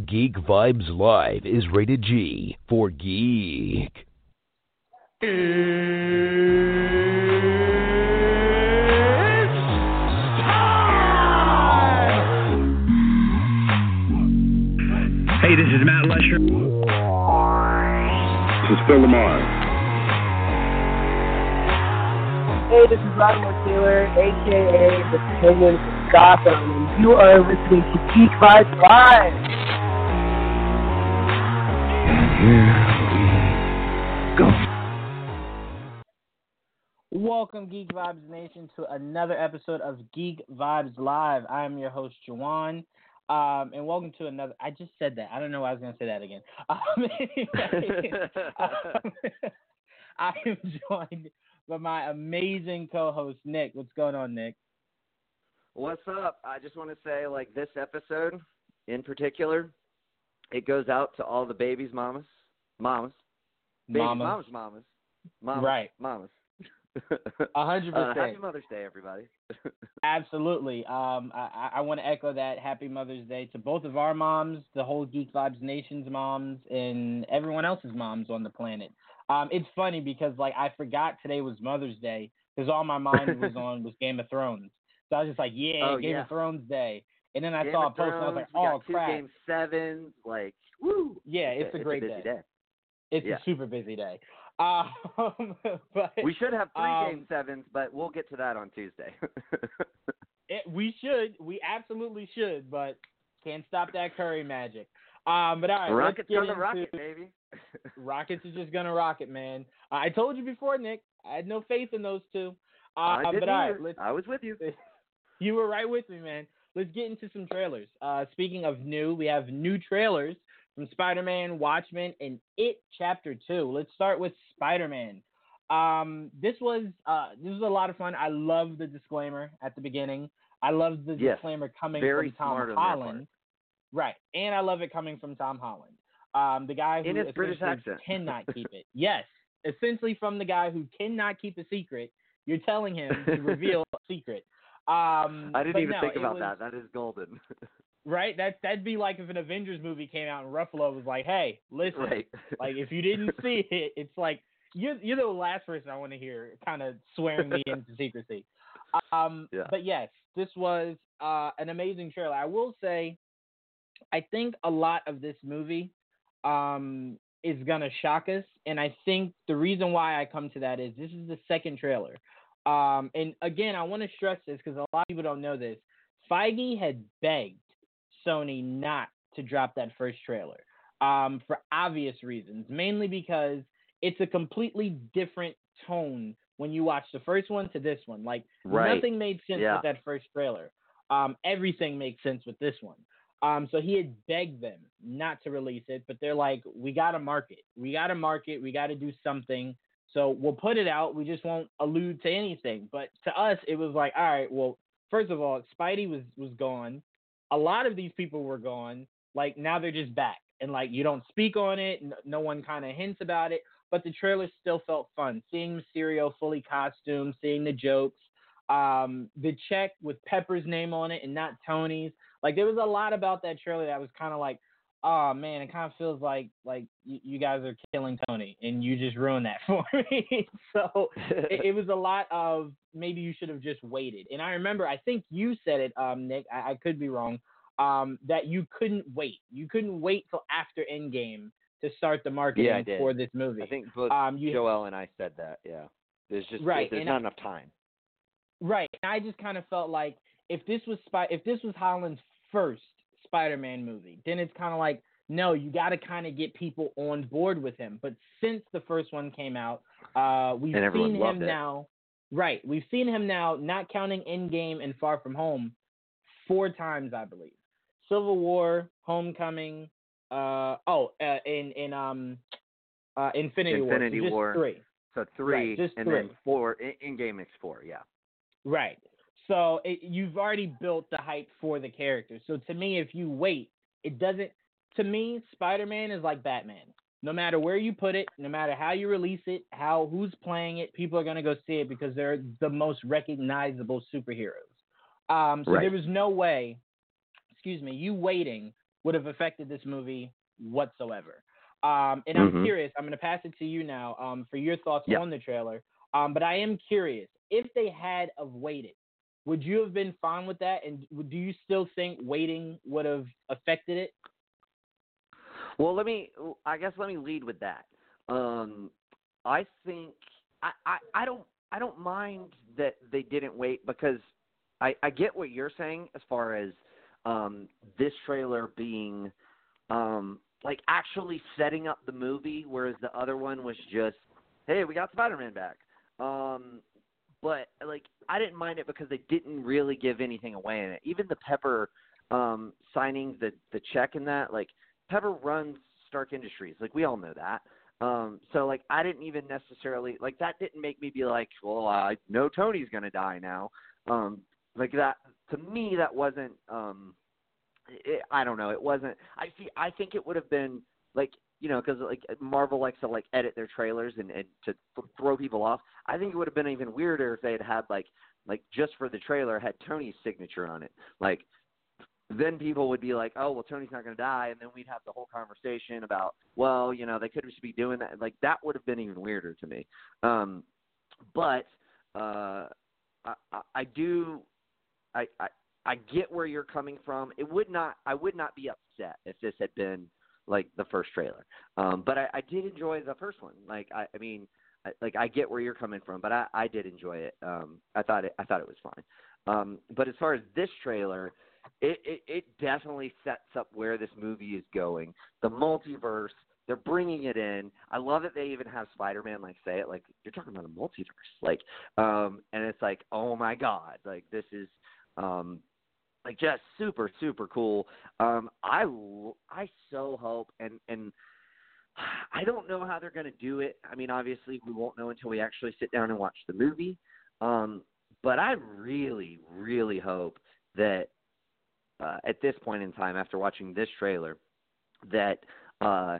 Geek Vibes Live is rated G for geek. Hey, this is Matt Lesher. This is Phil LaMarr. Hey, this is Latimer Taylor, aka the Penguin from Gotham, and you are listening to Geek Vibes Live. Welcome, Geek Vibes Nation, to another episode of Geek Vibes Live. I am your host, Jawan. Um, and welcome to another. I just said that. I don't know why I was going to say that again. Um, anyway, um, I am joined by my amazing co-host Nick. What's going on, Nick? What's up? I just want to say, like this episode in particular, it goes out to all the babies, mamas, mamas, Mama. mamas, mamas, mamas, Right. mamas. A hundred percent. happy. Mother's Day, everybody. Absolutely. Um, I, I want to echo that. Happy Mother's Day to both of our moms, the whole Geek Vibes Nation's moms, and everyone else's moms on the planet. Um, it's funny because like I forgot today was Mother's Day because all my mind was on was Game of Thrones. So I was just like, yeah, Oh, Game yeah. of Thrones Day. And then I Game saw a post and I was like, oh two crap. game sevens, like woo. Yeah, it's a it's great busy day. day. It's Yeah. a super busy day. Um, but We should have three Um, game sevens, but we'll get to that on Tuesday. It, we should. We absolutely should, but can't stop that Curry magic. Um, but all right, Rockets let's get into rocket, baby. Rockets are just gonna rocket, man. Uh, I told you before, Nick. I had no faith in those two. Uh, I didn't all right, I was with you. You were right with me, man. Let's get into some trailers. Uh, speaking of new, we have new trailers from Spider-Man, Watchmen, and It Chapter Two. Let's start with Spider-Man. Um, this was uh, this was a lot of fun. I love the disclaimer at the beginning. I love the Yes, disclaimer coming from Tom smart on their part. Holland. Right, and I love it coming from Tom Holland, um, the guy who In his British accent. cannot keep it. Yes, essentially from the guy who cannot keep a secret. You're telling him to reveal a secret. Um, I didn't even no, think about was- that. That is golden. Right, that that'd be like if an Avengers movie came out and Ruffalo was like, "Hey, listen, right. like if you didn't see it, it's like you're you're the last person I want to hear kind of swearing me into secrecy." Um, Yeah. but yes, this was uh, an amazing trailer. I will say, I think a lot of this movie um, is gonna shock us, and I think the reason why I come to that is this is the second trailer. Um, and again, I want to stress this because a lot of people don't know this. Feige had begged Sony not to drop that first trailer um, for obvious reasons, mainly because it's a completely different tone when you watch the first one to this one. Like Right. nothing made sense Yeah. with that first trailer. Um, everything makes sense with this one. Um, so he had begged them not to release it, but they're like, we got to market. We got to market. We got to do something. So we'll put it out. We just won't allude to anything. But to us, it was like, all right, well, first of all, Spidey was was gone. A lot of these people were gone. Like now they're just back, and like you don't speak on it. No one kind of hints about it. But the trailer still felt fun. Seeing Mysterio fully costumed, seeing the jokes, um, the check with Pepper's name on it and not Tony's. Like there was a lot about that trailer that was kind of like, oh man, it kind of feels like like you, you guys are killing Tony and you just ruined that for me. so it, it was a lot of maybe you should have just waited. And I remember, I think you said it, um, Nick. I, I could be wrong. Um, that you couldn't wait. You couldn't wait till after Endgame to start the marketing Yeah, for this movie. I think both um, you Joel and I said that. Yeah. There's just Right, there's not I- enough time. Right. And I just kind of felt like if this was Spy- if this was Holland's first Spider-Man movie, then it's kind of like no, you got to kind of get people on board with him. But since the first one came out, uh, we've seen him it. now. Right. We've seen him now, not counting Endgame and Far From Home, four times, I believe. Civil War, Homecoming, uh, oh, uh, in in um, uh, Infinity, War. So just War. Three. So three just and three. then four in, in game it's four, yeah. Right. So it, you've already built the hype for the character. So to me, if you wait, it doesn't. To me, Spider-Man is like Batman. No matter where you put it, no matter how you release it, how who's playing it, people are gonna go see it because they're the most recognizable superheroes. Um, so Right. there was no way, excuse me, you waiting would have affected this movie whatsoever. Um, and I'm Mhm. curious. I'm going to pass it to you now um, for your thoughts Yeah. on the trailer. Um, but I am curious if they had of waited, would you have been fine with that? And do you still think waiting would have affected it? Well, let me. I guess let me lead with that. Um, I think I, I, I don't I don't mind that they didn't wait because I, I get what you're saying as far as um, this trailer being um, like actually setting up the movie, whereas the other one was just, hey, we got Spider-Man back. Um, but like I didn't mind it because they didn't really give anything away in it. Even the Pepper um, signing the the check in that, like Pepper runs Stark Industries. Like we all know that. Um, so like I didn't even necessarily like that didn't make me be like, well, I know Tony's gonna die now. Um, like that to me that wasn't. Um, it, I don't know. It wasn't. I see. I think it would have been like you know because like Marvel likes to like edit their trailers and, and to th- throw people off. I think it would have been even weirder if they had had like like just for the trailer had Tony's signature on it. Like then people would be like, "Oh, well, Tony's not going to die," and then we'd have the whole conversation about, well, you know, they could just be doing that. Like that would have been even weirder to me. Um, but uh, I, I, I do, I, I, I get where you're coming from. It would not, I would not be upset if this had been like the first trailer. Um, but I, I did enjoy the first one. Like, I, I mean, I, like I get where you're coming from, but I, I did enjoy it. Um, I thought it, I thought it was fine. Um, but as far as this trailer, it, it, it definitely sets up where this movie is going. The multiverse, they're bringing it in. I love that they even have Spider-Man like say it like you're talking about a multiverse, like, um, and it's like, oh my god, like this is, um, like just super super cool. Um, I I so hope and and. I don't know how they're going to do it. I mean, obviously, we won't know until we actually sit down and watch the movie. Um, but I really, really hope that uh, at this point in time, after watching this trailer, that uh, uh,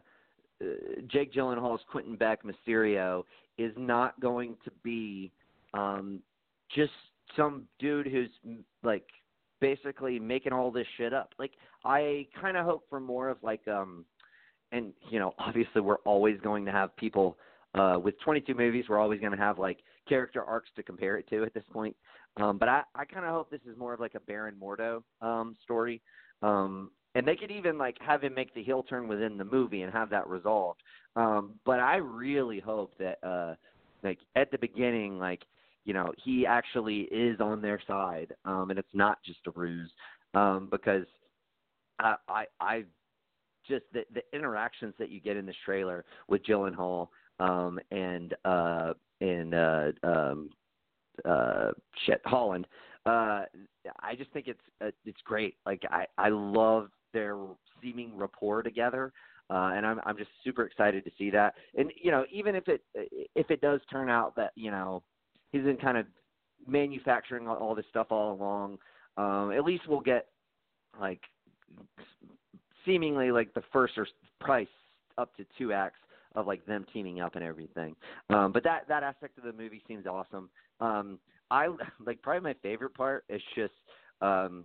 Jake Gyllenhaal's Quentin Beck Mysterio is not going to be um, just some dude who's like basically making all this shit up. Like I kind of hope for more of like um and you know obviously we're always going to have people uh with 22 movies we're always going to have like character arcs to compare it to at this point. Um but i i kind of hope this is more of like a baron mordo um story. Um and they could even like have him make the heel turn within the movie and have that resolved. Um but i really hope that uh like at the beginning like you know he actually is on their side um and it's not just a ruse um because i i i just the the interactions that you get in this trailer with Gyllenhaal um and uh and uh um uh shit Holland uh I just think it's uh, it's great. Like I I love their seeming rapport together uh and I'm I'm just super excited to see that. And you know even if it if it does turn out that you know he's been kind of manufacturing all, all this stuff all along um at least we'll get like seemingly like the first or price up to two acts of like them teaming up and everything. Um, but that that aspect of the movie seems awesome. Um, I like probably my favorite part is just um,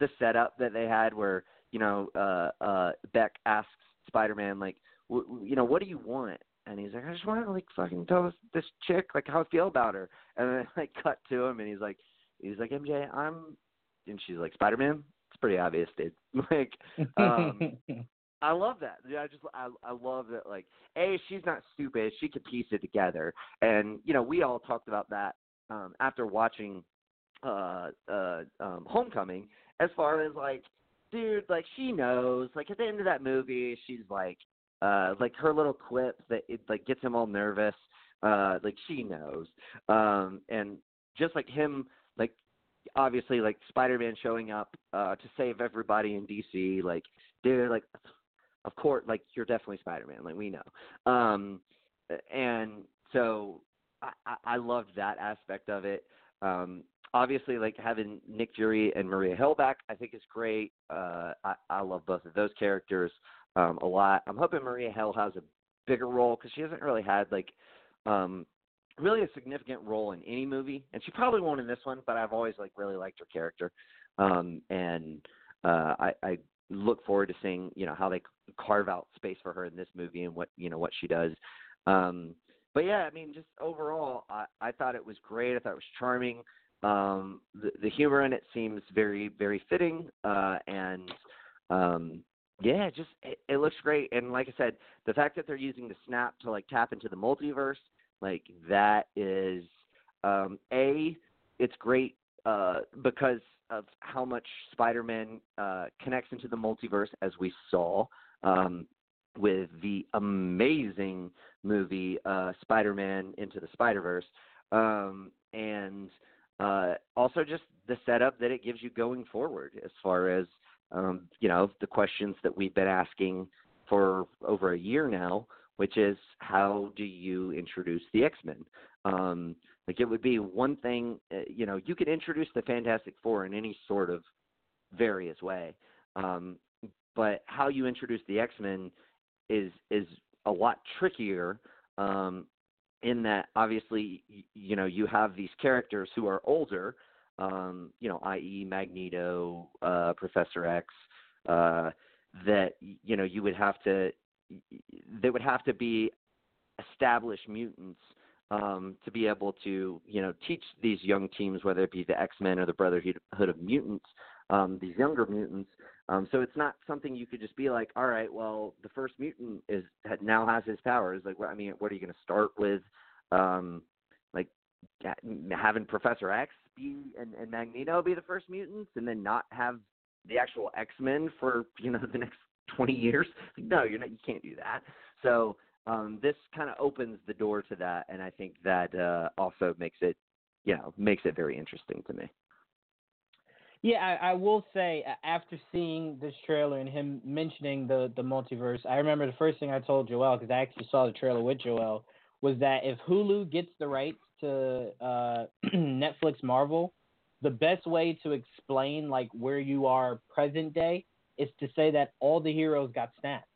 the setup that they had where you know uh, uh, Beck asks Spider-Man like, w- w- you know, what do you want? And he's like, I just want to like fucking tell this, this chick like how I feel about her. And then like cut to him and he's like, he's like MJ, I'm, and she's like Spider-Man. It's pretty obvious, dude. like, um, I love that. Yeah, I just I I love that. Like, a she's not stupid. She could piece it together. And you know, we all talked about that um, after watching uh uh um, Homecoming. As far as like, dude, like she knows. Like at the end of that movie, she's like, uh, like her little quip that it like gets him all nervous. Uh, like she knows. Um, and just like him, like obviously like Spider-Man showing up uh to save everybody in DC. Like, dude, like of course, like you're definitely Spider-Man, like we know. Um, and so I, I, I loved that aspect of it. Um, obviously, like having Nick Fury and Maria Hill back, I think is great. Uh, I, I love both of those characters um, a lot. I'm hoping Maria Hill has a bigger role because she hasn't really had like um, really a significant role in any movie, and she probably won't in this one. But I've always like really liked her character, um, and uh, I, I look forward to seeing you know how they carve out space for her in this movie and what you know what she does. Um, but yeah, I mean, just overall, I, I thought it was great. I thought it was charming. Um, the, the humor in it seems very, very fitting, uh, and um, yeah, just it, it looks great. And like I said, the fact that they're using the snap to like tap into the multiverse, like that is um, a, it's great uh, because of how much Spider-Man uh, connects into the multiverse, as we saw um, with the amazing movie uh, Spider-Man Into the Spider-Verse, um, and uh, also just the setup that it gives you going forward, as far as um, you know the questions that we've been asking for over a year now, which is how do you introduce the X-Men? Um, like it would be one thing, uh, you know, you could introduce the Fantastic Four in any sort of various way, um, but how you introduce the X Men is is a lot trickier. Um, in that, obviously, you know, you have these characters who are older, um, you know, i.e., Magneto, uh, Professor X, uh, that you know you would have to, they would have to be established mutants um, to be able to you know teach these young teams, whether it be the X Men or the Brotherhood of Mutants, um, these younger mutants. Um, so it's not something you could just be like, all right, well, the first mutant is now has his powers. Like, I mean, what are you going to start with? Um, like having Professor X be and, and Magneto be the first mutants, and then not have the actual X Men for you know the next twenty years. Like, no, you're not. You can't do that. So um, this kind of opens the door to that, and I think that uh, also makes it, you know, makes it very interesting to me. Yeah, I, I will say after seeing this trailer and him mentioning the the multiverse, I remember the first thing I told Joel because I actually saw the trailer with Joel was that if Hulu gets the rights to uh, Netflix Marvel, the best way to explain like where you are present day is to say that all the heroes got snapped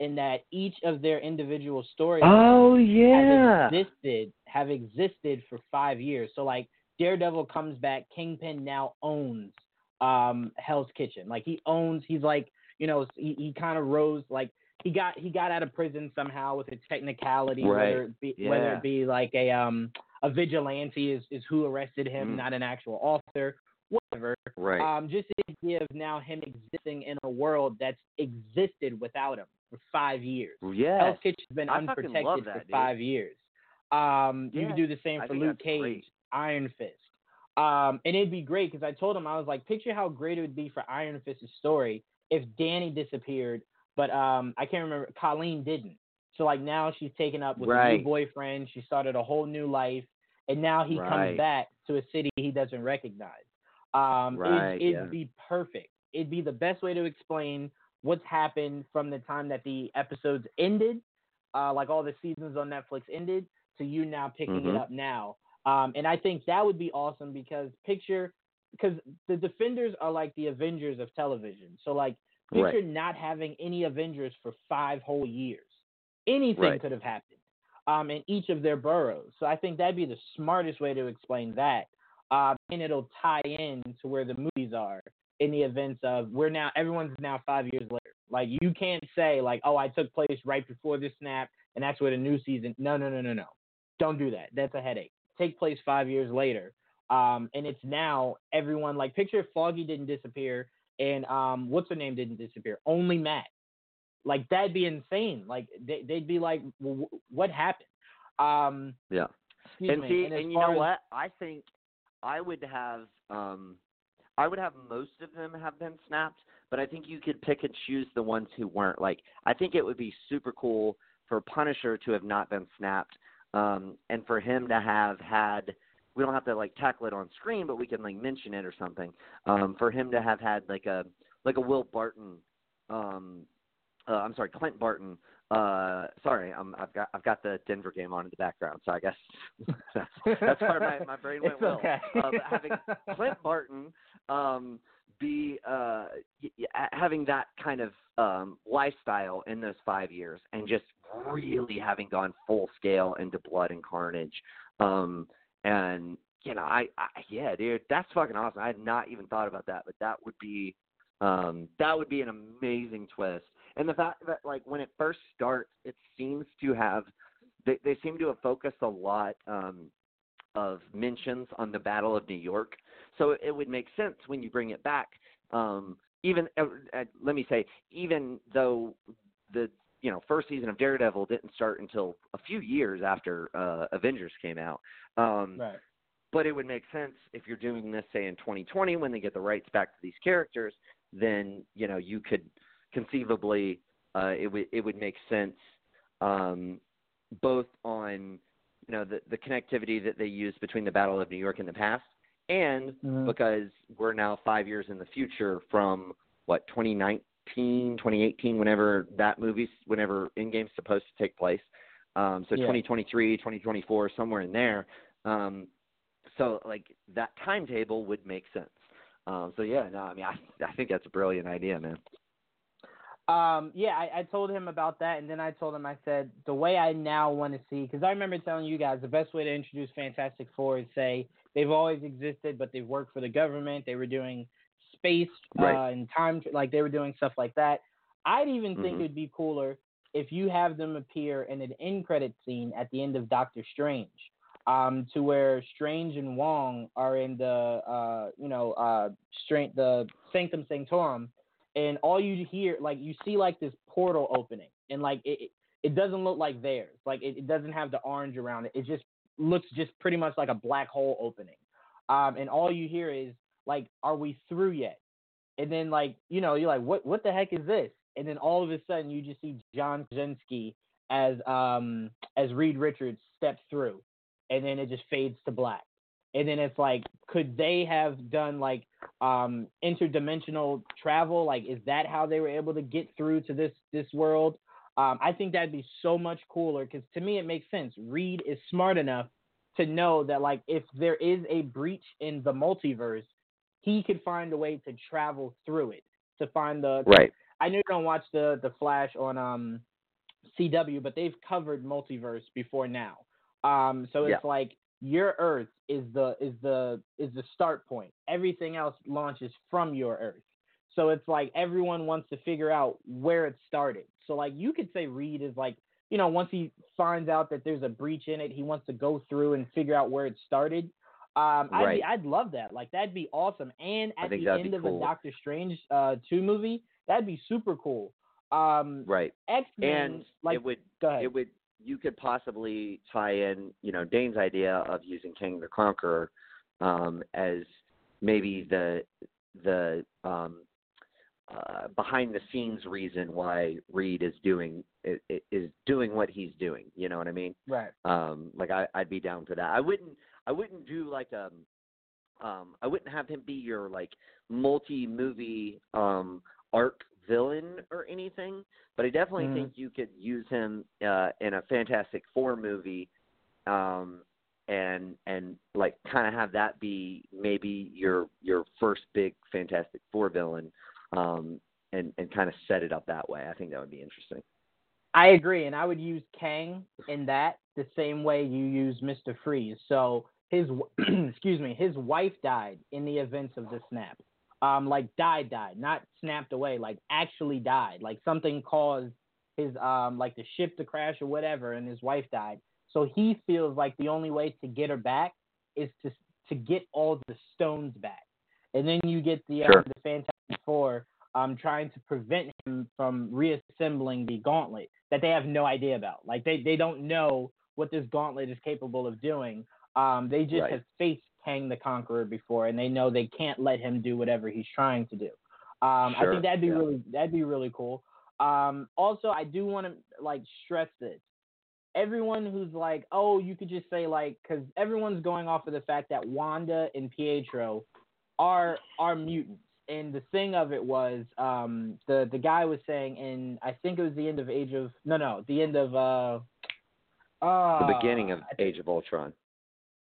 and that each of their individual stories oh yeah have existed have existed for five years. So like Daredevil comes back, Kingpin now owns um Hell's Kitchen. Like he owns he's like, you know, he, he kind of rose like he got he got out of prison somehow with a technicality, right. whether it be yeah. whether it be like a um a vigilante is, is who arrested him, mm. not an actual author, whatever. Right. Um, just the idea of now him existing in a world that's existed without him for five years. Yeah. Hell's Kitchen's been I unprotected that, for dude. five years. Um, yeah. you can do the same for Luke Cage, great. Iron Fist. Um, and it'd be great because I told him I was like, picture how great it would be for Iron Fist's story if Danny disappeared, but um, I can't remember Colleen didn't. So like now she's taken up with a new boyfriend. She started a whole new life, and now he right. comes back to a city he doesn't recognize. Um, right, it'd, it'd yeah. be perfect. It'd be the best way to explain what's happened from the time that the episodes ended, uh, like all the seasons on Netflix ended, to you now picking mm-hmm. it up now. Um, and I think that would be awesome because picture, because the Defenders are like the Avengers of television. So like picture right. not having any Avengers for five whole years. Anything right. could have happened um, in each of their boroughs. So I think that'd be the smartest way to explain that. Um, and it'll tie in to where the movies are in the events of we're now everyone's now five years later. Like you can't say like, oh, I took place right before the snap, and that's where the new season. No, no, no, no, no. Don't do that. That's a headache. Take place five years later, um, and it's now everyone like picture if Foggy didn't disappear and um, what's her name didn't disappear. Only Matt. Like that'd be insane. Like they, would be like, well, what happened? Um, yeah. and see, and, and you know what? I think I would have um I would have most of them have been snapped, but I think you could pick and choose the ones who weren't. Like I think it would be super cool for Punisher to have not been snapped, um, and for him to have had we don't have to like tackle it on screen, but we can like mention it or something. Um, for him to have had like a like a Will Barton um uh, I'm sorry, Clint Barton. Uh, sorry, I'm, I've got I've got the Denver game on in the background, so I guess that's, that's where my, my brain went. It's well, okay. um, having Clint Barton um, be uh, y- y- having that kind of um, lifestyle in those five years, and just really having gone full scale into blood and carnage, um, and you know, I, I yeah, dude, that's fucking awesome. I had not even thought about that, but that would be Um, that would be an amazing twist. And the fact that like when it first starts, it seems to have they they seem to have focused a lot um, of mentions on the Battle of New York. So it would make sense when you bring it back. Um, even uh, uh, let me say, even though the you know first season of Daredevil didn't start until a few years after uh, Avengers came out. Um, Right. but it would make sense if you're doing this say in 2020 when they get the rights back to these characters then you know you could conceivably uh it would it would make sense um both on you know the the connectivity that they used between the battle of new york in the past and Mhm. because we're now 5 years in the future from what 2019 2018 whenever that movie's whenever Endgame's supposed to take place um so Yeah. 2023 2024 somewhere in there um so like that timetable would make sense. Um, so yeah, no, I mean, I I think that's a brilliant idea, man. Um, yeah, I, I told him about that, and then I told him I said the way I now want to see because I remember telling you guys the best way to introduce Fantastic Four is say they've always existed, but they've worked for the government. They were doing space Right. uh, and time, like they were doing stuff like that. I'd even think Mhm. it'd be cooler if you have them appear in an end credit scene at the end of Doctor Strange, um, to where Strange and Wong are in the uh, you know, uh, Strange the Sanctum Sanctorum, and all you hear like you see like this portal opening, and like it it- doesn't look like theirs, like it, it doesn't have the orange around it. It just looks just pretty much like a black hole opening, um, and all you hear is like, "Are we through yet?" And then like you know you're like, "What what the heck is this?" And then all of a sudden you just see John Krasinski as um as Reed Richards steps through, and then it just fades to black. And then it's like, could they have done like um interdimensional travel? Like, is that how they were able to get through to this this world? Um, I think that'd be so much cooler because to me it makes sense. Reed is smart enough to know that like if there is a breach in the multiverse, he could find a way to travel through it to find the Right. I know you don't watch the the Flash on um CW, but they've covered multiverse before now. Um, so it's Yeah. like your Earth is the is the is the start point. Everything else launches from your Earth. So it's like everyone wants to figure out where it started. So like you could say Reed is like you know once he finds out that there's a breach in it, he wants to go through and figure out where it started. Um, I'd, Right. be, I'd love that. Like that'd be awesome. And at the end of cool. a Doctor Strange uh, two movie, that'd be super cool. Um, Right. X Men, And like, it would go ahead. it would you could possibly tie in, you know, Dane's idea of using Kang the Conqueror um, as maybe the the um, uh, behind the scenes reason why Reed is doing is doing what he's doing. You know what I mean? right. Um, like I, I'd be down for that. I wouldn't. I wouldn't do like um, um, I wouldn't have him be your like multi-movie um arc villain or anything. But I definitely Mhm. think you could use him uh, in a Fantastic Four movie, um, and and like kind of have that be maybe your your first big Fantastic Four villain, um, and and kind of set it up that way. I think that would be interesting. I agree, and I would use Kang in that the same way you use Mister Freeze. So his excuse me, his wife died in the events of the snap. Um, like died, died, not snapped away, like actually died. Like something caused his um, like the ship to crash or whatever, and his wife died. So he feels like the only way to get her back is to to get all the stones back, and then you get the Sure. um, the Fantastic Four um, trying to prevent him from reassembling the gauntlet that they have no idea about. Like they, they don't know what this gauntlet is capable of doing. Um, they just Right. have faced Kang the Conqueror before, and they know they can't let him do whatever he's trying to do. Um, I think that'd be yeah. really that'd be really cool. Um, also, I do want to like stress this. Everyone who's like, oh, you could just say like, because everyone's going off of the fact that Wanda and Pietro are are mutants. And the thing of it was, um, the the guy was saying, and I think it was the end of Age of no, no, the end of uh, uh The beginning of Age of Ultron.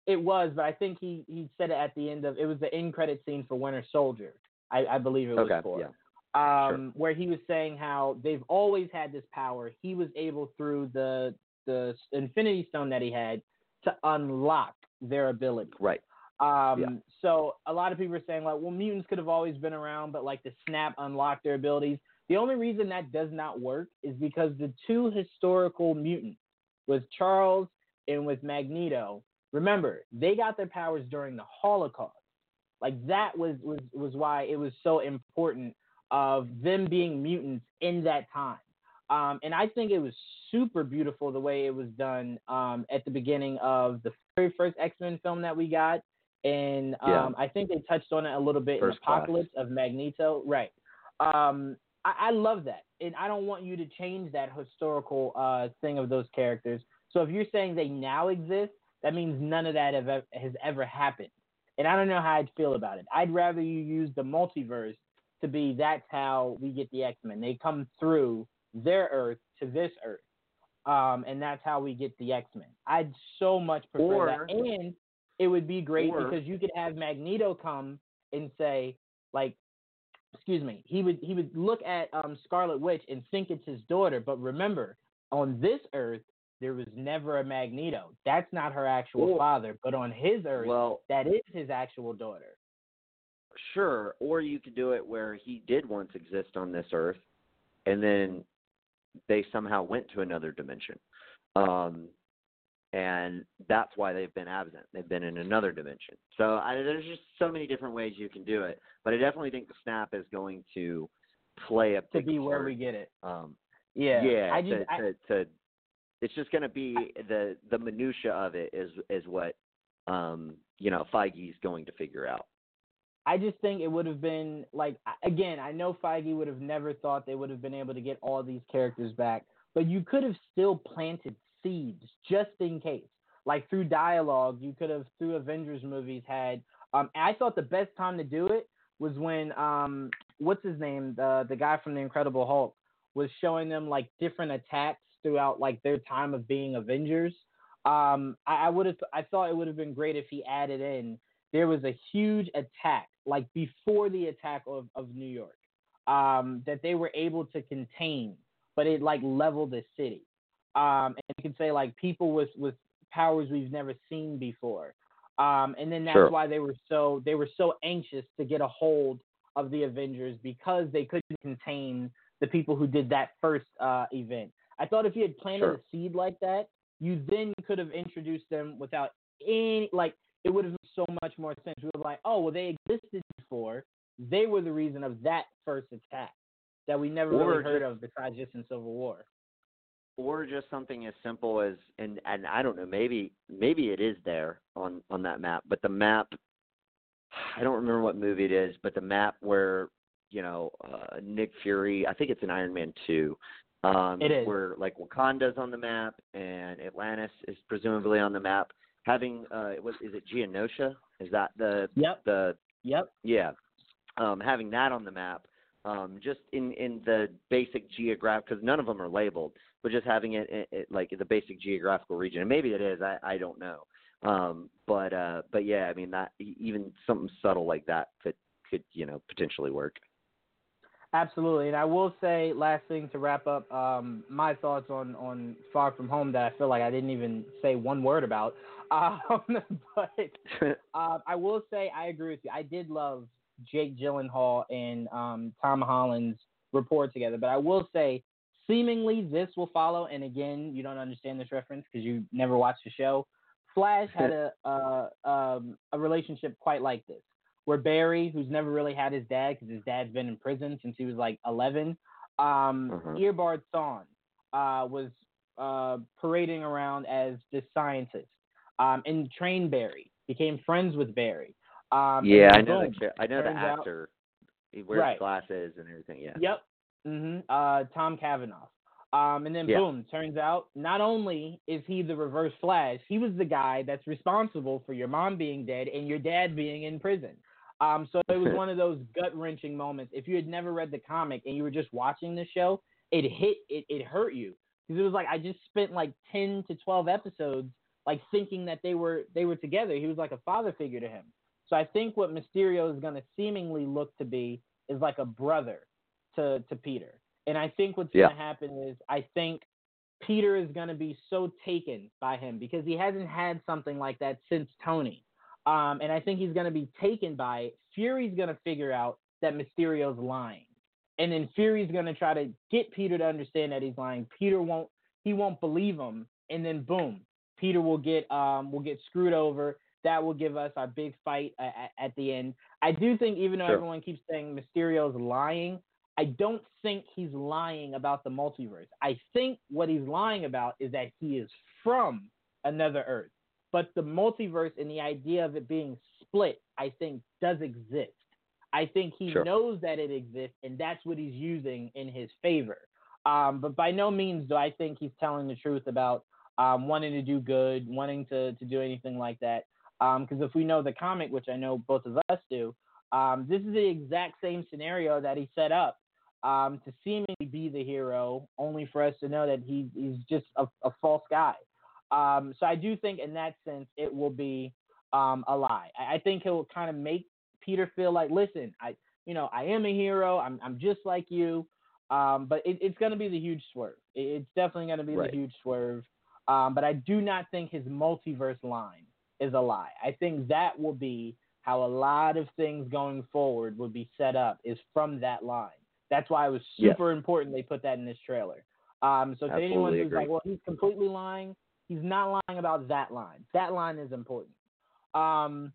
It was, but I think he he said it at the end of it was the end credit scene for Winter Soldier. I, I believe it was Okay, for. yeah. Um, where he was saying how they've always had this power. He was able through the the Infinity Stone that he had to unlock their ability. Right. Um, Yeah. so a lot of people are saying like, well, mutants could have always been around, but like the snap unlocked their abilities. The only reason that does not work is because the two historical mutants, with Charles and with Magneto, remember they got their powers during the Holocaust. Like that was was was why it was so important of them being mutants in that time. Um, and I think it was super beautiful the way it was done um, at the beginning of the very first X Men film that we got. And um, Yeah. I think they touched on it a little bit First in class. Apocalypse of Magneto. Right. Um, I, I love that. And I don't want you to change that historical uh, thing of those characters. So if you're saying they now exist, that means none of that have, has ever happened. And I don't know how I'd feel about it. I'd rather you use the multiverse to be that's how we get the X Men. They come through their Earth to this Earth, um, and that's how we get the X Men. I'd so much prefer Or- that, and it would be great or- because you could have Magneto come and say, like, excuse me, he would he would look at um, Scarlet Witch and think it's his daughter, but remember, on this Earth there was never a Magneto. That's not her actual father, but on his Earth, Well, that is his actual daughter. sure. Or you could do it where he did once exist on this earth, and then they somehow went to another dimension. Um, and that's why they've been absent. They've been in another dimension. So I, there's just so many different ways you can do it. But I definitely think the snap is going to play a To big be where we get it. Um, Yeah. yeah, I just to, I, to, to it's just going to be the the minutia of it is is what um you know Feige's going to figure out. I just think it would have been like again, I know Feige would have never thought they would have been able to get all these characters back, but you could have still planted seeds just in case. Like through dialogue, you could have through Avengers movies had um I thought the best time to do it was when um what's his name, the the guy from the Incredible Hulk was showing them like different attacks throughout like their time of being Avengers. Um I, I would have I thought it would have been great if he added in there was a huge attack, like before the attack of, of New York, um, that they were able to contain, but it like leveled the city. Um, and you can say like people with with powers we've never seen before. Um, and then that's Sure. why they were so they were so anxious to get a hold of the Avengers because they couldn't contain the people who did that first uh, event. I thought if you had planted Sure. a seed like that, you then could have introduced them without any like it would have made so much more sense. We were like, oh well, they existed before. They were the reason of that first attack that we never Or really heard just- of besides just in Civil War. Or just something as simple as and and I don't know maybe maybe it is there on on that map, but the map I don't remember what movie it is, but the map where you know uh, Nick Fury I think it's in Iron Man two. Um, It is. where like Wakanda's on the map and Atlantis is presumably on the map. Having uh, what is it Genosha? Is that the Yep. the Yep. Yeah, um, having that on the map, um, just in in the basic geograph, because none of them are labeled, but just having it, it, it like the basic geographical region, and maybe it is, I I don't know, um, but uh, but yeah, I mean that even something subtle like that could could you know potentially work. Absolutely, and I will say last thing to wrap up um, my thoughts on on Far From Home that I feel like I didn't even say one word about. Um, but uh, I will say I agree with you. I did love Jake Gyllenhaal and um, Tom Holland's rapport together, but I will say seemingly this will follow. And again, you don't understand this reference because you never watched the show. Flash had a uh, um, a relationship quite like this, where Barry, who's never really had his dad because his dad's been in prison since he was like 11, um, Uh-huh. Eobard Thawne uh, was uh, parading around as this scientist, um, and trained Barry, became friends with Barry. Um, yeah, I know the I know the turns out- actor. He wears Right. glasses and everything. Yeah. Yep. hmm Uh, Tom Cavanagh. Um, and then Yeah. boom, turns out not only is he the reverse Flash, he was the guy that's responsible for your mom being dead and your dad being in prison. Um, so it was one of those gut wrenching moments. If you had never read the comic and you were just watching the show, it hit it, it hurt you because it was like I just spent like ten to twelve episodes like thinking that they were they were together. He was like a father figure to him. So I think what Mysterio is going to seemingly look to be is like a brother to to Peter. And I think what's Yeah. going to happen is I think Peter is going to be so taken by him because he hasn't had something like that since Tony. Um, and I think he's going to be taken by it. Fury's going to figure out that Mysterio's lying, and then Fury's going to try to get Peter to understand that he's lying. Peter won't. He won't believe him, and then boom, Peter will get um will get screwed over. That will give us our big fight at, at the end. I do think, even though Sure. everyone keeps saying Mysterio's lying, I don't think he's lying about the multiverse. I think what he's lying about is that he is from another Earth. But the multiverse and the idea of it being split, I think, does exist. I think he Sure. knows that it exists, and that's what he's using in his favor. Um, but by no means do I think he's telling the truth about um, wanting to do good, wanting to, to do anything like that. Because if we know the comic, which I know both of us do, um, this is the exact same scenario that he set up um, to seemingly be the hero, only for us to know that he, he's just a, a false guy. Um, so I do think, in that sense, it will be um, a lie. I, I think he'll kind of make Peter feel like, listen, I, you know, I am a hero. I'm, I'm just like you. Um, but it, it's going to be the huge swerve. It, it's definitely going to be Right. the huge swerve. Um, but I do not think his multiverse line is a lie. I think that will be how a lot of things going forward would be set up is from that line. That's why it was Yes. super important they put that in this trailer. Um, so to anyone who's agree. like, well, he's completely lying, he's not lying about that line. That line is important. Um,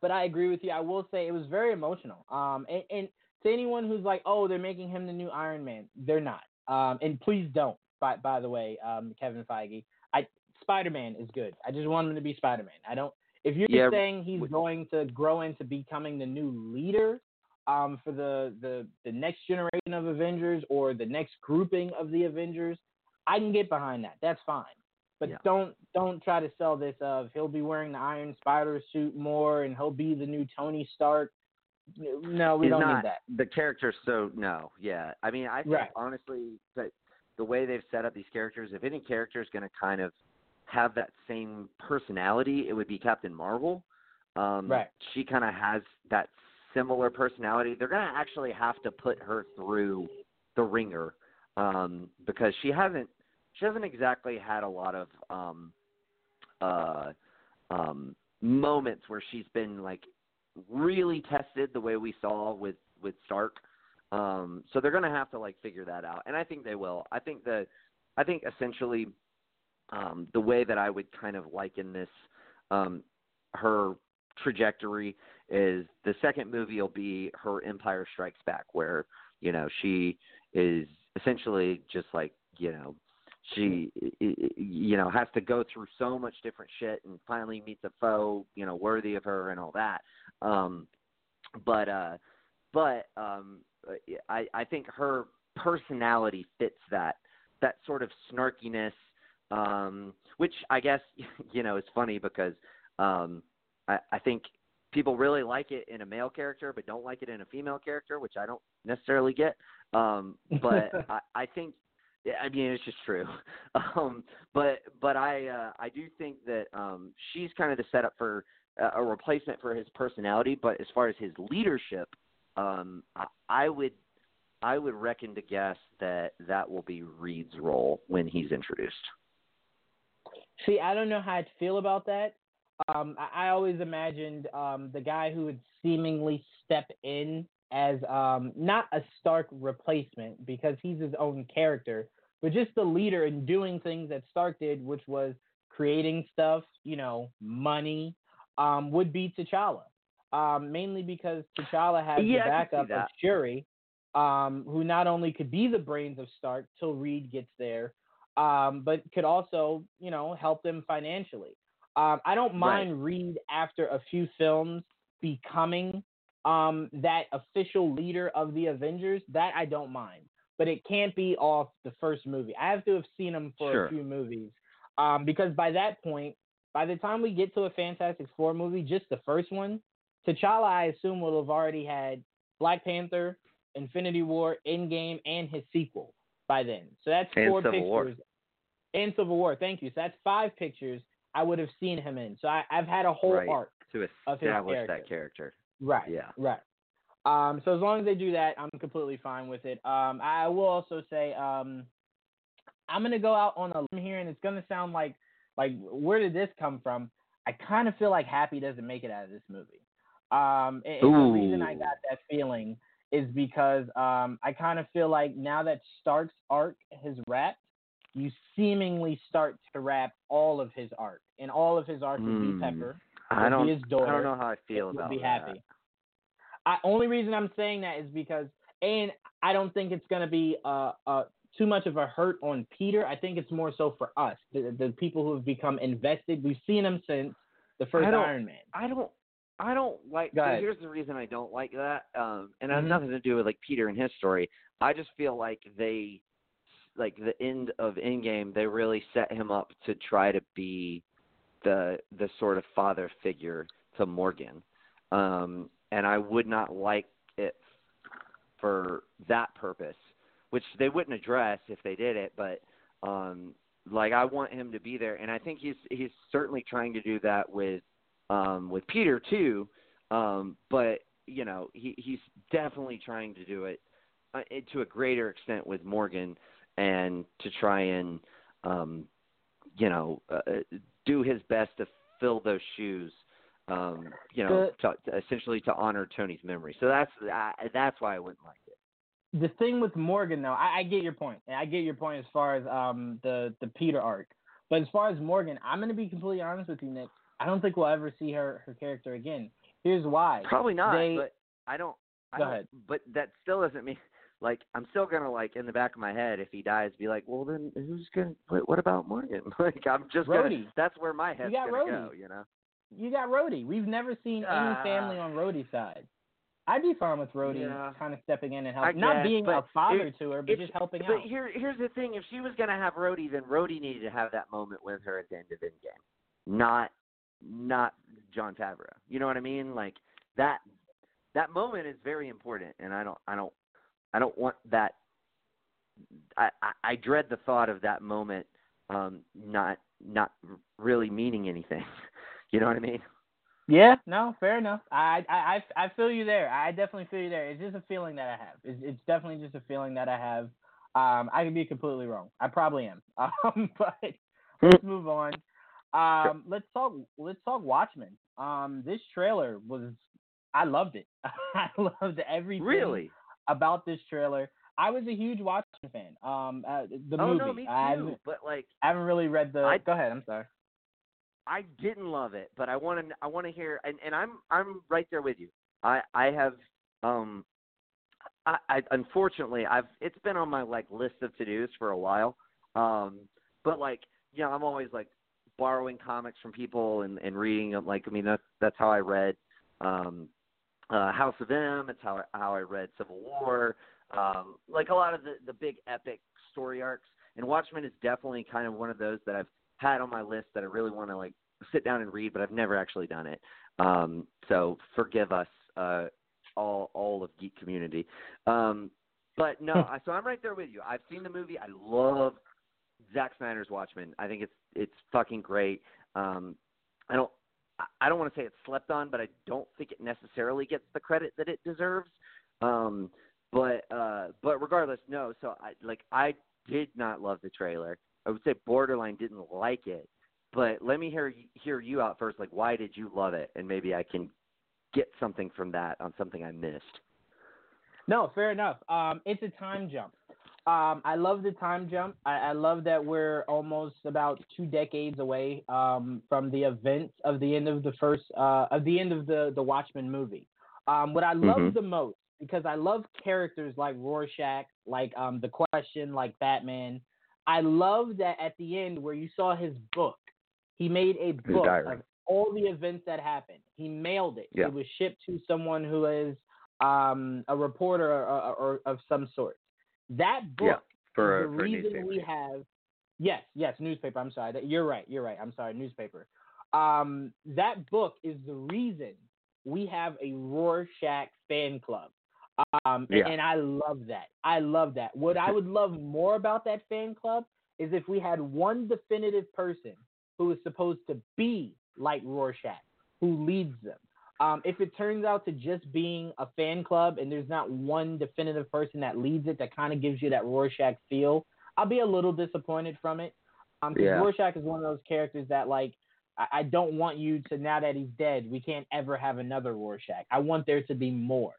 but I agree with you. I will say it was very emotional. Um, and, and to anyone who's like, oh, they're making him the new Iron Man, they're not. Um, and please don't. By by the way, um, Kevin Feige, I Spider Man is good. I just want him to be Spider Man. I don't. If you're Yeah, saying he's w- going to grow into becoming the new leader, um, for the, the the next generation of Avengers or the next grouping of the Avengers, I can get behind that. That's fine. But Yeah. don't don't try to sell this of he'll be wearing the Iron Spider suit more and he'll be the new Tony Stark. No, we He's don't not, need that. The character's so no, yeah. I mean, I think Right. honestly that the way they've set up these characters, if any character is going to kind of have that same personality, it would be Captain Marvel. Um, Right. She kind of has that similar personality. They're going to actually have to put her through the ringer um, because she hasn't she hasn't exactly had a lot of um, uh, um, moments where she's been like really tested the way we saw with with Stark. Um, so they're going to have to like figure that out, and I think they will. I think that I think essentially um, the way that I would kind of liken this um, her trajectory is the second movie will be her Empire Strikes Back, where you know she is essentially just like you know she you know has to go through so much different shit and finally meets a foe you know worthy of her and all that. Um but uh but um i i think her personality fits that that sort of snarkiness um which i guess you know is funny because um i i think people really like it in a male character but don't like it in a female character which i don't necessarily get. Um but i i think I mean it's just true. Um, but but I uh, I do think that um, she's kind of the setup for uh, a replacement for his personality. But as far as his leadership, um, I, I would I would reckon to guess that that will be Reed's role when he's introduced. See, I don't know how I'd feel about that. Um, I, I always imagined um, the guy who would seemingly step in as um, not a Stark replacement because he's his own character, but just the leader in doing things that Stark did, which was creating stuff, you know, money, um, would be T'Challa. Um, mainly because T'Challa has Yeah, the I can see backup of. Shuri, um, who not only could be the brains of Stark till Reed gets there, um, but could also, you know, help them financially. Um, I don't mind Reed after a few films becoming um, that official leader of the Avengers. That I don't mind, but it can't be off the first movie. I have to have seen him for Sure. a few movies um, because by that point, by the time we get to a Fantastic Four movie, just the first one, T'Challa, I assume, will have already had Black Panther, Infinity War, Endgame, and his sequel by then. So that's And four Civil pictures. War. And Civil War, thank you. So that's five pictures I would have seen him in. So I, I've had a whole Right. arc. To Of his establish character. that character. Right. Yeah. Right. Um, so as long as they do that, I'm completely fine with it. Um, I will also say um, I'm gonna go out on a limb here, and it's gonna sound like like where did this come from? I kind of feel like Happy doesn't make it out of this movie. Um, and, and the reason I got that feeling is because um, I kind of feel like now that Stark's arc has wrapped, you seemingly start to wrap all of his arc, and all of his arc would Hmm. be Pepper. I don't. his daughter. I don't know how I feel about be that. happy. I only reason I'm saying that is because, and I don't think it's gonna be uh, uh too much of a hurt on Peter. I think it's more so for us, the, the people who have become invested. We've seen him since the first Iron Man. I don't. I don't like. So here's the reason I don't like that, um, and it has Mhm. nothing to do with like Peter and his story. I just feel like they, like the end of Endgame, they really set him up to try to be the the sort of father figure to Morgan, um, and I would not like it for that purpose, which they wouldn't address if they did it, but um, like I want him to be there, and I think he's he's certainly trying to do that with um, with Peter too. Um, but you know, he he's definitely trying to do it uh, to a greater extent with Morgan, and to try and um, you know uh, do his best to fill those shoes. Um, you know, to, to essentially to honor Tony's memory. So that's I, that's why I wouldn't like it. the thing with Morgan though, I, I get your point. I get your point as far as um the the Peter arc. But as far as Morgan, I'm gonna be completely honest with you, Nick. I don't think we'll ever see her her character again. Here's why. Probably not, They- but I don't. I Go don't- ahead. But that still doesn't mean like I'm still gonna like in the back of my head if he dies, be like, well then who's gonna? What, what about Morgan? like I'm just gonna. That's where my head's gonna Rhodey. go. You know. You got Rhodey. We've never seen any Ah. family on Rhodey's side. I'd be fine with Rhodey Yeah. kind of stepping in and helping, not being a father to her, but just helping But out. But here, here's the thing: if she was gonna have Rhodey, then Rhodey needed to have that moment with her at the end of Endgame, not not Jon Favreau. You know what I mean? Like that that moment is very important, and I don't I don't I don't want that. I I, I dread the thought of that moment um not not really meaning anything. you know what I mean? Yeah, no, fair enough. I, I I I feel you there. I definitely feel you there. It's just a feeling that I have. It's, it's definitely just a feeling that I have. Um, I could be completely wrong. I probably am. Um, but let's move on. Um, let's talk. Let's talk Watchmen. Um, this trailer was. I loved it. I loved everything Really? About this trailer. I was a huge Watchmen fan. Um, uh, the oh movie. no, me too. But like I haven't really read the. I- go ahead. I'm sorry. I didn't love it, but I want to I want to hear and and I'm I'm right there with you. I I have um I, I unfortunately I've it's been on my like list of to-dos for a while. Um but like you know, I'm always like borrowing comics from people and and reading them like I mean that's that's how I read um uh House of M, it's how I, how I read Civil War, um like a lot of the the big epic story arcs and Watchmen is definitely kind of one of those that I've had on my list that I really want to like sit down and read, but I've never actually done it. Um, so forgive us, uh, all all of geek community. Um, but no, I, so I'm right there with you. I've seen the movie. I love Zack Snyder's Watchmen. I think it's it's fucking great. Um, I don't I- don't want to say it's slept on, but I don't think it necessarily gets the credit that it deserves. Um, but uh, but regardless, no. So I like I did not love the trailer. I would say borderline didn't like it. But let me hear hear you out first. Like, why did you love it? And maybe I can get something from that on something I missed. No, fair enough. Um, it's a time jump. Um, I love the time jump. I, I love that we're almost about two decades away um, from the events of the end of the first uh, of the end of the the Watchmen movie. Um, what I love Mhm. the most because I love characters like Rorschach, like um, the Question, like Batman. I love that at the end where you saw his book, he made a book of all the events that happened. He mailed it. Yeah. It was shipped to someone who is um, a reporter or, or, or of some sort. That book Yeah, for is a- the for reason newspaper. we have. Yes, yes, newspaper. I'm sorry. You're right. You're right. I'm sorry, newspaper. Um, that book is the reason we have a Rorschach fan club. Um, and- Yeah. and I love that. I love that. What I would love more about that fan club is if we had one definitive person who is supposed to be like Rorschach, who leads them. Um, if it turns out to just being a fan club and there's not one definitive person that leads it that kind of gives you that Rorschach feel, I'll be a little disappointed from it. Um, Yeah. Rorschach is one of those characters that like I, I don't want you to now that he's dead, we can't ever have another Rorschach. I want there to be more.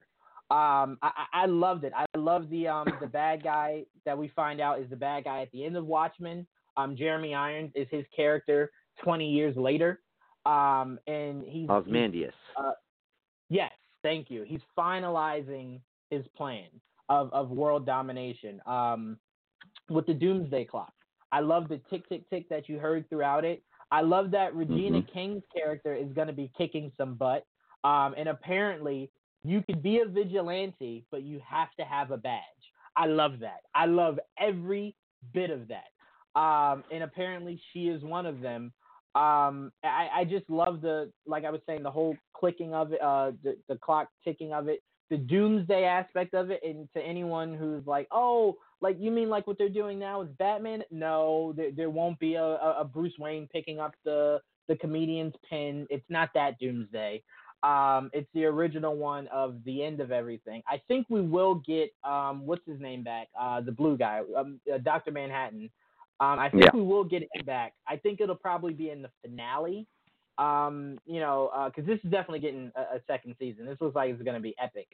Um, I, I loved it. I love the um the bad guy that we find out is the bad guy at the end of Watchmen. Um, Jeremy Irons is his character 20 years later. Um, and he's Ozymandias. Uh, yes, thank you. He's finalizing his plan of, of world domination um, with the Doomsday Clock. I love the tick, tick, tick that you heard throughout it. I love that Regina Mhm. King's character is going to be kicking some butt. Um, and apparently, you could be a vigilante, but you have to have a badge. I love that. I love every bit of that. Um, and apparently, she is one of them. Um, I, I just love the, like I was saying, the whole clicking of it, uh, the, the clock ticking of it, the doomsday aspect of it. And to anyone who's like, oh, like you mean like what they're doing now is Batman? No, there, there won't be a, a, Bruce Wayne picking up the the comedian's pen. It's not that doomsday. Um, it's the original one of the end of everything. I think we will get um, what's his name back, uh, the blue guy, um, uh, Doctor Manhattan. Um, I think Yeah. we will get him back. I think it'll probably be in the finale. Um, you know, because this is definitely getting a, a second season. This looks like it's going to be epic.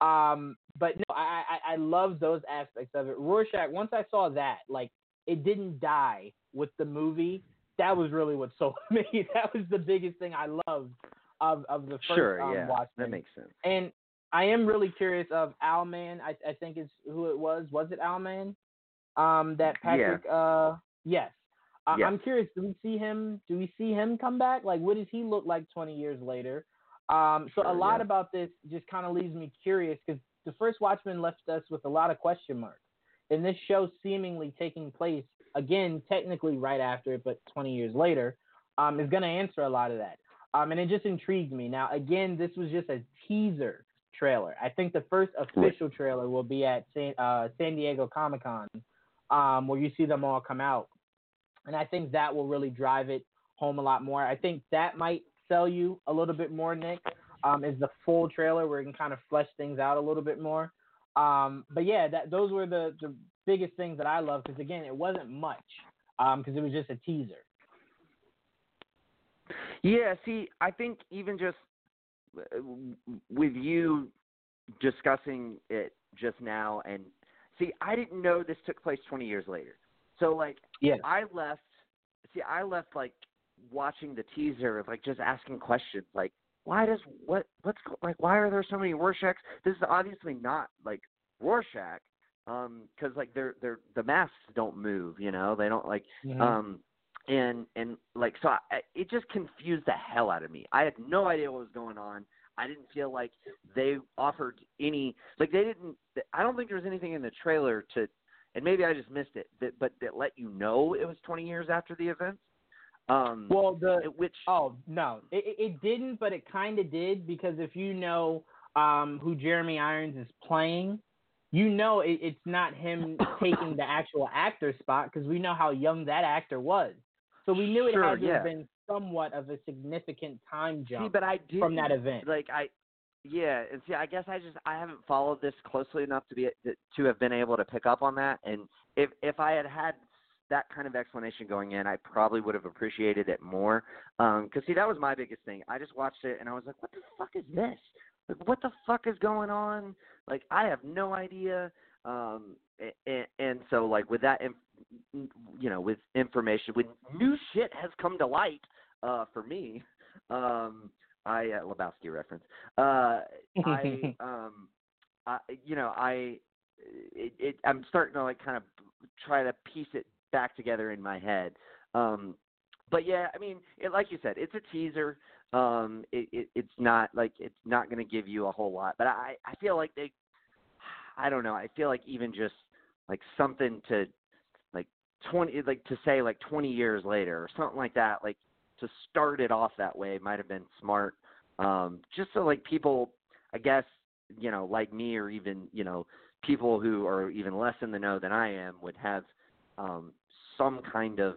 Um, but no, I, I I love those aspects of it. Rorschach. Once I saw that, like, it didn't die with the movie. That was really what sold me. That was the biggest thing I loved of of the first sure, um, yeah, Watchmen. that makes sense. And I am really curious of Owlman. I, I think is who it was. Was it Owlman? Um, that Patrick. Uh, yes. I, Yes. I'm curious. Do we see him? Do we see him come back? Like, what does he look like 20 years later? Um, so a lot yeah. about this just kind of leaves me curious because the first Watchmen left us with a lot of question marks, and this show seemingly taking place again, technically right after it, but 20 years later, um, is going to answer a lot of that. Um, and it just intrigued me. Now, again, this was just a teaser trailer. I think the first official trailer will be at San, uh, San Diego Comic Con, um, where you see them all come out. And I think that will really drive it home a lot more. I think that might sell you a little bit more, Nick, um, is the full trailer where you can kind of flesh things out a little bit more. Um, but yeah, that those were the, the biggest things that I love because again, it wasn't much because it was just a teaser. Yeah, see, I think even just uh, with you discussing it just now, and see, I didn't know this took place 20 years later. So, like, Yeah. I left. See, I left like watching the teaser of like just asking questions, like, why does what what's like why are there so many Rorschachs? This is obviously not like Rorschach, um, because like they're they're the masks don't move, you know, they don't like um and and like so I, it just confused the hell out of me i had no idea what was going on i didn't feel like they offered any like they didn't i don't think there was anything in the trailer to and maybe i just missed it that but that let you know it was 20 years after the event um well, the which Oh no, it, it- didn't, but it kind of did because if you know um, who Jeremy Irons is playing, you know it, it's not him taking the actual actor spot because we know how young that actor was. So we knew it Sure, had to yeah. have been somewhat of a significant time see jump but i did from that event. like i yeah and see i guess i just i haven't followed this closely enough to be to have been able to pick up on that and if if i had had that kind of explanation going in i probably would have appreciated it more um because see that was my biggest thing. I just watched it and i was like what the fuck is this? Like what the fuck is going on? Like i have no idea um and, and so like with that you know with information when new shit has come to light uh for me um i uh, lebowski reference uh i um i you know i it, it i'm starting to like kind of try to piece it back together in my head um but yeah i mean it, like you said it's a teaser um it, it it's not like it's not going to give you a whole lot but i i feel like they i don't know i feel like even just like something to like 20 like to say like 20 years later or something like that like to start it off that way might have been smart. Um just so like people i guess you know like me or even you know people who are even less in the know than i am would have um some kind of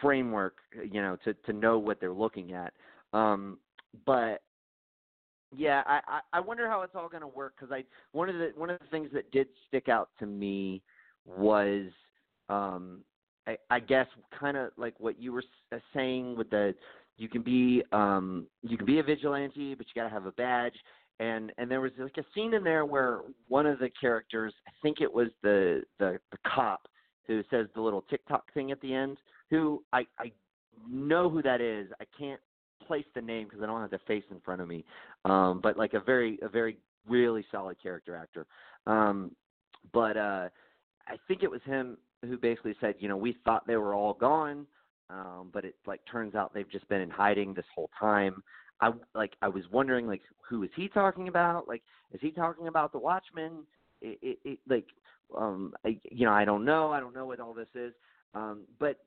framework you know to to know what they're looking at. Um but yeah i i wonder how it's all going to work because i one of the one of the things that did stick out to me was um I, I guess kind of like what you were uh, saying with the you can be um you can be a vigilante, but you got to have a badge. And and there was like a scene in there where one of the characters, I think it was the the, the cop who says the little tick-tock thing at the end, who I I know who that is. I can't place the name because I don't have the face in front of me. Um, but like a very a very really solid character actor. Um, but uh, I think it was him who basically said, you know, we thought they were all gone, um, but it like turns out they've just been in hiding this whole time. I like I was wondering like who is he talking about? Like is he talking about the Watchmen? It, it, it like um I, you know I don't know I don't know what all this is. Um, but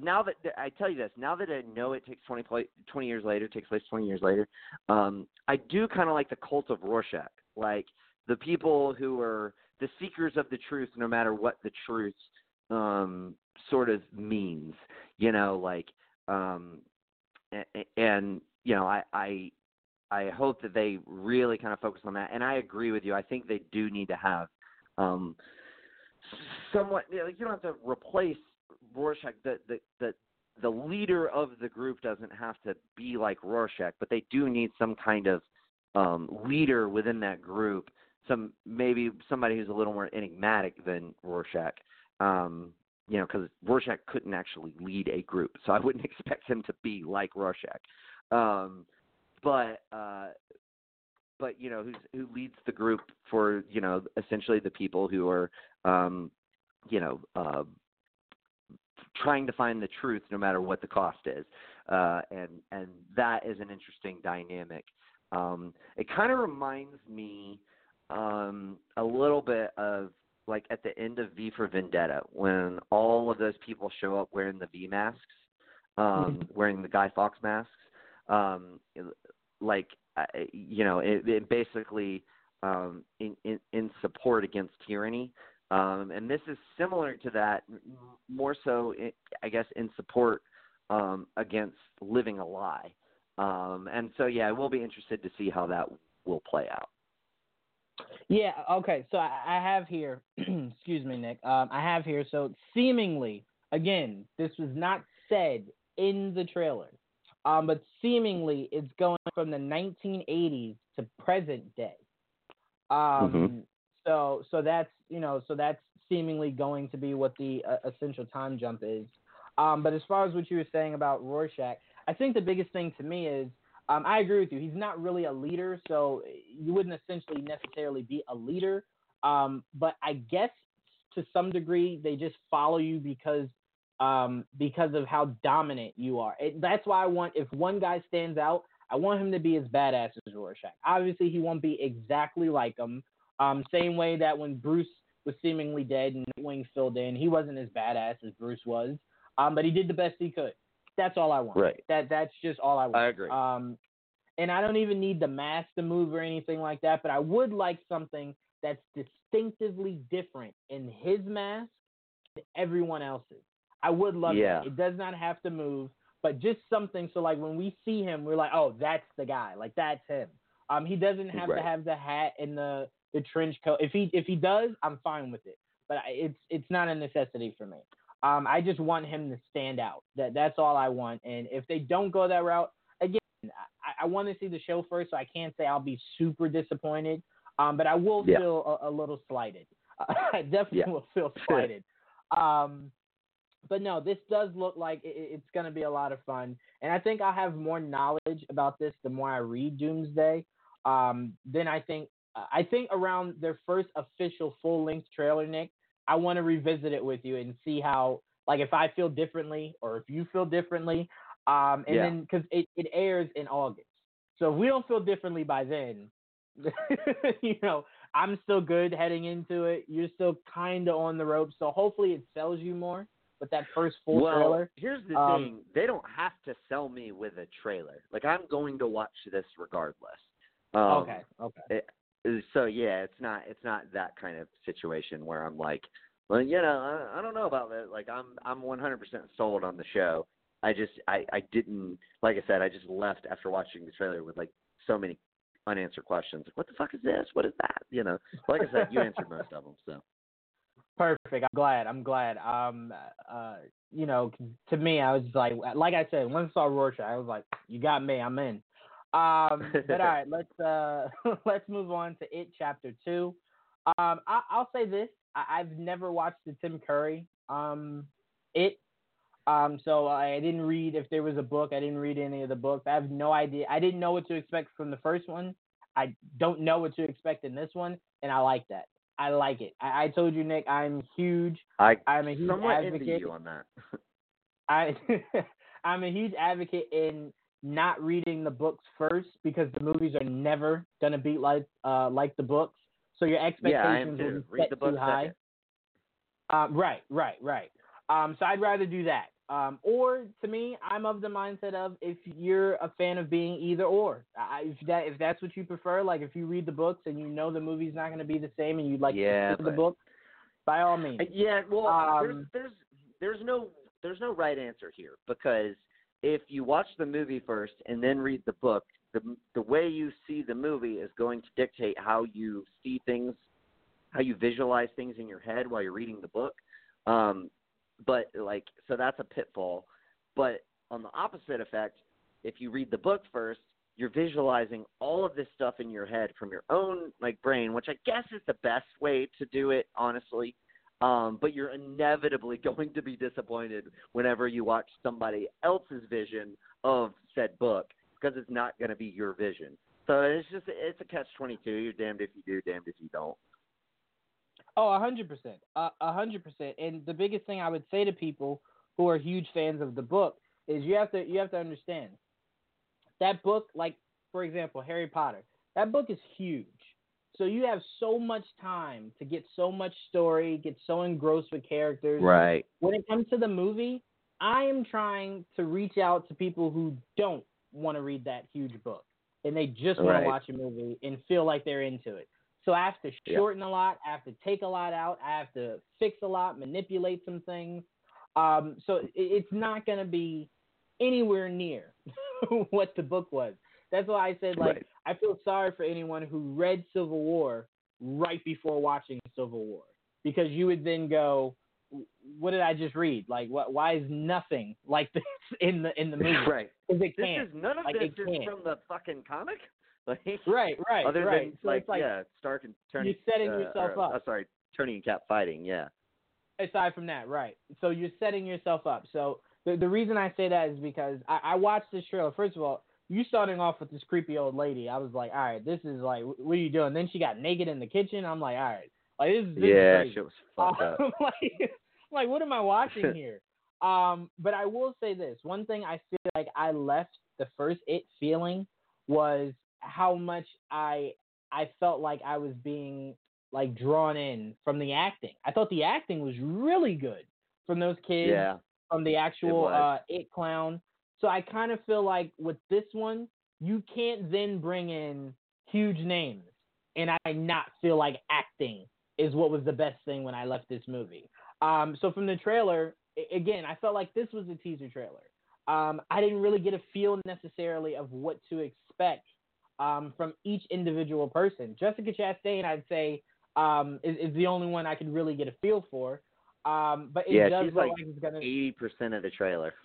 now that I tell you this, now that I know it takes 20, 20 years later, takes place 20 years later, um, I do kind of like the cult of Rorschach, like the people who are the seekers of the truth, no matter what the truth um, sort of means, you know, like, um, and, you know, I, I, I hope that they really kind of focus on that, and I agree with you. I think they do need to have um, somewhat. You, know, you don't have to replace Rorschach. The, the the the leader of the group doesn't have to be like Rorschach, but they do need some kind of um, leader within that group. Some maybe somebody who's a little more enigmatic than Rorschach. Um, you know, because Rorschach couldn't actually lead a group, so I wouldn't expect him to be like Rorschach. Um, but uh, but you know, who's who leads the group for you know essentially the people who are um, you know uh, trying to find the truth no matter what the cost is, uh, and and that is an interesting dynamic. Um, it kind of reminds me um, a little bit of like at the end of V for Vendetta when all of those people show up wearing the V masks, um, wearing the Guy Fawkes masks. Um, like uh, you know, it, it basically um, in, in in support against tyranny. Um, and this is similar to that, more so, I guess, in support um, against living a lie. Um, and so, yeah, we'll be interested to see how that will play out. Yeah. Okay. So I, I have here. excuse me, Nick. Um, I have here. So seemingly, again, this was not said in the trailer, um, but seemingly it's going from the 1980s to present day. Um, mm-hmm. So so that's you know so that's seemingly going to be what the uh, essential time jump is. Um, but as far as what you were saying about Rorschach, I think the biggest thing to me is um, I agree with you. He's not really a leader, so you wouldn't essentially necessarily be a leader. Um, but I guess to some degree they just follow you because um, because of how dominant you are. It, that's why I want if one guy stands out, I want him to be as badass as Rorschach. Obviously, he won't be exactly like him. Um, same way that when Bruce was seemingly dead and Nightwing filled in, he wasn't as badass as Bruce was. Um, but he did the best he could. That's all I want. Right. That that's just all I want. I agree. Um, and I don't even need the mask to move or anything like that, but I would like something that's distinctively different in his mask than everyone else's. I would love yeah. that. It does not have to move, but just something so like when we see him, we're like, oh, that's the guy. Like that's him. Um, he doesn't have right. to have the hat and the the trench coat. If he if he does, I'm fine with it. But it's it's not a necessity for me. Um, I just want him to stand out. That that's all I want. And if they don't go that route, again, I, I want to see the show first, so I can't say I'll be super disappointed. Um, but I will yeah. feel a, a, little slighted. I definitely yeah. will feel slighted. um, but no, this does look like it, it's going to be a lot of fun, and I think I'll have more knowledge about this the more I read Doomsday. Um, then I think I think around their first official full length trailer, Nick, I want to revisit it with you and see how, like, if I feel differently or if you feel differently. Um, and yeah. then because it, it airs in August, so if we don't feel differently by then, you know, I'm still good heading into it. You're still kind of on the ropes, so hopefully it sells you more. But that first full well, trailer. Here's the um, thing: they don't have to sell me with a trailer. Like I'm going to watch this regardless. Um, okay. Okay. It, so yeah, it's not it's not that kind of situation where I'm like, well, you know, I, I don't know about that. Like I'm I'm 100% sold on the show. I just I I didn't like I said I just left after watching the trailer with like so many unanswered questions. Like, what the fuck is this? What is that? You know, like I said, you answered most of them. So. Perfect. I'm glad. I'm glad. Um, uh, you know, to me, I was like, like I said, once I saw Rorschach, I was like, you got me. I'm in. Um, but all right, let's uh, let's move on to it chapter two. Um, I, will say this: I, have never watched the Tim Curry um, it. Um, so I didn't read if there was a book. I didn't read any of the books. I have no idea. I didn't know what to expect from the first one. I don't know what to expect in this one, and I like that. I like it. I, I told you, Nick, I'm huge. I, I'm a huge advocate. on that. I I'm a huge advocate in not reading the books first because the movies are never gonna be like uh like the books. So your expectations yeah, will be Read set too high. Um, right, right, right. Um, so I'd rather do that. Um, or to me, I'm of the mindset of if you're a fan of being either or. I, if that if that's what you prefer, like if you read the books and you know the movie's not going to be the same and you'd like yeah, to read the book, by all means. Uh, yeah, well, um, there's there's there's no there's no right answer here because if you watch the movie first and then read the book, the the way you see the movie is going to dictate how you see things, how you visualize things in your head while you're reading the book. Um, but like so that's a pitfall. But on the opposite effect, if you read the book first, you're visualizing all of this stuff in your head from your own like brain, which I guess is the best way to do it, honestly. Um, but you're inevitably going to be disappointed whenever you watch somebody else's vision of said book because it's not going to be your vision. So it's just it's a catch twenty two. You're damned if you do, damned if you don't. Oh, a hundred percent, a hundred percent. And the biggest thing I would say to people who are huge fans of the book is you have to you have to understand that book. Like for example, Harry Potter. That book is huge. So you have so much time to get so much story, get so engrossed with characters. Right. When it comes to the movie, I am trying to reach out to people who don't want to read that huge book and they just want right. to watch a movie and feel like they're into it. So I have to shorten yeah. a lot. I have to take a lot out. I have to fix a lot, manipulate some things. Um, so it's not going to be anywhere near what the book was. That's why I said, like, right. I feel sorry for anyone who read Civil War right before watching Civil War because you would then go, "What did I just read? Like, what? Why is nothing like this in the in the movie? Right? Because it this can't. is none of like, this is can't. from the fucking comic. Like, right, right, other right. than so like, it's like yeah, Stark and Turning. you're setting uh, yourself or, up. Uh, sorry, Turning and Cap fighting. Yeah. aside from that, right? So you're setting yourself up. So the the reason I say that is because I, I watched this trailer. First of all, you starting off with this creepy old lady. I was like, all right, this is like, what are you doing? Then she got naked in the kitchen. I'm like, all right, like this, this yeah, is shit was fucked up. Like, like, what am I watching here? um, but I will say this: one thing I feel like I left the first it feeling was how much I I felt like I was being like drawn in from the acting. I thought the acting was really good from those kids, Yeah. from the actual was. uh, it clown. So I kind of feel like with this one, you can't then bring in huge names and I not feel like acting is what was the best thing when I left this movie. Um, so from the trailer, again, I felt like this was a teaser trailer. Um, I didn't really get a feel necessarily of what to expect um, from each individual person. Jessica Chastain, I'd say, um, is, is the only one I could really get a feel for. Um, but it Yeah, does she's look like like it's gonna. Eighty percent of the trailer.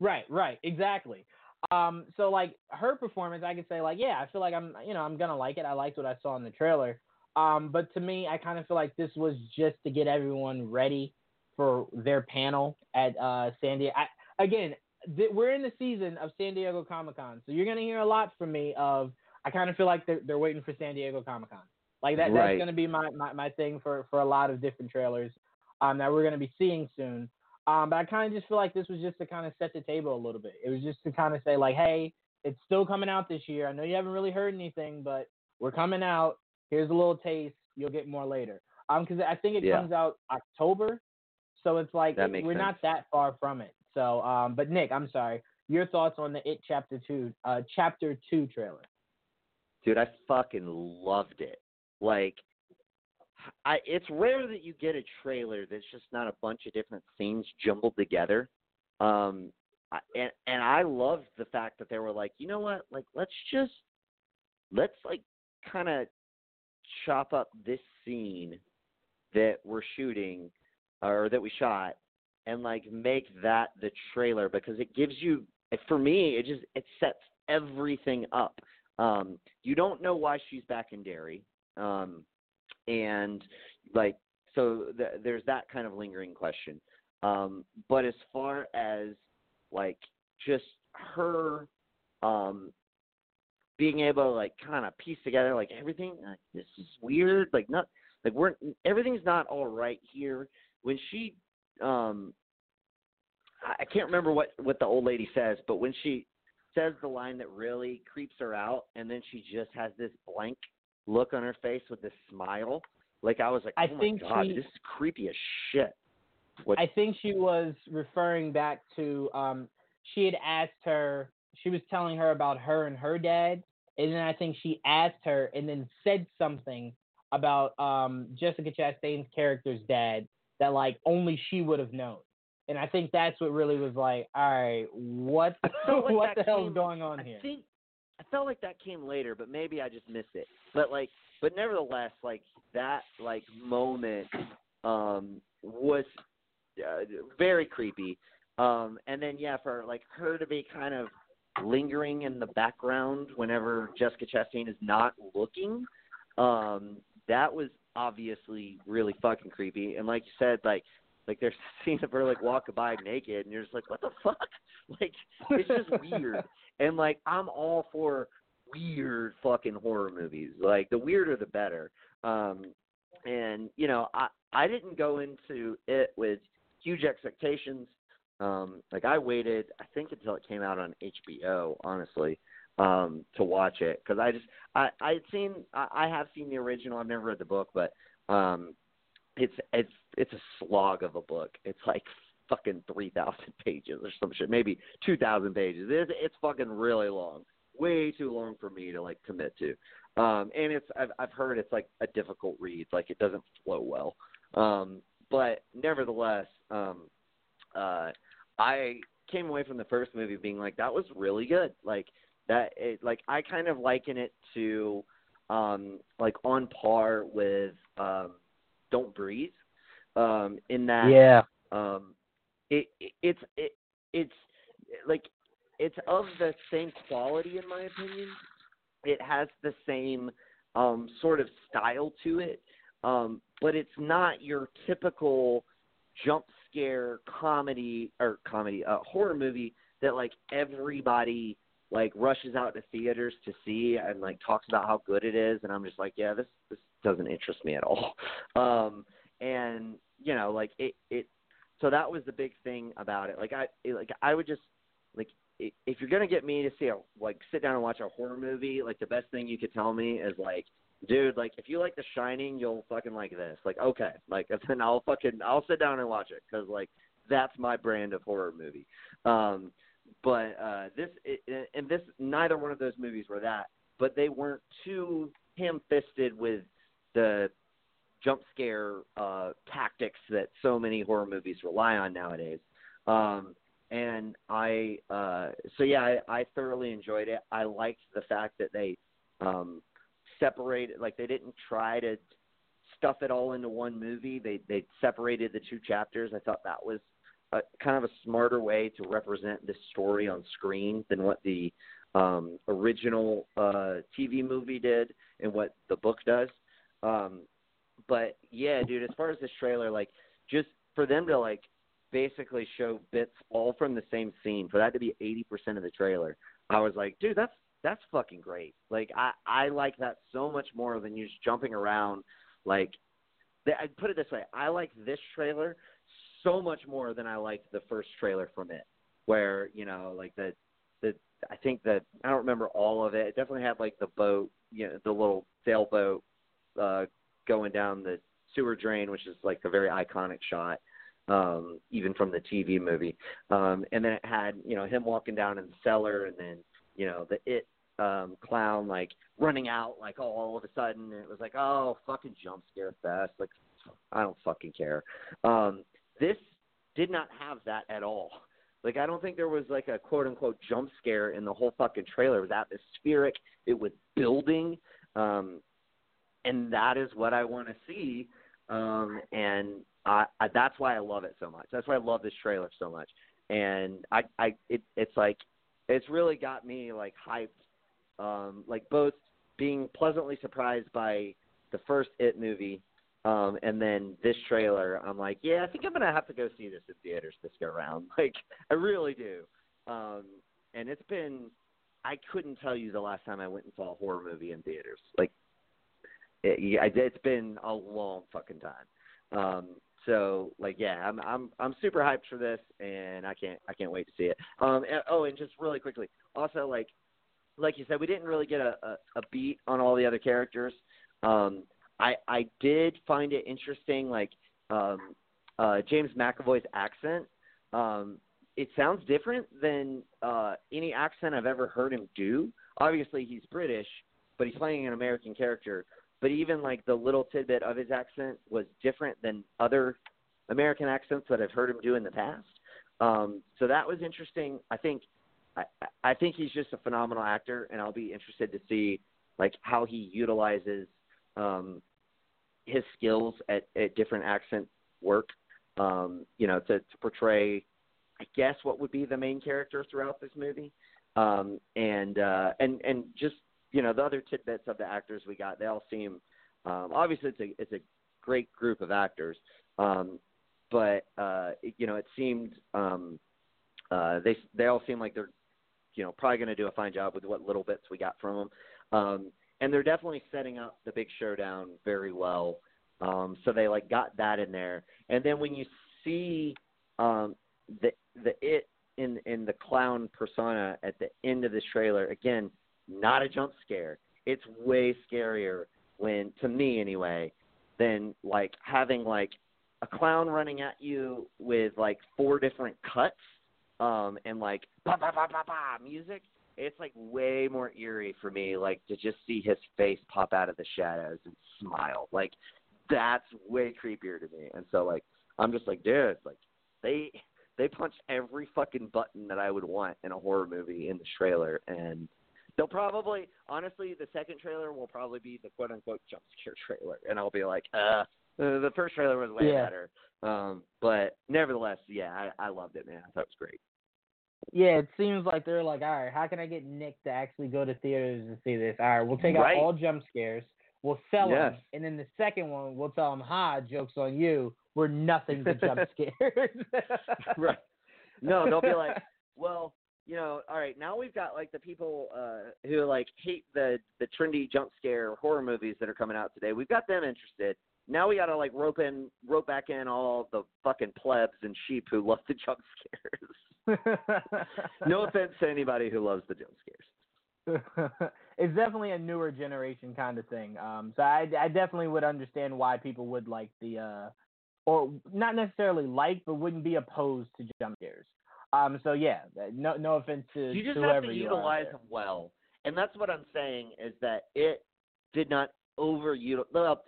Right, right, exactly. Um, so like her performance, I could say like, yeah, I feel like I'm, you know, I'm gonna like it. I liked what I saw in the trailer. Um, but to me, I kind of feel like this was just to get everyone ready for their panel at uh, San Diego. I, again, th- we're in the season of San Diego Comic Con, so you're gonna hear a lot from me. Of I kind of feel like they're, they're waiting for San Diego Comic Con. Like that, Right. that's gonna be my, my, my thing for, for a lot of different trailers um, that we're gonna be seeing soon. Um, but I kind of just feel like this was just to kind of set the table a little bit. It was just to kind of say like, hey, it's still coming out this year. I know you haven't really heard anything, but we're coming out. Here's a little taste. You'll get more later. Um, because I think it Yeah. comes out October, so it's like it- we're not that far from it. So, um, but Nick, I'm sorry. Your thoughts on the It Chapter Two, uh, Chapter Two trailer? Dude, I fucking loved it. Like, I it's rare that you get a trailer that's just not a bunch of different scenes jumbled together. Um, and and I loved the fact that they were like, you know what, like let's just let's like kind of chop up this scene that we're shooting or that we shot and like make that the trailer because it gives you for me it just it sets everything up. Um you don't know why she's back in Derry. Um and like so th- there's that kind of lingering question. Um but as far as like just her um being able to like kind of piece together like everything like, this is weird like not like we're everything's not all right here. When she um I can't remember what what the old lady says, but when she says the line that really creeps her out, and then she just has this blank look on her face with this smile, like I was like, I oh think my god, she- this is creepy as shit. What? I think she was referring back to um she had asked her she was telling her about her and her dad and then I think she asked her and then said something about um Jessica Chastain's character's dad that like only she would have known. And I think that's what really was like, all right, what I what the hell is going on I here? think I felt like that came later, but maybe I just missed it. But like, but nevertheless, like that like moment um was uh, very creepy. Um and then yeah, for like her to be kind of lingering in the background whenever Jessica Chastain is not looking, um that was obviously really fucking creepy. And like you said, like like there's a scene of her like walk by naked, and you're just like, what the fuck? Like it's just weird. And like I'm all for weird fucking horror movies. Like the weirder the better. Um and you know, I I didn't go into it with huge expectations. Um like I waited I think until it came out on HBO, honestly, um to watch it cuz I just I I had seen I, I have seen the original. I've never read the book, but um it's it's it's a slog of a book. It's like fucking three thousand pages or some shit, maybe two thousand pages. It's it's fucking really long, way too long for me to like commit to. Um, and it's I've I've heard it's like a difficult read, like it doesn't flow well. Um, but nevertheless, um, uh, I came away from the first movie being like that was really good. Like that, it, like I kind of liken it to um, like on par with um, Don't Breathe. Um, in that Yeah. um it, it it's it it's like it's of the same quality in my opinion. It has the same um sort of style to it um but it's not your typical jump scare comedy or comedy uh horror movie that like everybody like rushes out to theaters to see and like talks about how good it is and I'm just like yeah this this doesn't interest me at all. Um and you know like it it so that was the big thing about it. Like i like i would just like if you're to get me to see a like sit down and watch a horror movie like the best thing you could tell me is like dude like if you like the shining you'll fucking like this. Like okay. Like then i'll fucking i'll sit down and watch it cuz like that's my brand of horror movie. Um but uh this it, and this neither one of those movies were that but they weren't too ham-fisted with the jump scare uh tactics that so many horror movies rely on nowadays. Um and I uh so yeah, I, I thoroughly enjoyed it. I liked the fact that they um separated like they didn't try to stuff it all into one movie. They they separated the two chapters. I thought that was a, kind of a smarter way to represent this story on screen than what the um original uh TV movie did and what the book does. Um but yeah, dude, as far as this trailer, like just for them to like basically show bits all from the same scene, for that to be eighty percent of the trailer, I was like, dude, that's that's fucking great. Like I I like that so much more than you just jumping around. Like I put it this way, I like this trailer so much more than I liked the first trailer from it, where you know like the the I think that I don't remember all of it. It definitely had like the boat, you know, the little sailboat uh going down the sewer drain, which is like a very iconic shot, um, even from the TV movie. Um, and then it had, you know, him walking down in the cellar and then, you know, the it um clown like running out like all, all of a sudden and it was like, Oh, fucking jump scare fest. Like I don't fucking care. Um this did not have that at all. Like I don't think there was like a quote unquote jump scare in the whole fucking trailer. It was atmospheric. It was building. Um and that is what I want to see um, and I, I that's why I love it so much. That's why I love this trailer so much. And I, I, it, it's like, it's really got me like hyped, um, like both being pleasantly surprised by the first It movie, um, and then this trailer. I'm like, yeah, I think I'm gonna have to go see this in theaters this go around. Like, I really do. Um, and it's been, I couldn't tell you the last time I went and saw a horror movie in theaters. Like, it, it's been a long fucking time. Um, so like yeah, I'm I'm I'm super hyped for this, and I can't I can't wait to see it. Um, and, oh, and just really quickly, also like like you said, we didn't really get a, a, a beat on all the other characters. Um, I I did find it interesting, like um, uh, James McAvoy's accent. Um, it sounds different than uh, any accent I've ever heard him do. Obviously, he's British, but he's playing an American character but even like the little tidbit of his accent was different than other American accents that I've heard him do in the past. Um, so that was interesting. I think I, I think he's just a phenomenal actor, and I'll be interested to see like how he utilizes um, his skills at, at different accent work. Um, you know, to, to portray, I guess, what would be the main character throughout this movie, um, and uh, and and just you know, the other tidbits of the actors we got, they all seem um, obviously it's a it's a great group of actors, um, but uh, you know, it seemed um, uh, they they all seem like they're you know probably going to do a fine job with what little bits we got from them, um, and they're definitely setting up the big showdown very well. Um, so they like got that in there, and then when you see um, the the it in in the clown persona at the end of this trailer again not a jump scare. It's way scarier when, to me anyway, than like having like a clown running at you with like four different cuts um and like ba ba ba ba ba music. It's like way more eerie for me like to just see his face pop out of the shadows and smile. Like that's way creepier to me. And so like i'm just like dude like they they punched every fucking button that i would want in a horror movie in the trailer and They'll probably, honestly, the second trailer will probably be the quote unquote jump scare trailer, and I'll be like, uh, the first trailer was way yeah. better. Um, but nevertheless, yeah, I, I loved it, man. I thought it was great. Yeah, it seems like they're like, all right, how can I get Nick to actually go to theaters to see this? All right, we'll take right. out all jump scares. We'll sell yes. them, and then the second one, we'll tell them, "Ha, jokes on you. We're nothing but jump scares." right. No, they'll be like, well, you know, all right, now we've got like the people uh who like hate the the trendy jump scare horror movies that are coming out today. We've got them interested. Now we got to like rope in rope back in all the fucking plebs and sheep who love the jump scares. no offense to anybody who loves the jump scares. it's definitely a newer generation kind of thing. Um so I I definitely would understand why people would like the uh or not necessarily like but wouldn't be opposed to jump scares. Um, so yeah, no no offense to you just whoever have to utilize them well, and that's what I'm saying is that it did not overutilize. Well,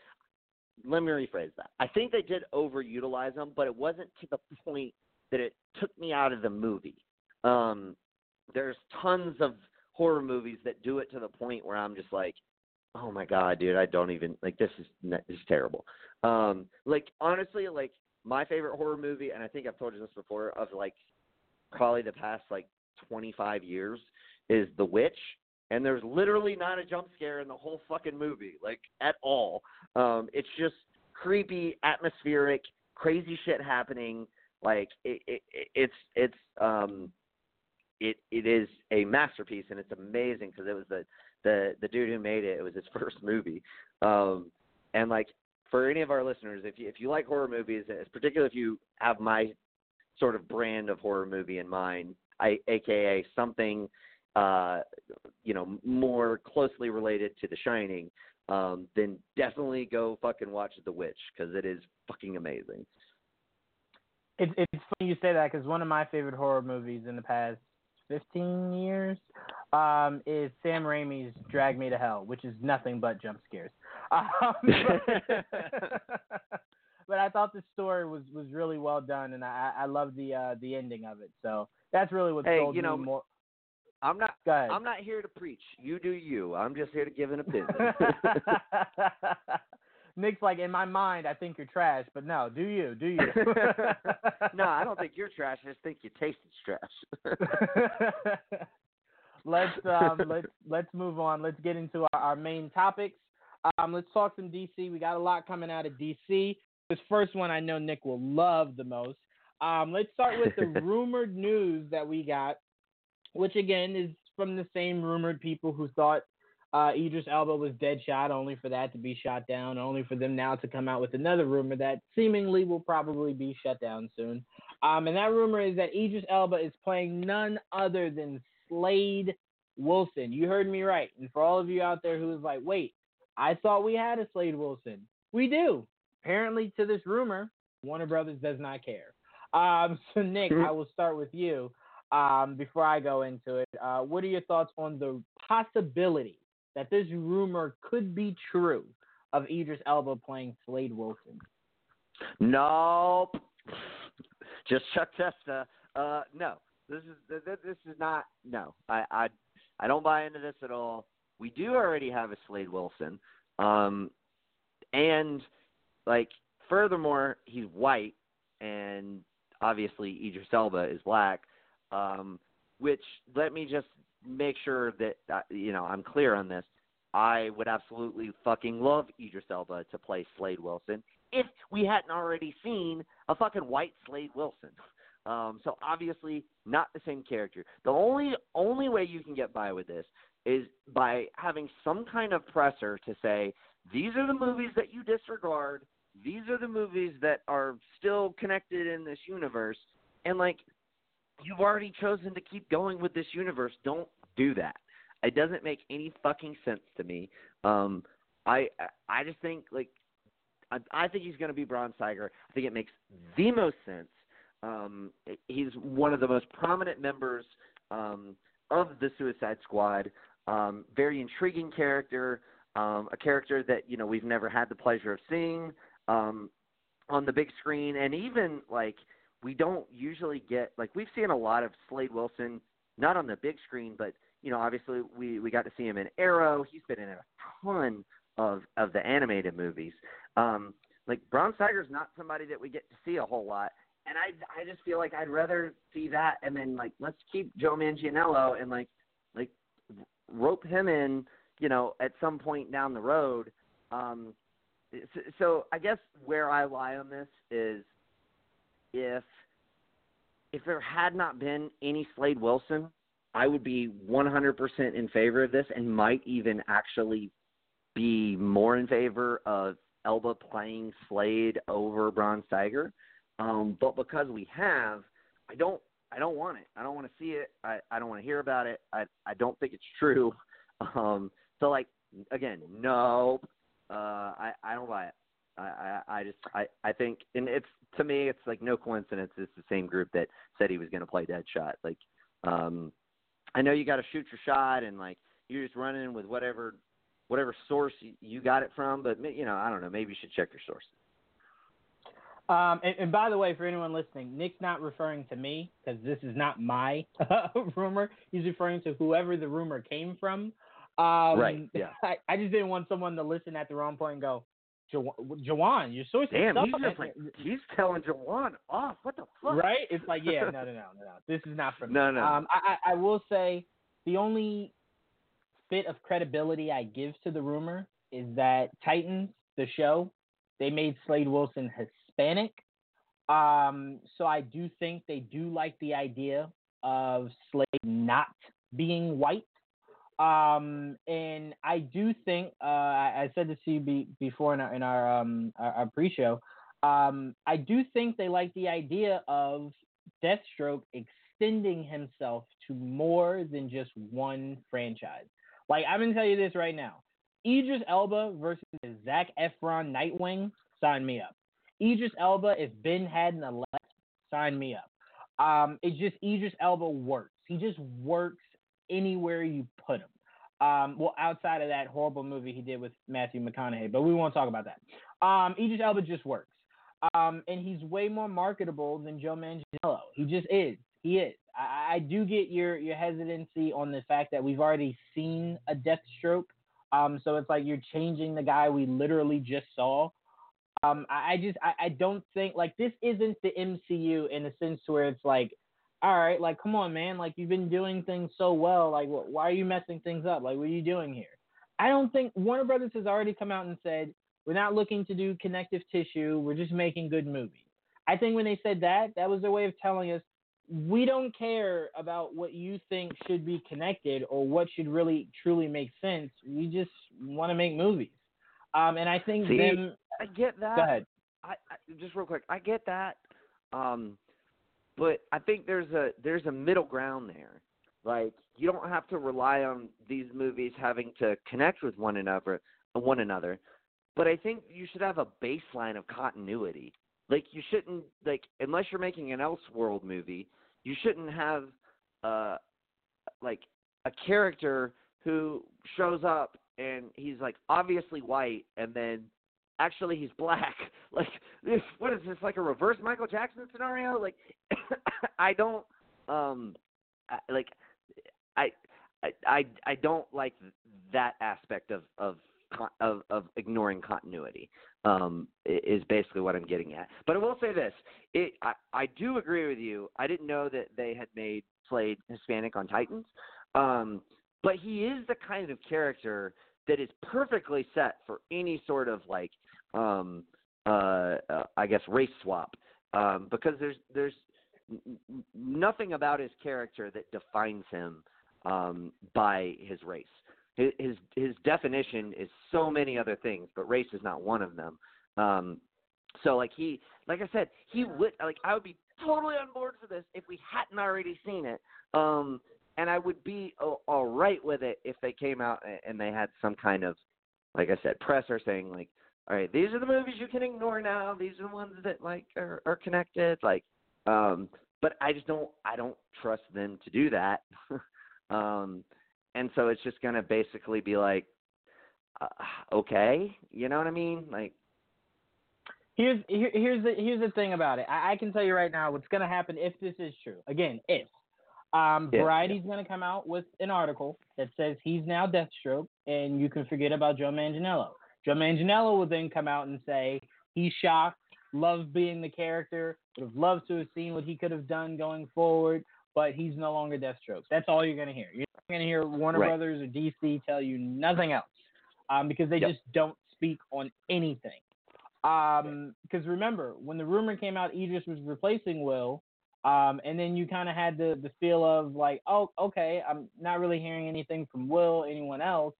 let me rephrase that. I think they did overutilize them, but it wasn't to the point that it took me out of the movie. Um, there's tons of horror movies that do it to the point where I'm just like, oh my god, dude, I don't even like this is this is terrible. Um, like honestly, like my favorite horror movie, and I think I've told you this before, of like probably the past like 25 years is The Witch, and there's literally not a jump scare in the whole fucking movie, like at all. Um, it's just creepy, atmospheric, crazy shit happening. Like it, it, it's it's um, it it is a masterpiece, and it's amazing because it was the the the dude who made it. It was his first movie, um, and like for any of our listeners, if you if you like horror movies, particularly if you have my sort of brand of horror movie in mind, I, aka something uh, you know more closely related to The Shining, um, then definitely go fucking watch The Witch because it is fucking amazing. It's it's funny you say that because one of my favorite horror movies in the past 15 years um, is Sam Raimi's Drag Me to Hell, which is nothing but jump scares. Um, but I thought the story was was really well done, and I I love the uh, the ending of it. So that's really what hey, sold you know, me more. I'm not. I'm not here to preach. You do you. I'm just here to give an opinion. Nick's like, in my mind, I think you're trash, but no, do you? Do you? no, I don't think you're trash. I just think you tasted trash. let's um, let's let's move on. Let's get into our, our main topics. Um, let's talk some DC. We got a lot coming out of DC. This first one I know Nick will love the most. Um, let's start with the rumored news that we got, which again is from the same rumored people who thought uh, Idris Elba was Deadshot, only for that to be shot down, only for them now to come out with another rumor that seemingly will probably be shut down soon. Um, and that rumor is that Idris Elba is playing none other than Slade Wilson. You heard me right. And for all of you out there who is like, wait, I thought we had a Slade Wilson. We do. Apparently, to this rumor, Warner Brothers does not care. Um, so, Nick, I will start with you um, before I go into it. Uh, what are your thoughts on the possibility that this rumor could be true of Idris Elba playing Slade Wilson? Nope. Just Chuck Testa. Uh, no, this is this is not. No, I I I don't buy into this at all. We do already have a Slade Wilson, um, and like furthermore, he's white, and obviously Idris Elba is black. Um, which let me just make sure that uh, you know I'm clear on this. I would absolutely fucking love Idris Elba to play Slade Wilson if we hadn't already seen a fucking white Slade Wilson. Um, so obviously not the same character. The only only way you can get by with this is by having some kind of presser to say these are the movies that you disregard. These are the movies that are still connected in this universe, and like you've already chosen to keep going with this universe. Don't do that. It doesn't make any fucking sense to me. Um, I I just think like I, I think he's going to be Bronze Tiger. I think it makes the most sense. Um, he's one of the most prominent members um, of the Suicide Squad. Um, very intriguing character, um, a character that you know we've never had the pleasure of seeing um, on the big screen, and even like we don't usually get like we've seen a lot of Slade Wilson, not on the big screen, but you know obviously we we got to see him in Arrow. He's been in a ton of of the animated movies. Um, like Bronze Tiger's not somebody that we get to see a whole lot, and I I just feel like I'd rather see that and then like let's keep Joe Manganiello and like like rope him in, you know, at some point down the road. Um, so, I guess where I lie on this is if if there had not been any Slade Wilson, I would be 100% in favor of this and might even actually be more in favor of Elba playing Slade over Bronze Tiger. Um, but because we have, I don't I don't want it. I don't want to see it. I, I don't want to hear about it. I I don't think it's true. Um, so like again, no, uh, I I don't buy it. I, I I just I I think and it's to me it's like no coincidence. It's the same group that said he was going to play Deadshot. Like, um, I know you got to shoot your shot and like you're just running with whatever whatever source you got it from. But you know, I don't know. Maybe you should check your sources. Um, and, and, by the way, for anyone listening, Nick's not referring to me because this is not my rumor. He's referring to whoever the rumor came from. Um, right. Yeah. I, I, just didn't want someone to listen at the wrong point and go, Jawan, your source Damn, he's just like he's telling Jawan off. What the fuck? Right? It's like, yeah, no, no, no, no, no. This is not from no, no. Um, I, I, I will say the only bit of credibility I give to the rumor is that Titans, the show, they made Slade Wilson Hispanic. Um, so I do think they do like the idea of Slade not being white. Um, and I do think uh, I, said this to you be, before in our in our, um, our, our pre-show. Um, I do think they like the idea of Deathstroke extending himself to more than just one franchise. Like I'm gonna tell you this right now: Idris Elba versus Zac Efron Nightwing, sign me up. Idris Elba if Ben hadn't left, sign me up. Um, it's just Idris Elba works. He just works anywhere you put him. Um, well, outside of that horrible movie he did with Matthew McConaughey, but we won't talk about that. Um, Idris Elba just works. Um, and he's way more marketable than Joe Manganiello. He just is. He is. I, I do get your your hesitancy on the fact that we've already seen a Deathstroke Um, so it's like you're changing the guy we literally just saw. Um, I, I just I, I don't think like this isn't the MCU in a sense where it's like, all right, like come on, man, like you've been doing things so well, like wh- why are you messing things up? Like what are you doing here? I don't think Warner Brothers has already come out and said we're not looking to do connective tissue. We're just making good movies. I think when they said that, that was their way of telling us we don't care about what you think should be connected or what should really truly make sense. We just want to make movies. Um, and I think See, them. I get that. Go ahead. I, I just real quick, I get that. Um, but I think there's a there's a middle ground there. Like you don't have to rely on these movies having to connect with one another, one another. But I think you should have a baseline of continuity. Like you shouldn't like unless you're making an Elseworld movie, you shouldn't have uh like a character who shows up and he's like obviously white and then actually he's black. Like this what is this like a reverse Michael Jackson scenario? Like I don't um I, like I I I I don't like that aspect of of of of ignoring continuity. Um is basically what I'm getting at. But I will say this, it I I do agree with you. I didn't know that they had made Slade Hispanic on Titans. Um but he is the kind of character that is perfectly set for any sort of like um uh, uh I guess race swap um because there's there's nothing about his character that defines him um by his race. His his, definition is so many other things but race is not one of them. Um so like he like I said he would like I would be totally on board for this if we hadn't already seen it um and I would be all right with it if they came out and they had some kind of, like I said, press presser saying like, all right, these are the movies you can ignore now. These are the ones that like are, are connected. Like, um, but I just don't, I don't trust them to do that. um, and so it's just gonna basically be like, uh, okay, you know what I mean? Like, Here's here, here's the here's the thing about it. I, I can tell you right now what's gonna happen if this is true. Again, if um, Yeah, Variety's gonna come out with an article that says he's now Deathstroke, and you can forget about Joe Manganiello. Joe Manganiello will then come out and say he's shocked, loves being the character, would have loved to have seen what he could have done going forward, but he's no longer Deathstroke. That's all you're gonna hear. You're not gonna hear Warner Right. Brothers or DC tell you nothing else, um, because they Yep. just don't speak on anything. Um, because remember when the rumor came out, Idris was replacing Will, um, and then you kind of had the the feel of like, oh, okay, I'm not really hearing anything from Will, anyone else.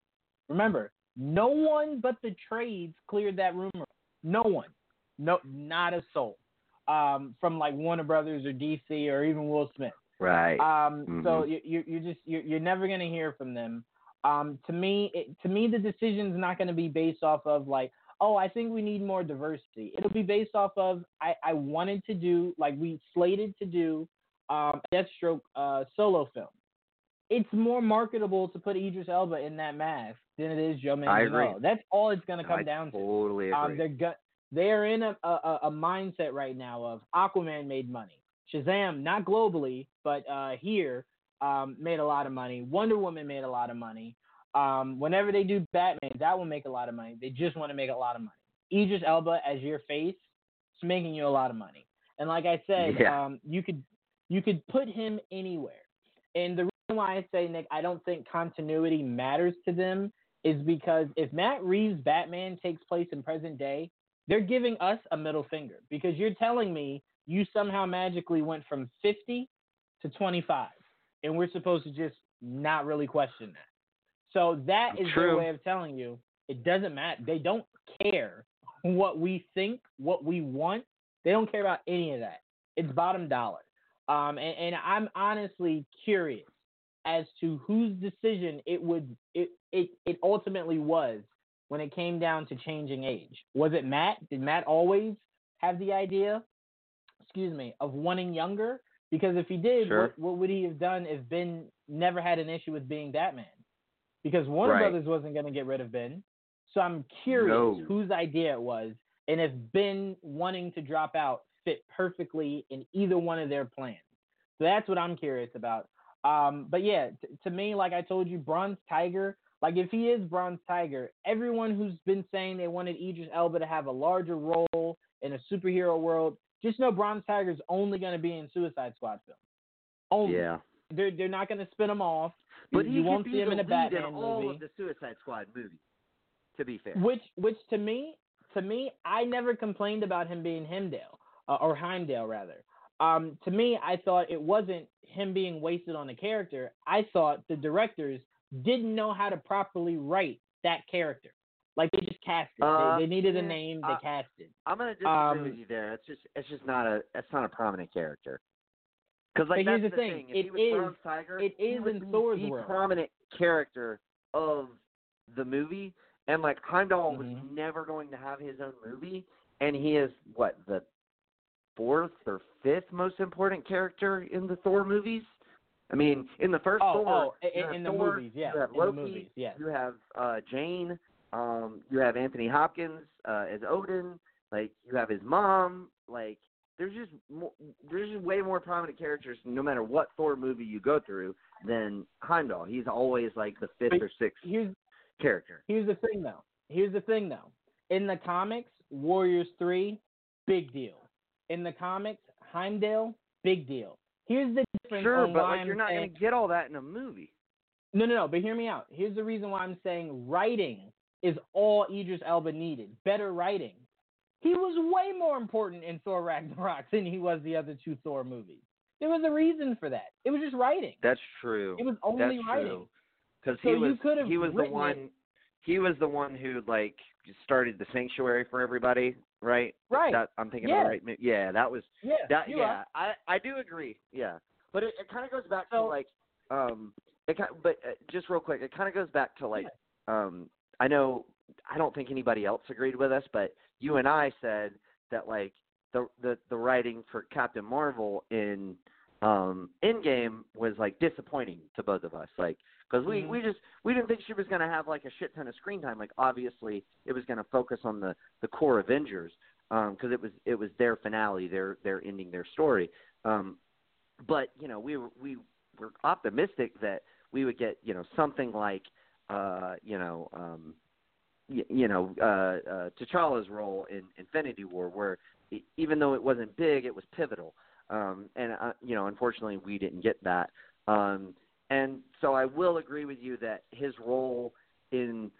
Remember, no one but the trades cleared that rumor. No one, no, not a soul, um, from like Warner Brothers or DC or even Will Smith. right, Um, So Mhm. you, you you're just you're, you're never gonna hear from them. Um, to me, it, to me, the decision's not gonna be based off of like, oh, I think we need more diversity. It'll be based off of I, I wanted to do like we slated to do um, a Deathstroke uh, solo film. It's more marketable to put Idris Elba in that mask than it is Joe I agree. Manganiello. That's all it's gonna come I down to. totally agree. Um, they're go- they are in a, a a mindset right now of Aquaman made money, Shazam not globally but uh, here um, made a lot of money. Wonder Woman made a lot of money. Um, whenever they do Batman, that will make a lot of money. They just want to make a lot of money. Idris Elba as your face is making you a lot of money. And like I said, Yeah. um, you could you could put him anywhere. And the why I say Nick, I don't think continuity matters to them is because if Matt Reeves' Batman takes place in present day, they're giving us a middle finger because you're telling me you somehow magically went from 50 to 25, and we're supposed to just not really question that. So that is their way of telling you it doesn't matter. They don't care what we think, what we want. They don't care about any of that. It's bottom dollar. Um, and, and I'm honestly curious as to whose decision it would it, it it ultimately was when it came down to changing age. Was it Matt? Did Matt always have the idea, excuse me, of wanting younger? Because if he did, Sure. what, what would he have done if Ben never had an issue with being Batman? Because Warner Right. Brothers wasn't going to get rid of Ben. So I'm curious No. whose idea it was, and if Ben wanting to drop out fit perfectly in either one of their plans. So that's what I'm curious about. Um, but yeah, t- to me, like I told you, Bronze Tiger, Like if he is Bronze Tiger, everyone who's been saying they wanted Idris Elba to have a larger role in a superhero world, just know Bronze Tiger's only going to be in Suicide Squad film. Only. Yeah. They're they're not going to spin him off. But you, he you won't be see him the in a Batman in all movie. of the Suicide Squad movies. To be fair. Which, which to me, to me, I never complained about him being Hemdale uh, or Heimdall rather. Um, to me, I thought it wasn't him being wasted on the character. I thought the directors didn't know how to properly write that character. Like they just casted. Uh, they, they needed a name. They uh, casted. I'm gonna disagree Um, with you there. It's just it's just not a it's not a prominent character. Because like that's the thing, If it was is- Tiger, it he in Thor's the world. prominent character of the movie, and like Heimdall was Mhm. never going to have his own movie, and he is what the fourth or fifth most important character in the Thor movies. I mean, in the first Oh, Thor, oh, in, in the movies, yeah, you have in Loki, the movies, yeah. you have uh Jane, um, you have Anthony Hopkins uh, as Odin, like you have his mom, like there's just more, there's just way more prominent characters no matter what Thor movie you go through than Heimdall. He's always like the fifth But or sixth Here's character. Here's the thing, though. Here's the thing, though. In the comics, Warriors 3, big deal. In the comics, Heimdall, big deal. Here's the difference. Sure, but like you're not going to get all that in a movie. No, no, no. But hear me out. Here's the reason why I'm saying writing is all Idris Elba needed. Better writing. He was way more important in Thor Ragnarok than he was the other two Thor movies. There was a reason for that. It was just writing. That's true. It was only That's writing. Because So he was he was the written it- one he was the one who like started the sanctuary for everybody, right? Right. That, I'm thinking Yeah. of the right. Yeah, that was Yeah, that. yeah, are. I I do agree. Yeah, but it, it kind of goes back to like um it kind but uh, just real quick, it kind of goes back to like um I know I don't think anybody else agreed with us, but you and I said that like the the the writing for Captain Marvel in um Endgame was like disappointing to both of us like because we Mhm. we just we didn't think she was going to have like a shit ton of screen time. Like obviously it was going to focus on the the core Avengers um because it was it was their finale their their ending their story. Um but you know we were we were optimistic that we would get you know something like uh you know um y- you know uh uh T'Challa's role in Infinity War where even though it wasn't big it was pivotal. Um and uh, you know unfortunately we didn't get that. Um and so I will agree with you that his role in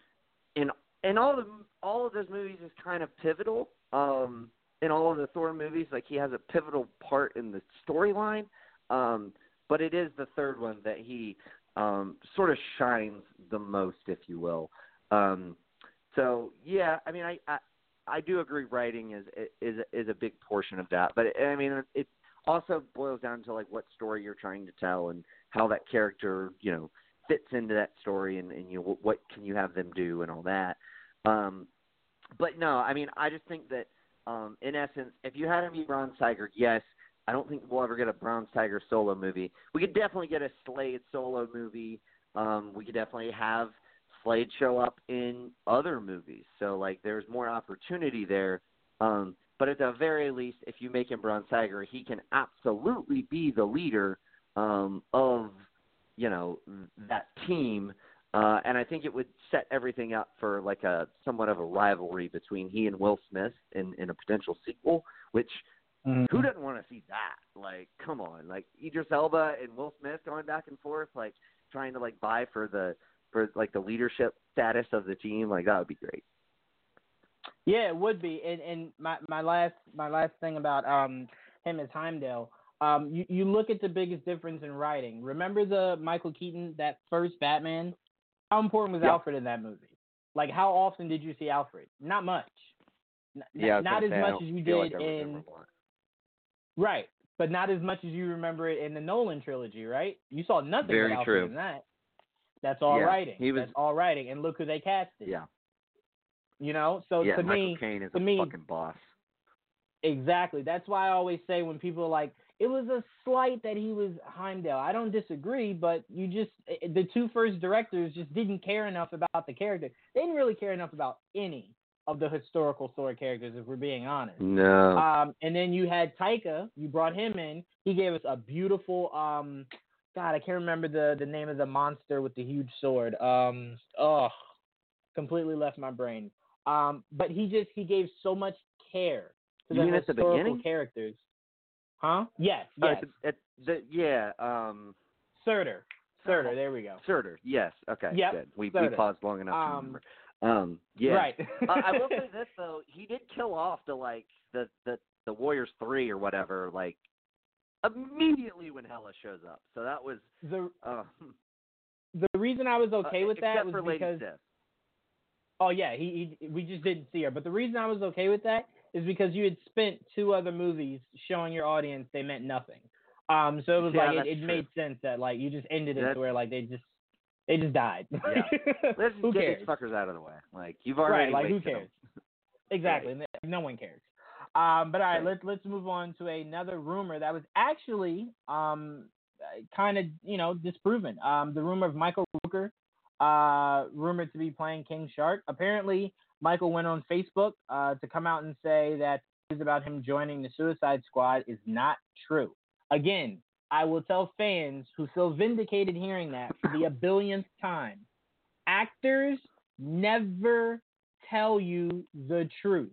in in all the all of those movies is kind of pivotal. Um in all of the Thor movies like he has a pivotal part in the storyline. Um but it is the third one that he um sort of shines the most if you will. Um so yeah i mean i i, I do agree writing is is is a big portion of that. But i mean it also boils down to like what story you're trying to tell and how that character you know fits into that story and, and you know what, can you have them do and all that um but no i mean i just think that um in essence if you had him be bronze tiger yes I don't think we'll ever get a Bronze Tiger solo movie. We could definitely get a Slade solo movie. Um, we could definitely have Slade show up in other movies. So like there's more opportunity there. Um, but at the very least, if you make him Bronze Tiger, he can absolutely be the leader um, of you know that team. Uh, and I think it would set everything up for like a somewhat of a rivalry between he and Will Smith in, in a potential sequel, which who doesn't want to see that? Like, come on, like Idris Elba and Will Smith going back and forth, like trying to like buy for the for like the leadership status of the team. Like that would be great. Yeah, it would be. And and my my last my last thing about um him is Heimdall. Um, you you look at the biggest difference in writing. Remember the Michael Keaton that first Batman? How important was Yeah. Alfred in that movie? Like, how often did you see Alfred? Not much. N- Yeah, not as say, much as you did like in right, but not as much as you remember it in the Nolan trilogy, right? You saw nothing Very but Alfred true. in that. That's all Yeah, writing. he was- That's all writing, and look who they casted. Yeah, You know, so yeah. to Michael me, Caine is to a me- fucking boss. Exactly. That's why I always say when people are like, it was a slight that he was Heimdall. I don't disagree, but you just the two first directors just didn't care enough about the character. They didn't really care enough about any of the historical Thor characters, if we're being honest. No. Um, and then you had Taika. You brought him in. He gave us a beautiful um, God, I can't remember the the name of the monster with the huge sword. Um, oh, completely left my brain. Um, but he just he gave so much care to You the the historical beginning? characters. Huh? Yes, Uh, yes. at the, at the, yeah, um, Surtur. Surtur, Oh. there we go. Surtur. Yes. Okay. Yep, Good. We we paused long enough to Um, remember. Um, yeah. Right. uh, I will say this though, he did kill off the like the the the Warriors three or whatever like immediately when Hela shows up. So that was the uh, the reason I was okay uh, with that was for Lady because Sif. oh yeah, he, he we just didn't see her. But the reason I was okay with that is because you had spent two other movies showing your audience they meant nothing. Um, so it was Yeah, like it, it made sense that like you just ended it That's- to where like they just they just died. Yeah. Let's who get cares? these fuckers out of the way. Like you've already right, like who cares? Exactly. No one cares. Um, but all right, Right. let's let's move on to another rumor that was actually um kind of you know disproven. Um, the rumor of Michael Rooker, uh, rumored to be playing King Shark. Apparently, Michael went on Facebook uh, to come out and say that news about him joining the Suicide Squad is not true. Again, I will tell fans who feel vindicated hearing that for the a billionth time. Actors never tell you the truth.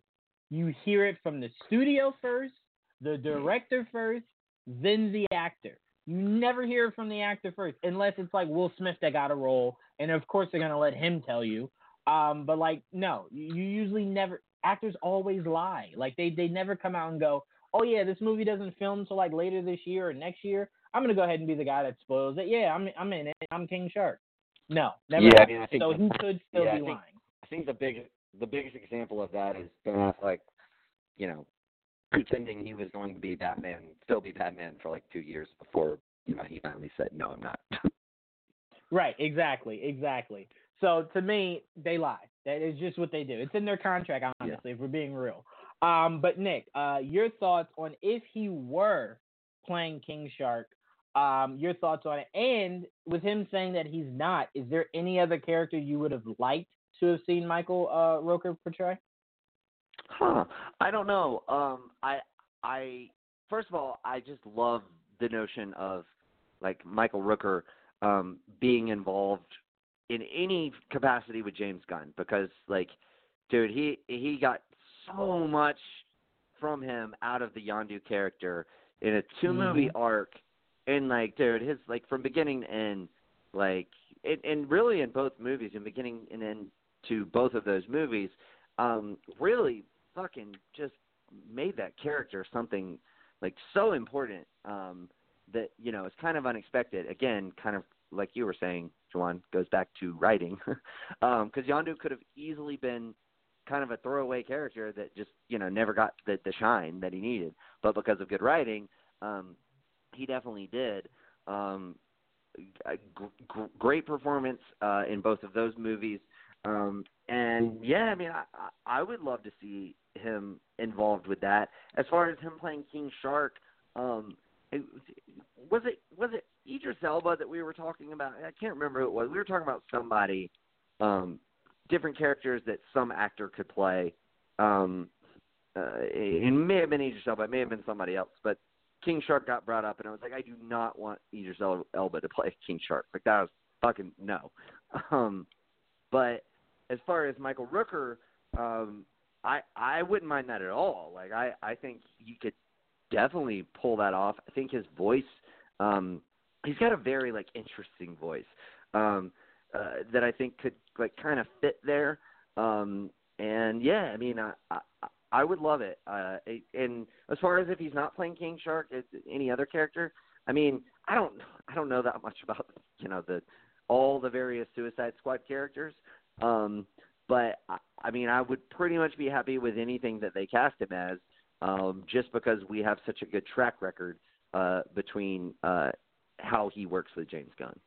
You hear it from the studio first, the director first, then the actor. You never hear it from the actor first, unless it's like Will Smith that got a role, and of course they're gonna let him tell you. Um, but like, no, you usually never. Actors always lie. Like they they never come out and go, oh yeah, this movie doesn't film until like later this year or next year. I'm gonna go ahead and be the guy that spoils it. Yeah, I'm I'm in it. I'm King Shark. No, never. Yeah, I mean, I think so the- he could still yeah, I be think- lying. I think the biggest the biggest example of that is Ben Affleck, you know, pretending he was going to be Batman, still be Batman for like two years before you know he finally said no, I'm not. Right, exactly, exactly. So to me, they lie. That is just what they do. It's in their contract, honestly, if we're being real. Um, but Nick, uh, your thoughts on if he were playing King Shark, um, your thoughts on it, and with him saying that he's not, is there any other character you would have liked to have seen Michael uh, Rooker portray? Huh. I don't know. Um I I first of all, I just love the notion of like Michael Rooker um being involved in any capacity with James Gunn because like dude, he he got so much from him out of the Yondu character in a two movie arc and like dude, his like from beginning to end like and, and really in both movies, in beginning and end to both of those movies, um, really fucking just made that character something like so important um, that you know it's kind of unexpected. Again, kind of like you were saying, Juan goes back to writing because um, Yondu could have easily been kind of a throwaway character that just you know never got the, the shine that he needed, but because of good writing, um, he definitely did. Um, gr- gr- great performance uh, in both of those movies. Um, and yeah, I mean, I, I I would love to see him involved with that. As far as him playing King Shark, um, it, was it was it Idris Elba that we were talking about? I can't remember who it was. We were talking about somebody, um, different characters that some actor could play. Um, uh, it may have been Idris Elba, it may have been somebody else, but King Shark got brought up, and I was like, I do not want Idris El- Elba to play King Shark. Like that was fucking no. Um, but as far as Michael Rooker, um, I I wouldn't mind that at all. Like I I think he could definitely pull that off. I think his voice, um, he's got a very like interesting voice um, uh, that I think could like kind of fit there. Um, and yeah, I mean, I, I I would love it. Uh, it- and as far as if he's not playing King Shark, it's any other character. I mean, I don't I don't know that much about you know the all the various Suicide Squad characters. Um, but I, I mean, I would pretty much be happy with anything that they cast him as, um, just because we have such a good track record uh, between uh, how he works with James Gunn.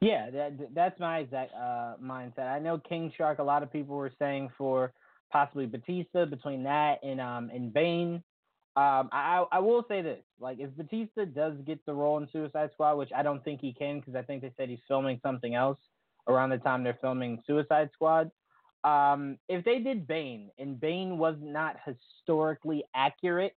Yeah, that that's my exact uh, mindset. I know King Shark. A lot of people were saying for possibly Bautista between that and um and Bane. Um, I I will say this: like if Bautista does get the role in Suicide Squad, which I don't think he can, because I think they said he's filming something else around the time they're filming Suicide Squad. Um, if they did Bane and Bane was not historically accurate,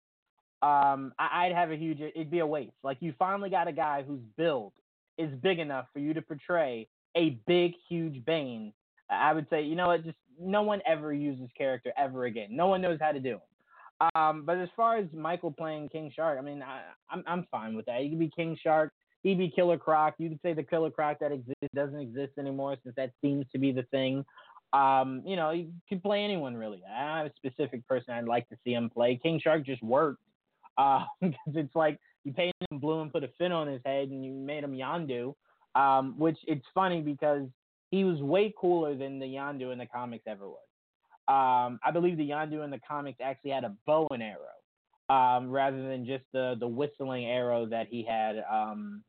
um, I, I'd have a huge. It'd be a waste. Like you finally got a guy whose build is big enough for you to portray a big, huge Bane. I would say, you know what? Just no one ever uses character ever again. No one knows how to do him. Um, but as far as Michael playing King Shark, I mean, I, I'm I'm fine with that. He could be King Shark. He'd be Killer Croc. You could say the Killer Croc that exists doesn't exist anymore since that seems to be the thing. Um, you know, you could play anyone really. I have a specific person I'd like to see him play. King Shark just worked because uh, it's like you painted him blue and put a fin on his head and you made him Yondu. Um, which it's funny because he was way cooler than the Yondu in the comics ever was. Um, I believe the Yondu in the comics actually had a bow and arrow um, rather than just the the whistling arrow that he had um,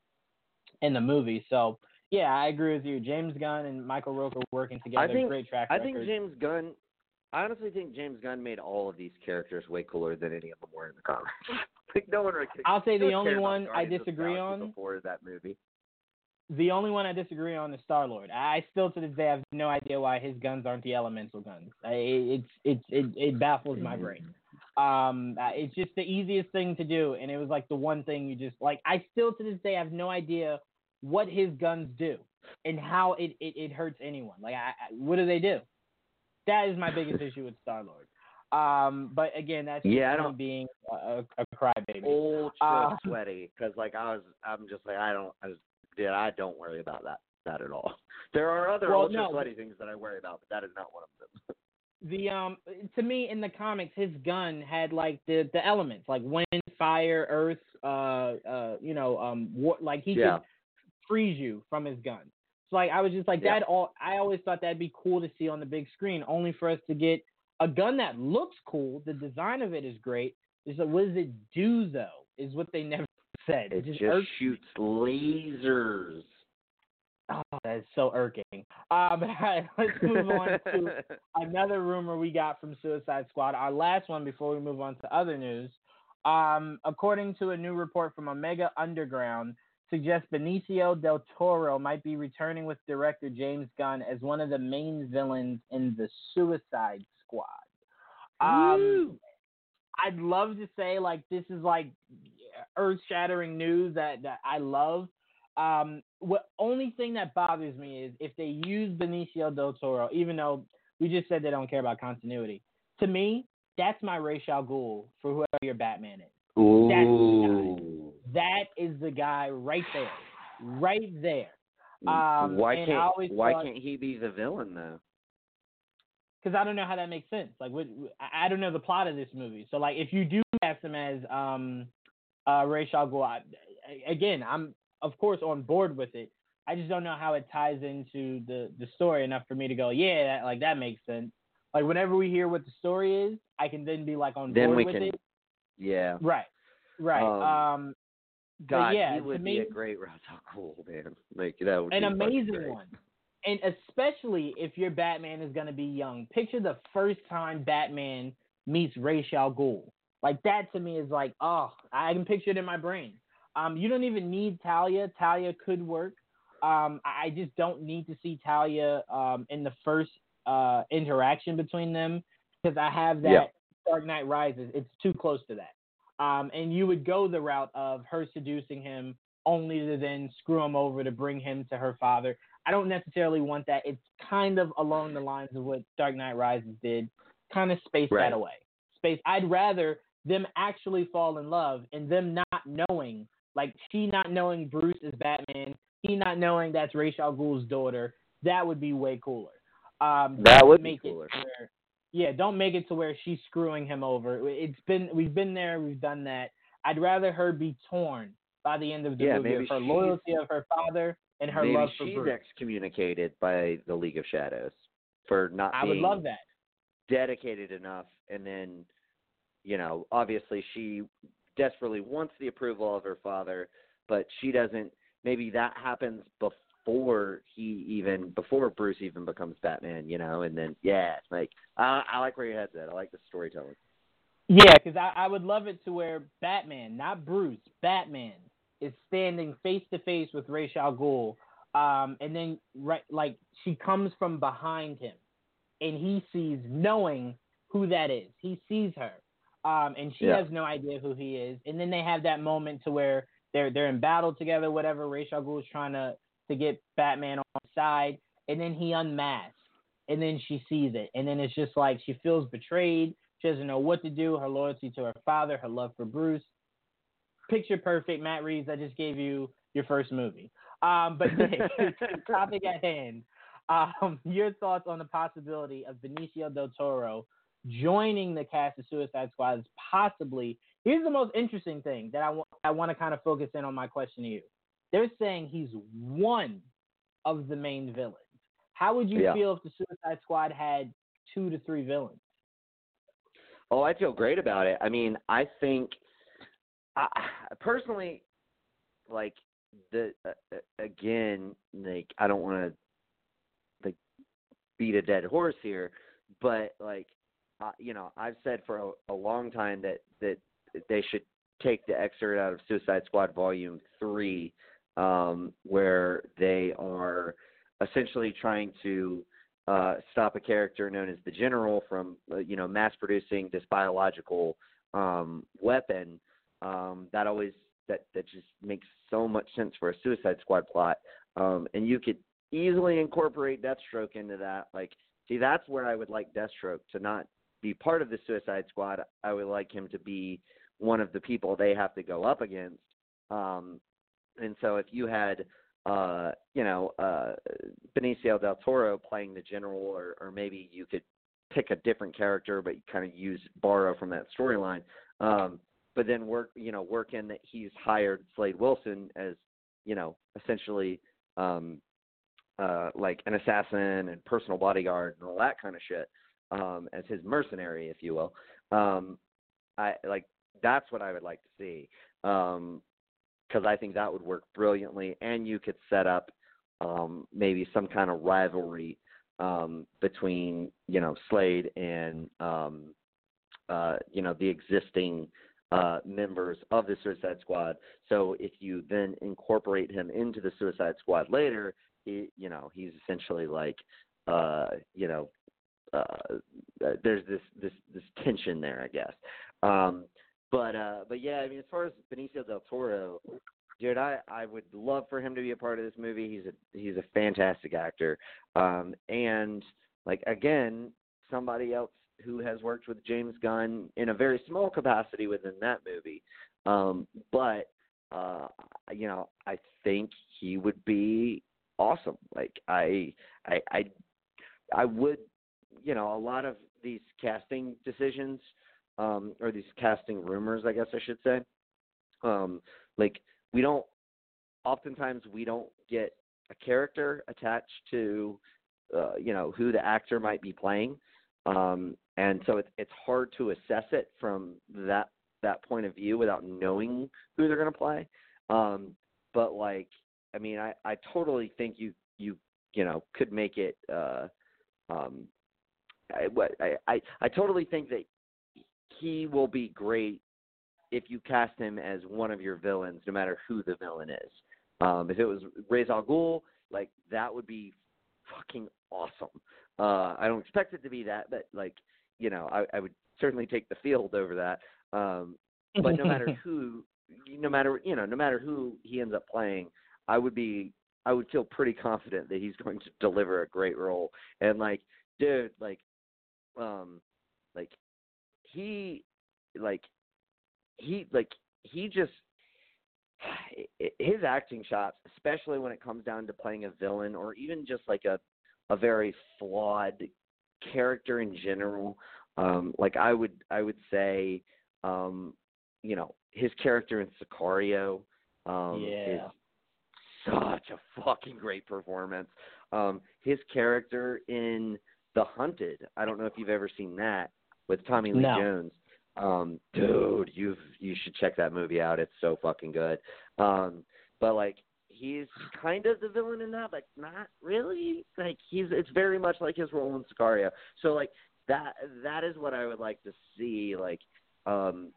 in the movie. So yeah, I agree with you. James Gunn and Michael Rooker working together. Think, great track I record. think James Gunn. I honestly think James Gunn made all of these characters way cooler than any of them were in the comics. like no one really. I'll say no the only one I Guardians of the disagree on. before that movie. The only one I disagree on is Star Lord. I still to this day have no idea why his guns aren't the elemental guns. I, it's it's it, it baffles my brain. Um, it's just the easiest thing to do, and it was like the one thing you just like. I still to this day have no idea what his guns do and how it it, it hurts anyone. Like, I, I, what do they do? That is my biggest issue with Star Lord. Um, but again, that's Yeah, I don't- being a, a crybaby. Old Uh, sweaty because like I was, I'm just like I don't, I just, yeah, I don't worry about that that at all. There are other Well, ultra no, sweaty things that I worry about, but that is not one of them. the um to me in the comics his gun had like the the elements like wind fire earth uh uh you know um war, like he Yeah. could freeze you from his gun so like i was just like Yeah. that all i always thought that'd be cool to see on the big screen only for us to get a gun that looks cool the design of it is great is like, what does it do though is what they never said It just irks shoots lasers. Oh, that is so irking. Uh, but all right, let's move on to another rumor we got from Suicide Squad. Our last one before we move on to other news. Um, according to a new report from Omega Underground, suggests Benicio del Toro might be returning with director James Gunn as one of the main villains in the Suicide Squad. Um, I'd love to say like this is like earth-shattering news that, that I love. Um, what only thing that bothers me is if they use Benicio del Toro, even though we just said they don't care about continuity. To me, that's my Ra's al Ghul for whoever your Batman is. Ooh. That is the guy right there, right there. Um, why can't why thought- can't he be the villain though? because I don't know how that makes sense. Like, what, I don't know the plot of this movie. So, like, if you do cast him as um, uh, Ra's al again, I'm of course on board with it. I just don't know how it ties into the the story enough for me to go, yeah, that, like that makes sense. Like, whenever we hear what the story is, I can then be like on Then board we with can- it. Yeah. Right, right. Um, Um, God, yeah, he would be a great Ra's al Ghul, man. Like that would an amazing one. And especially if your Batman is going to be young. Picture the first time Batman meets Ra's al Ghul. Like that to me is like, oh, I can picture it in my brain. Um, you don't even need Talia. Talia could work. Um, I I just don't need to see Talia um, in the first uh, interaction between them because I have that Yeah. Dark Knight Rises. It's too close to that. Um, and you would go the route of her seducing him only to then screw him over to bring him to her father. I don't necessarily want that. It's kind of along the lines of what Dark Knight Rises did. Kind of space Right. that away. Space. I'd rather them actually fall in love and them not knowing, like she not knowing Bruce is Batman, he not knowing that's Ra's al Ghul's daughter. That would be way cooler. Um, That would be make cooler. It yeah, don't make it to where she's screwing him over. It's been we've been there, we've done that. I'd rather her be torn by the end of the Yeah, movie of her loyalty of her father and her Maybe love for she's Bruce. excommunicated by the League of Shadows for not I would being love that. dedicated enough and then you know obviously she desperately wants the approval of her father but she doesn't maybe that happens before he even before bruce even becomes batman you know and then yeah it's like i i like where your head's at i like the storytelling Yeah, because I, I would love it to where Batman, not Bruce, Batman is standing face to face with Ra's al Ghul, um, and then right like she comes from behind him, and he sees knowing who that is. He sees her, um, and she Yeah. has no idea who he is. And then they have that moment to where they're they're in battle together, whatever. Ghul is trying to to get Batman on side, and then he unmasks, and then she sees it, and then it's just like she feels betrayed. She doesn't know what to do. Her loyalty to her father, her love for Bruce. Picture perfect, Matt Reeves. I just gave you your first movie. Um, but Nick, topic at hand. Um, your thoughts on the possibility of Benicio del Toro joining the cast of Suicide Squad as possibly. Here's the most interesting thing that I wa- I want to kind of focus in on my question to you. They're saying he's one of the main villains. How would you Yeah. feel if the Suicide Squad had two to three villains? Oh, I feel great about it. I mean, I think, I, personally, like the uh, uh, again, like I don't want to like beat a dead horse here, but like uh, you know, I've said for a, a long time that that they should take the excerpt out of Suicide Squad Volume Three, um, where they are essentially trying to uh, stop a character known as the General from uh, you know mass producing this biological um, weapon. Um, that always that that just makes so much sense for a Suicide Squad plot, um, and you could easily incorporate Deathstroke into that. Like, see, that's where I would like Deathstroke to not be part of the Suicide Squad. I would like him to be one of the people they have to go up against. Um, and so if you had uh, you know, uh, Benicio del Toro playing the general, or, or maybe you could pick a different character, but kind of use borrow from that storyline. Um, but then work, you know, work in that he's hired Slade Wilson as, you know, essentially um, uh, like an assassin and personal bodyguard and all that kind of shit um, as his mercenary, if you will. Um, I like that's what I would like to see. Um, because I think that would work brilliantly, and you could set up um, maybe some kind of rivalry um, between you know Slade and um, uh, you know the existing uh, members of the Suicide Squad. So if you then incorporate him into the Suicide Squad later, he, you know he's essentially like uh, you know uh, there's this this this tension there, I guess. Um, but uh, but yeah, I mean, as far as Benicio del Toro, dude, I I would love for him to be a part of this movie. He's a he's a fantastic actor, um, and like again, somebody else who has worked with James Gunn in a very small capacity within that movie. Um, but uh, you know, I think he would be awesome. Like I I I I would, you know, a lot of these casting decisions um, or these casting rumors, I guess I should say. Um, like we don't, oftentimes we don't get a character attached to, uh, you know, who the actor might be playing, um, and so it's it's hard to assess it from that that point of view without knowing who they're going to play. Um, but like, I mean, I I totally think you you you know could make it. Uh, um, I, what I, I I totally think that he will be great if you cast him as one of your villains, no matter who the villain is. Um, if it was Ra's al Ghul, like that would be fucking awesome. Uh, I don't expect it to be that, but like you know, I, I would certainly take the field over that. Um, but no matter who, no matter you know, no matter who he ends up playing, I would be, I would feel pretty confident that he's going to deliver a great role. And like, dude, like, um, like he, like, he, like, he just his acting chops, especially when it comes down to playing a villain or even just like a a very flawed character in general. Um, like I would I would say, um, you know, his character in Sicario um, is Yeah. such a fucking great performance. Um, his character in The Hunted, I don't know if you've ever seen that with Tommy Lee No. Jones. Um, dude, you've you should check that movie out. It's so fucking good. Um, but like he's kind of the villain in that, but not really. Like he's it's very much like his role in Sicario. So like that that is what I would like to see. Like um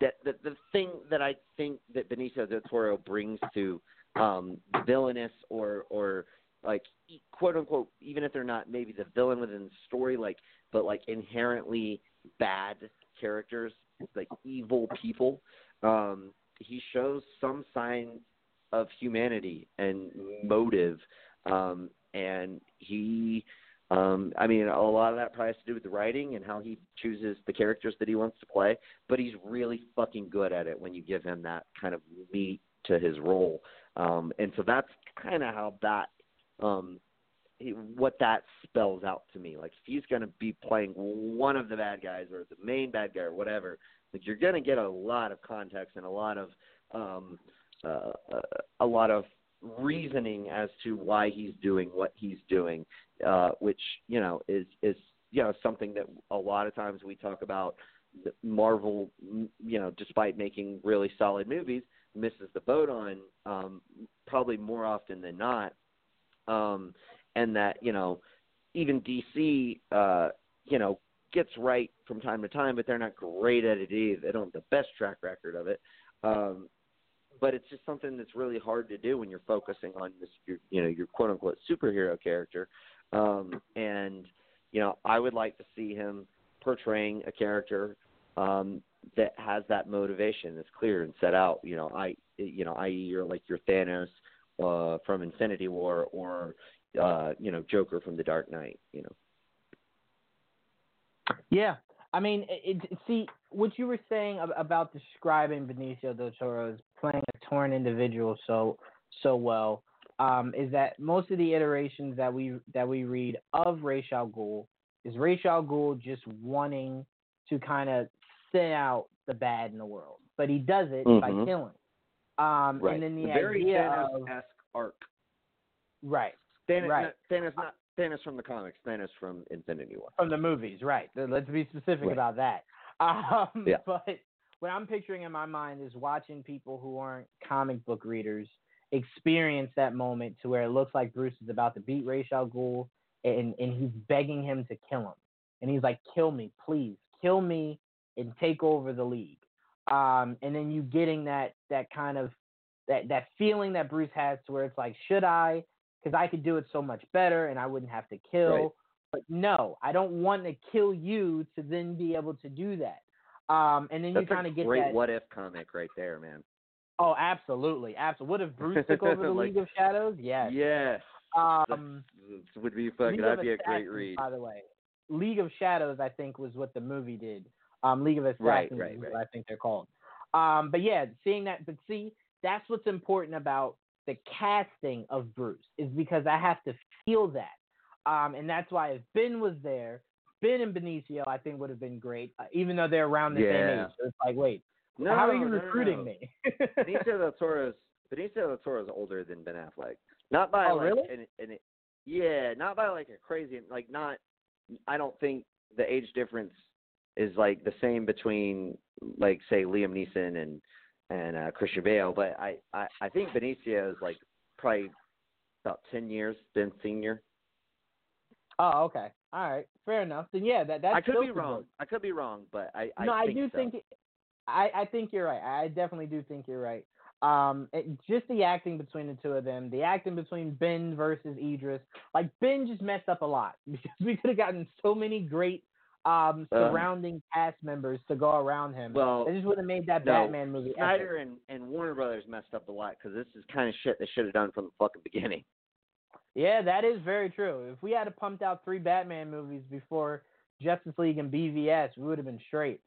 that the the thing that I think that Benicio del Toro brings to um villainous or or like e- quote unquote even if they're not maybe the villain within the story like but like inherently bad characters, like evil people, um, he shows some signs of humanity and motive, um, and he. Um, I mean, a lot of that probably has to do with the writing and how he chooses the characters that he wants to play. But he's really fucking good at it when you give him that kind of meat to his role. Um, and so that's kind of how that um, what that spells out to me. Like if he's going to be playing one of the bad guys or the main bad guy or whatever, like you're going to get a lot of context and a lot of um, uh, a lot of reasoning as to why he's doing what he's doing, uh, which you know is is you know something that a lot of times we talk about. Marvel, you know, despite making really solid movies, misses the boat on um, probably more often than not. Um, and that you know even DC uh, you know gets right from time to time, but they're not great at it either. They don't have the best track record of it. Um, but it's just something that's really hard to do when you're focusing on this, your, you know, your quote unquote superhero character. Um, and you know, I would like to see him portraying a character um, that has that motivation that's clear and set out. You know, I, you know, i.e., you're like your Thanos uh, from Infinity War, or uh, you know, Joker from The Dark Knight. You know. Yeah, I mean, it, it, see what you were saying about describing Benicio del Toro as playing a torn individual so so well um, is that most of the iterations that we that we read of Ra's al Ghul is Ra's al Ghul just wanting to kind of thin out the bad in the world, but he does it mm-hmm. by killing. Um, right. And then the, the very idea Thanos-esque of, arc. Right. Thanos, right. Not, Thanos, not Thanos from the comics. Thanos from Infinity War. From the movies, right? Let's be specific right. about that. Um, yeah. But what I'm picturing in my mind is watching people who aren't comic book readers experience that moment to where it looks like Bruce is about to beat Ra's al Ghul and, and he's begging him to kill him. And he's like, kill me, please, kill me and take over the league. Um, and then you getting that that kind of that that feeling that Bruce has to where it's like, should I? Because I could do it so much better and I wouldn't have to kill. Right. But no, I don't want to kill you to then be able to do that. Um, and then That's you kind of get great that. what if comic right there, man. Oh, absolutely, absolutely. What if Bruce took over the Like- League of Shadows? Yes. Yeah. Um, This would be fucking. League That'd be a great read. By the way, League of Shadows, I think, was what the movie did. Um, League of Assassins, Right, right, right. I think they're called. Um, but yeah, seeing that, but see, that's what's important about the casting of Bruce is because I have to feel that, um, and that's why if Ben was there, Ben and Benicio, I think would have been great, uh, even though they're around the same age. So it's like, wait, No, how are you no, no, recruiting no. me? Benicio del Toro's Benicio del Toro's older than Ben Affleck. Not by Oh, like really? an, an, yeah, not by like a crazy like not. I don't think the age difference is like the same between like say Liam Neeson and and uh, Christian Bale, but I I I think Benicio is like probably about ten years Ben senior. oh, okay, all right, fair enough. Then yeah, that that's I could be wrong. work. I could be wrong, but I I no, I do so. think it, I I think you're right. I definitely do think you're right. Um, it, just the acting between the two of them, the acting between Ben versus Idris, like Ben just messed up a lot because we could have gotten so many great um Uh, surrounding cast members to go around him. Well, They just would have made that no, Batman movie. epic. Snyder and, and Warner Brothers messed up a lot because this is kind of shit they should have done from the fucking beginning. Yeah, that is very true. If we had pumped out three Batman movies before Justice League and BVS, we would have been straight.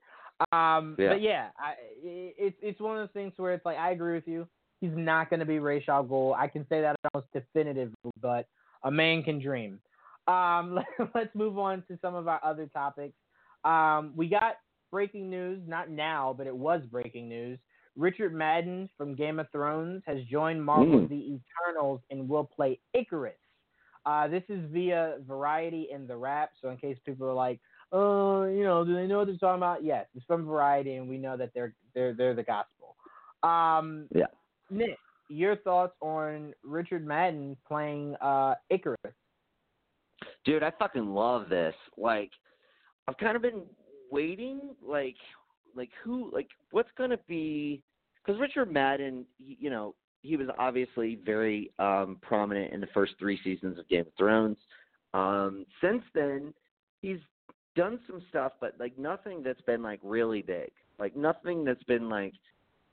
Um, Yeah. But yeah, I, it, it's it's one of those things where it's like I agree with you. He's not going to be Ra's al Ghul. I can say that almost definitively, but a man can dream. Um, let, let's move on to some of our other topics. Um, we got breaking news, not now, but it was breaking news. Richard Madden from Game of Thrones has joined Marvel's Mm. The Eternals and will play Icarus. Uh, this is via Variety and The Wrap. So in case people are like, oh, you know, do they know what they're talking about? Yes, it's from Variety, and we know that they're they're they're the gospel. Um, Yeah. Nick, your thoughts on Richard Madden playing uh, Icarus? Dude, I fucking love this. Like, I've kind of been waiting, like, like who, like, what's gonna be? Because Richard Madden, he, you know, he was obviously very um prominent in the first three seasons of Game of Thrones. Um, since then, he's done some stuff, but like nothing that's been like really big. Like nothing that's been like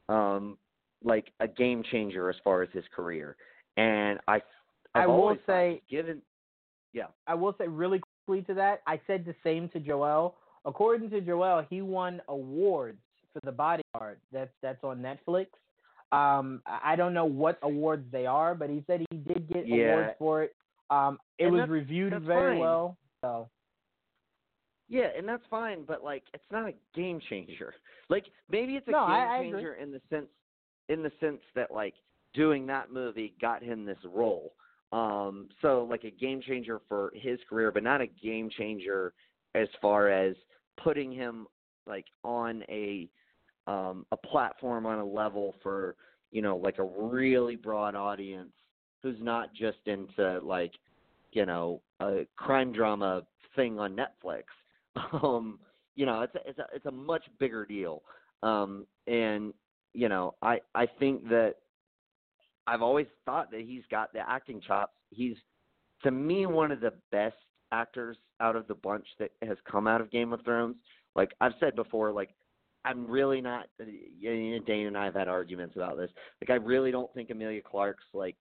um like a game changer as far as his career. And I I've I will say- given I will say really quickly to that, I said the same to Joel. According to Joel, he won awards for the bodyguard. That's that's on Netflix. Um, I don't know what awards they are, but he said he did get Yeah. awards for it. Um, it And was that's- reviewed that's very fine. well. So Yeah, and that's fine, but like it's not a game changer. Like maybe it's a No, game I- I agree. changer in the sense in the sense that like doing that movie got him this role. Um so like a game changer for his career, but not a game changer as far as putting him like on a um a platform on a level for, you know, like a really broad audience who's not just into like, you know, a crime drama thing on Netflix. Um you know it's a, it's a it's a much bigger deal. Um and you know i i think that i've always thought that he's got the acting chops. He's to me one of the best actors out of the bunch that has come out of game of thrones. Like i've said before like i'm really not you know, dane and i have had arguments about this. Like i really don't think Emilia Clarke's like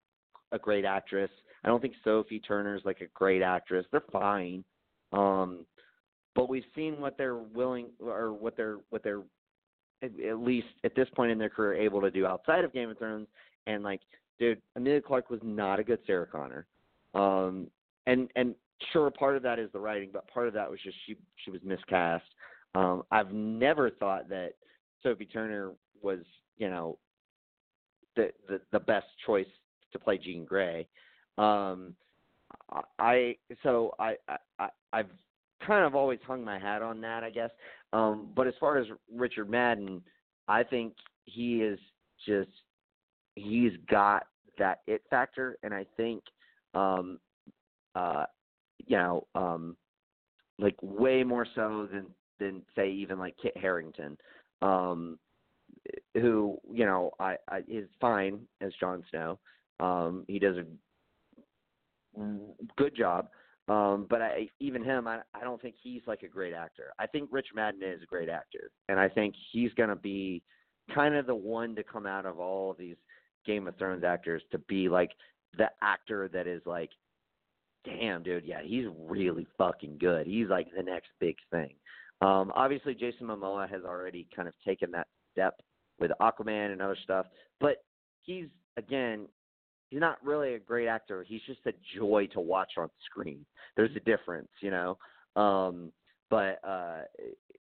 a great actress. I don't think sophie turner's like a great actress. They're fine. Um but we've seen what they're willing or what they're what they're at least at this point in their career able to do outside of Game of Thrones. And like, dude, Emilia Clarke was not a good Sarah Connor. Um, and and sure, part of that is the writing, but part of that was just she she was miscast. Um, I've never thought that Sophie Turner was you know the the, the best choice to play Jean Grey. Um, I so I, I I've kind of always hung my hat on that, I guess. Um, but as far as Richard Madden, I think he is just he's got that it factor, and I think um, uh, you know um, like way more so than than say even like Kit Harington, um, who you know I, I is fine as Jon Snow. Um, he does a good job. Um, but I, even him, I, I don't think he's like a great actor. I think Rich Madden is a great actor, and I think he's going to be kind of the one to come out of all of these Game of Thrones actors to be like the actor that is like, damn, dude, yeah, he's really fucking good. He's like the next big thing. Um, obviously, Jason Momoa has already kind of taken that step with Aquaman and other stuff, but he's again he's not really a great actor. He's just a joy to watch on screen. There's a difference, you know. Um, but uh,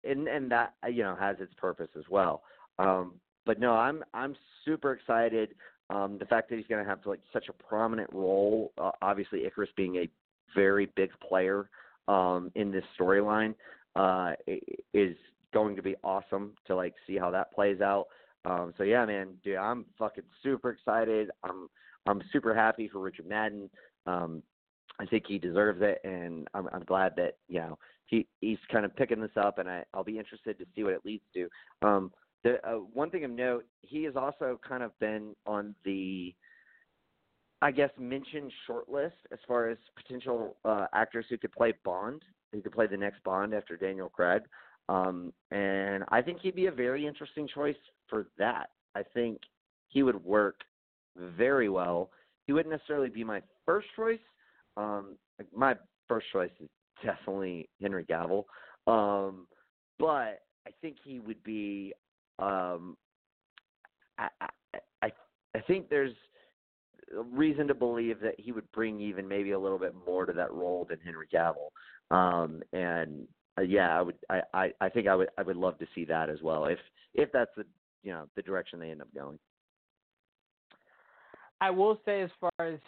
and and that you know has its purpose as well. Um, but no, I'm I'm super excited. Um, the fact that he's going to have like such a prominent role, uh, obviously Icarus being a very big player um, in this storyline, uh, is going to be awesome to like see how that plays out. Um, so yeah, man, dude, I'm fucking super excited. I'm I'm super happy for Richard Madden. Um, I think he deserves it, and I'm, I'm glad that you know he he's kind of picking this up, and I, I'll be interested to see what it leads to. Um, the uh, one thing of note, he has also kind of been on the, I guess, mentioned short list as far as potential uh, actors who could play Bond, who could play the next Bond after Daniel Craig. Um, and I think he'd be a very interesting choice for that. I think he would work very well. He wouldn't necessarily be my first choice. Um, my first choice is definitely Henry Cavill, um, but I think he would be. Um, I, I I think there's reason to believe that he would bring even maybe a little bit more to that role than Henry Cavill. Um, and uh, yeah, I would I, I I think I would I would love to see that as well if if that's the you know the direction they end up going. I will say, as far as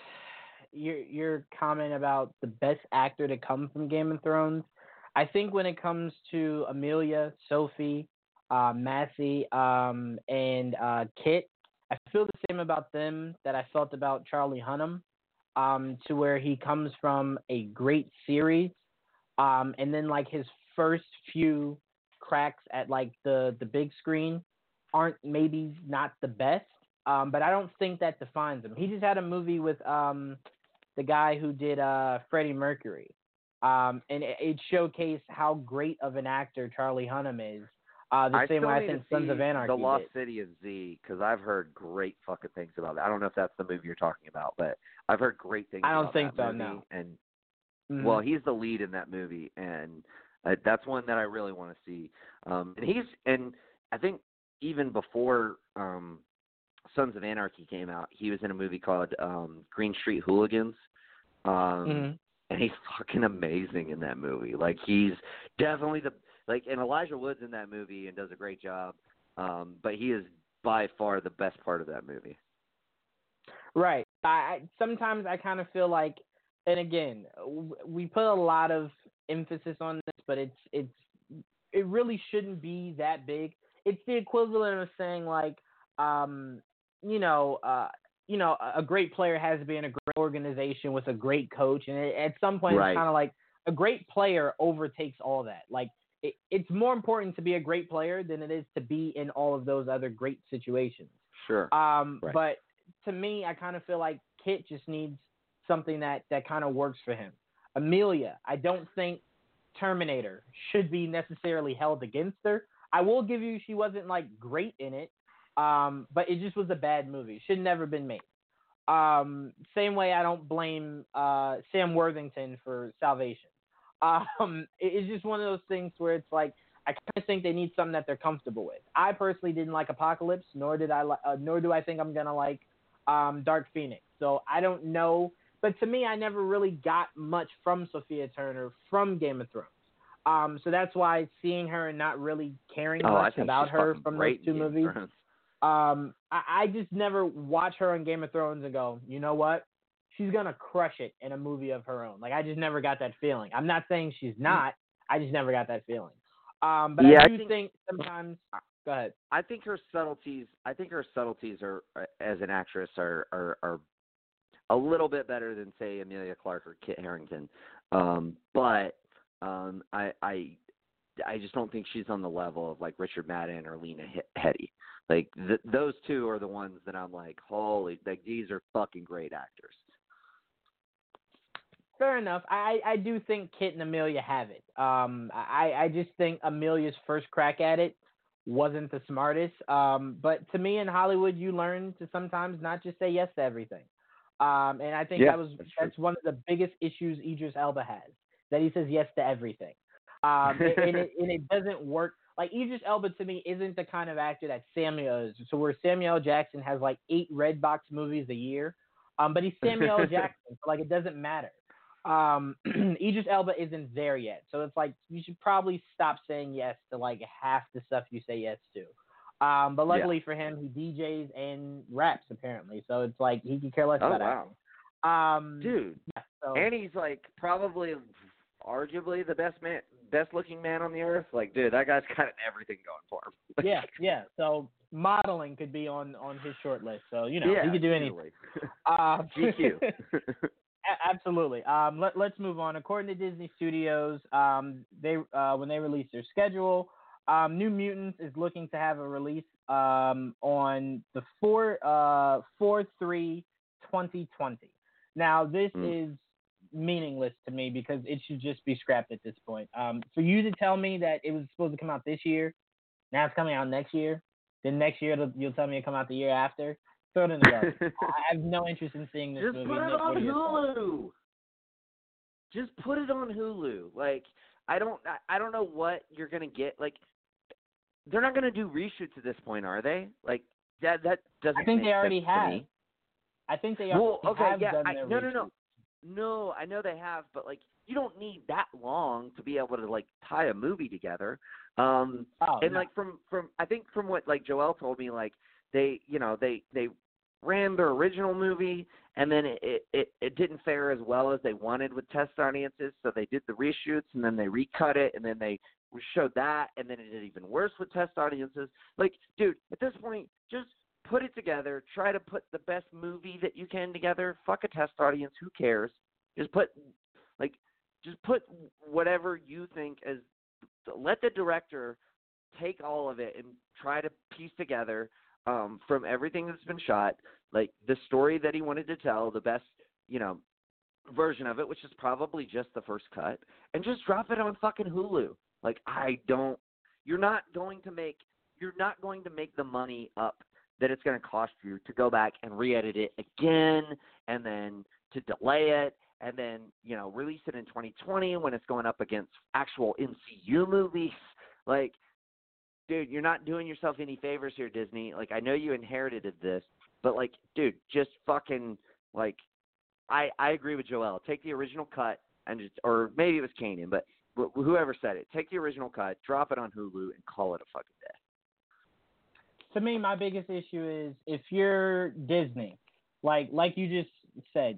your your comment about the best actor to come from Game of Thrones, I think when it comes to Emilia, Sophie, uh, Maisie, um, and uh, Kit, I feel the same about them that I felt about Charlie Hunnam, um, to where he comes from a great series, um, and then like his first few cracks at like the the big screen aren't maybe not the best. Um, but I don't think that defines him. He just had a movie with um, the guy who did uh, Freddie Mercury. Um, and it, it showcased how great of an actor Charlie Hunnam is. Uh, the I same way I think Sons of Anarchy The Lost did. City of Z because I've heard great fucking things about it. I don't know if that's the movie you're talking about, but I've heard great things. I don't about think that so, movie, no. And Mhm. well, he's the lead in that movie, and uh, that's one that I really want to see. Um, and he's and I think even before um, Sons of Anarchy came out, he was in a movie called um, Green Street Hooligans. Um, Mhm. and he's fucking amazing in that movie. Like he's definitely the like and Elijah Wood's in that movie and does a great job. Um, but he is by far the best part of that movie. Right. I, I sometimes I kind of feel like, and again, w- we put a lot of emphasis on this, but it's it's it really shouldn't be that big. It's the equivalent of saying like, um, you know, uh, you know, a- great player has to be in a great organization with a great coach, and it, at some point Right. it's kind of like a great player overtakes all that. Like. It, it's more important to be a great player than it is to be in all of those other great situations. Sure. Um, Right. but to me, I kind of feel like Kit just needs something that that kind of works for him. Emilia, I don't think Terminator should be necessarily held against her. I will give you she wasn't like great in it, um, but it just was a bad movie. Should never been made. Um, same way I don't blame uh, Sam Worthington for Salvation. Um, it- it's just one of those things where it's like I kind of think they need something that they're comfortable with. I personally didn't like Apocalypse, nor did I li- uh, nor do I think I'm gonna like um, Dark Phoenix. So I don't know, but to me, I never really got much from Sophia Turner from Game of Thrones. Um, so that's why seeing her and not really caring oh, much about her from those two in Game of movies, um, I, I just never watch her on Game of Thrones and go, you know what? She's gonna crush it in a movie of her own. Like I just never got that feeling. I'm not saying she's not. I just never got that feeling. Um, but Yeah, I I do think- think sometimes. Go ahead. I think her subtleties. I think her subtleties are uh, as an actress are are, are a little bit better than say Emilia Clarke or Kit Harington. Um, but um, I I I just don't think she's on the level of like Richard Madden or Lena He- Headey. Like th- those two are the ones that I'm like, holy, like these are fucking great actors. Fair enough. I, I do think Kit and Emilia have it. Um, I, I just think Emilia's first crack at it wasn't the smartest. Um, but to me in Hollywood, you learn to sometimes not just say yes to everything. Um, and I think Yeah, that was that's that's one of the biggest issues Idris Elba has that he says yes to everything. Um, and, it, and it doesn't work. Like Idris Elba to me isn't the kind of actor that Samuel is. So where Samuel Jackson has like eight Redbox movies a year, um, but he's Samuel Jackson, so like it doesn't matter. Um, Idris Elba isn't there yet, so it's like you should probably stop saying yes to like half the stuff you say yes to. Um, but Yeah. luckily for him, he DJs and raps apparently, so it's like he could care less Oh, about wow. acting. Um, Dude, yeah, so, and he's like probably arguably the best man best looking man on the earth. Like, dude, that guy's got everything going for him. yeah, yeah. So modeling could be on on his short list. So you know yeah, he could do anything. Uh, GQ. Absolutely. Um, let, let's move on. According to Disney Studios, um, they uh, when they release their schedule, um, New Mutants is looking to have a release um, on the four uh, four three 2020. Now this Mm. is meaningless to me because it should just be scrapped at this point. Um, for you to tell me that it was supposed to come out this year, now it's coming out next year. Then next year it'll, you'll tell me it come out the year after. Throw it in the garbage. I have no interest in seeing this Just movie. put it on are your thoughts? Hulu. Just put it on Hulu. Like I don't I, don't know what you're gonna get. Like they're not gonna do reshoots at this point, are they? Like that that doesn't. I think they already have. I think they Well, already okay, have yeah, done I, their no, no, no, no. I know they have, but like you don't need that long to be able to like tie a movie together. Um, Oh, and no. like from from I think from what like Joel told me, like they you know they they ran their original movie and then it, it it didn't fare as well as they wanted with test audiences, so they did the reshoots and then they recut it and then they showed that and then it did even worse with test audiences. Like, dude, at this point, just put it together. Try to put the best movie that you can together. Fuck a test audience. Who cares? Just put like just put whatever you think as let the director take all of it and try to piece together um, from everything that's been shot, like the story that he wanted to tell, the best, you know, version of it, which is probably just the first cut, and just drop it on fucking Hulu. Like I don't you're not going to make you're not going to make the money up that it's going to cost you to go back and re-edit it again and then to delay it and then you know release it in 2020 when it's going up against actual MCU movies like dude you're not doing yourself any favors here Disney like I know you inherited this but like dude just fucking like I I agree with Joel take the original cut and just or maybe it was Kanan but whoever said it take the original cut drop it on Hulu and call it a fucking day to me, my biggest issue is if you're Disney, like like you just said,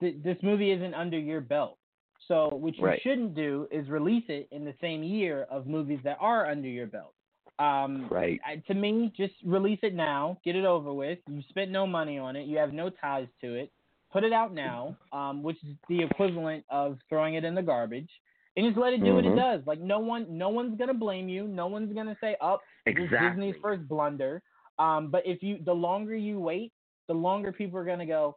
th- this movie isn't under your belt. So what you right. shouldn't do is release it in the same year of movies that are under your belt. Um, right. To me, just release it now, get it over with. You spent no money on it. You have no ties to it. Put it out now, um, which is the equivalent of throwing it in the garbage and just let it do mm-hmm. what it does. Like no one, no one's gonna blame you. No one's gonna say, "Up, oh, exactly. this Disney's first blunder." Um, but if you, the longer you wait, the longer people are gonna go.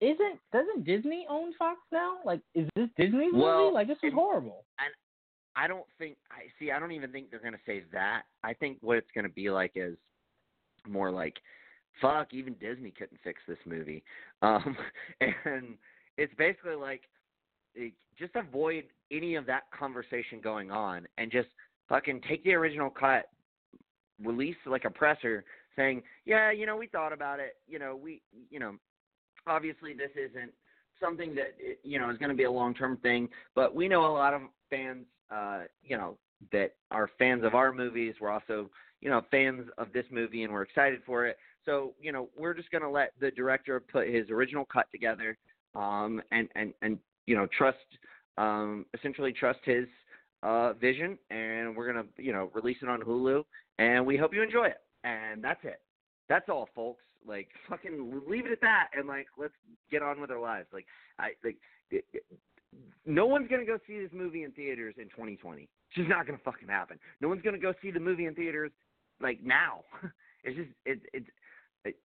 Isn't doesn't Disney own Fox now? Like, is this Disney's well, movie? Like, this is horrible. And I don't think I see. I don't even think they're gonna say that. I think what it's gonna be like is more like, "Fuck, even Disney couldn't fix this movie," um, and it's basically like just avoid any of that conversation going on and just fucking take the original cut, release like a presser saying, yeah, you know, we thought about it. You know, we, you know, obviously this isn't something that you know is going to be a long term thing, but we know a lot of fans, uh, you know, that are fans of our movies. We're also, you know, fans of this movie, and we're excited for it. So, you know, we're just going to let the director put his original cut together, um, and and and you know, trust um, essentially trust his uh, vision, and we're gonna you know release it on Hulu, and we hope you enjoy it. And that's it. That's all, folks. Like fucking leave it at that, and like let's get on with our lives. Like I like. No one's gonna go see this movie in theaters in 2020. It's just not gonna fucking happen. No one's gonna go see the movie in theaters like now. it's just it, it's it,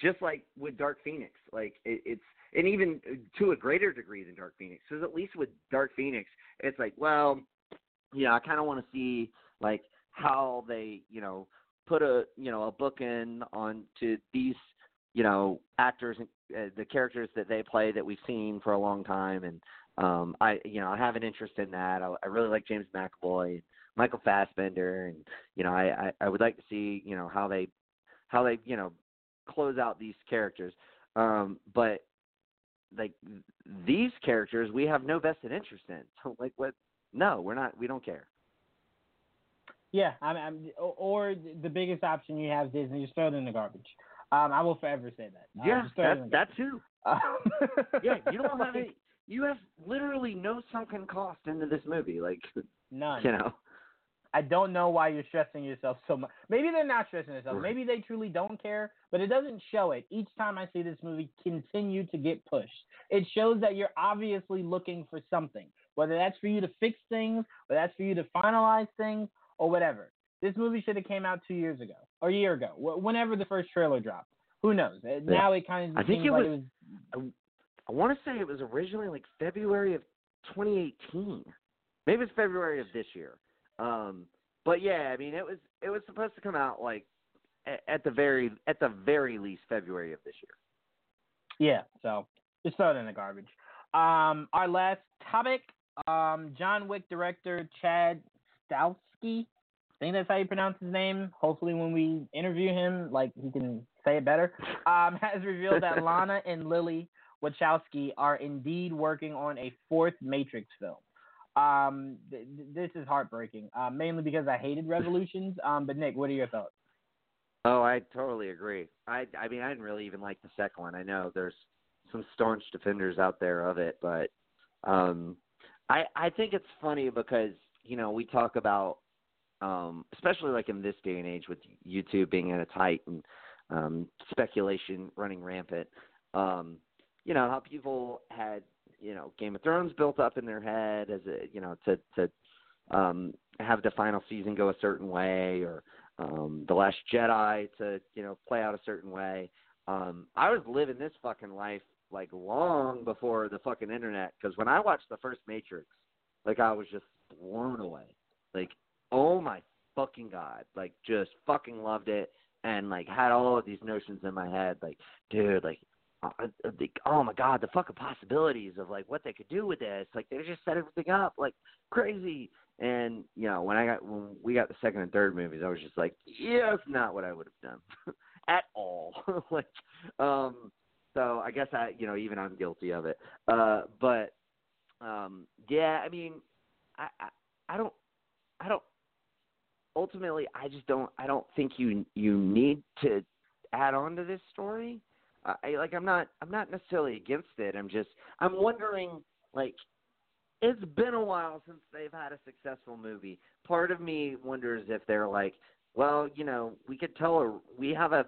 just like with Dark Phoenix. Like it, it's and even to a greater degree than Dark Phoenix. Because at least with Dark Phoenix, it's like, well, yeah, I kind of want to see like how they, you know, put a, you know, a book in on to these, you know, actors and uh, the characters that they play that we've seen for a long time, and um, I, you know, I have an interest in that. I, I really like James McAvoy, and Michael Fassbender, and you know, I, I, I would like to see, you know, how they, how they, you know, close out these characters. Um, but like these characters we have no vested interest in. So like what? No, we're not. We don't care. Yeah, I'm, I'm or the biggest option you have is Disney just throw it in the garbage. Um, I will forever say that. Uh, yeah, that that too. yeah, you don't have any. You have literally no sunken cost into this movie, like none. You know. I don't know why you're stressing yourself so much. Maybe they're not stressing themselves. Maybe they truly don't care, but it doesn't show it. Each time I see this movie continue to get pushed, it shows that you're obviously looking for something, whether that's for you to fix things, or that's for you to finalize things, or whatever. This movie should have came out two years ago or a year ago, whenever the first trailer dropped. Who knows? Uh. Now it kind of I think it like was. it was I, want to say it was originally like February of 2018. Maybe it's February of this year. Um, but yeah, I mean, it was it was supposed to come out like at, the very at the very least February of this year. Yeah, so just throw it in the garbage. Um, our last topic, um, John Wick director Chad Stahelski. I think that's how you pronounce his name. Hopefully, when we interview him, like he can say it better. Um, has revealed that Lana and Lily Wachowski are indeed working on a fourth Matrix film. Um, th- this is heartbreaking, uh, mainly because I hated Revolutions. Um, but Nick, what are your thoughts? Oh, I totally agree. I I mean, I didn't really even like the second one. I know there's some staunch defenders out there of it, but um, I I think it's funny because you know we talk about um, especially like in this day and age with YouTube being at its height and um, speculation running rampant. Um, you know how people had you know Game of Thrones built up in their head as a you know to to um, have the final season go a certain way or um, the Last Jedi to you know play out a certain way. Um, I was living this fucking life like long before the fucking internet. Because when I watched the first Matrix, like I was just blown away. Like, oh my fucking god! Like, just fucking loved it, and like had all of these notions in my head. Like, dude, like. Uh, uh, the, oh my god, the fucking possibilities of like what they could do with this. Like they just set everything up like crazy. And you know, when I got when we got the second and third movies, I was just like, yeah, that's not what I would have done at all. like, um, so I guess I, you know, even I'm guilty of it. Uh, but um, yeah, I mean, I, I, I don't, I don't. Ultimately, I just don't. I don't think you you need to add on to this story. I, like. I'm not. I'm not necessarily against it. I'm just. I'm wondering, like, it's been a while since they've had a successful movie. Part of me wonders if they're like, well, you know, we could tell a we have a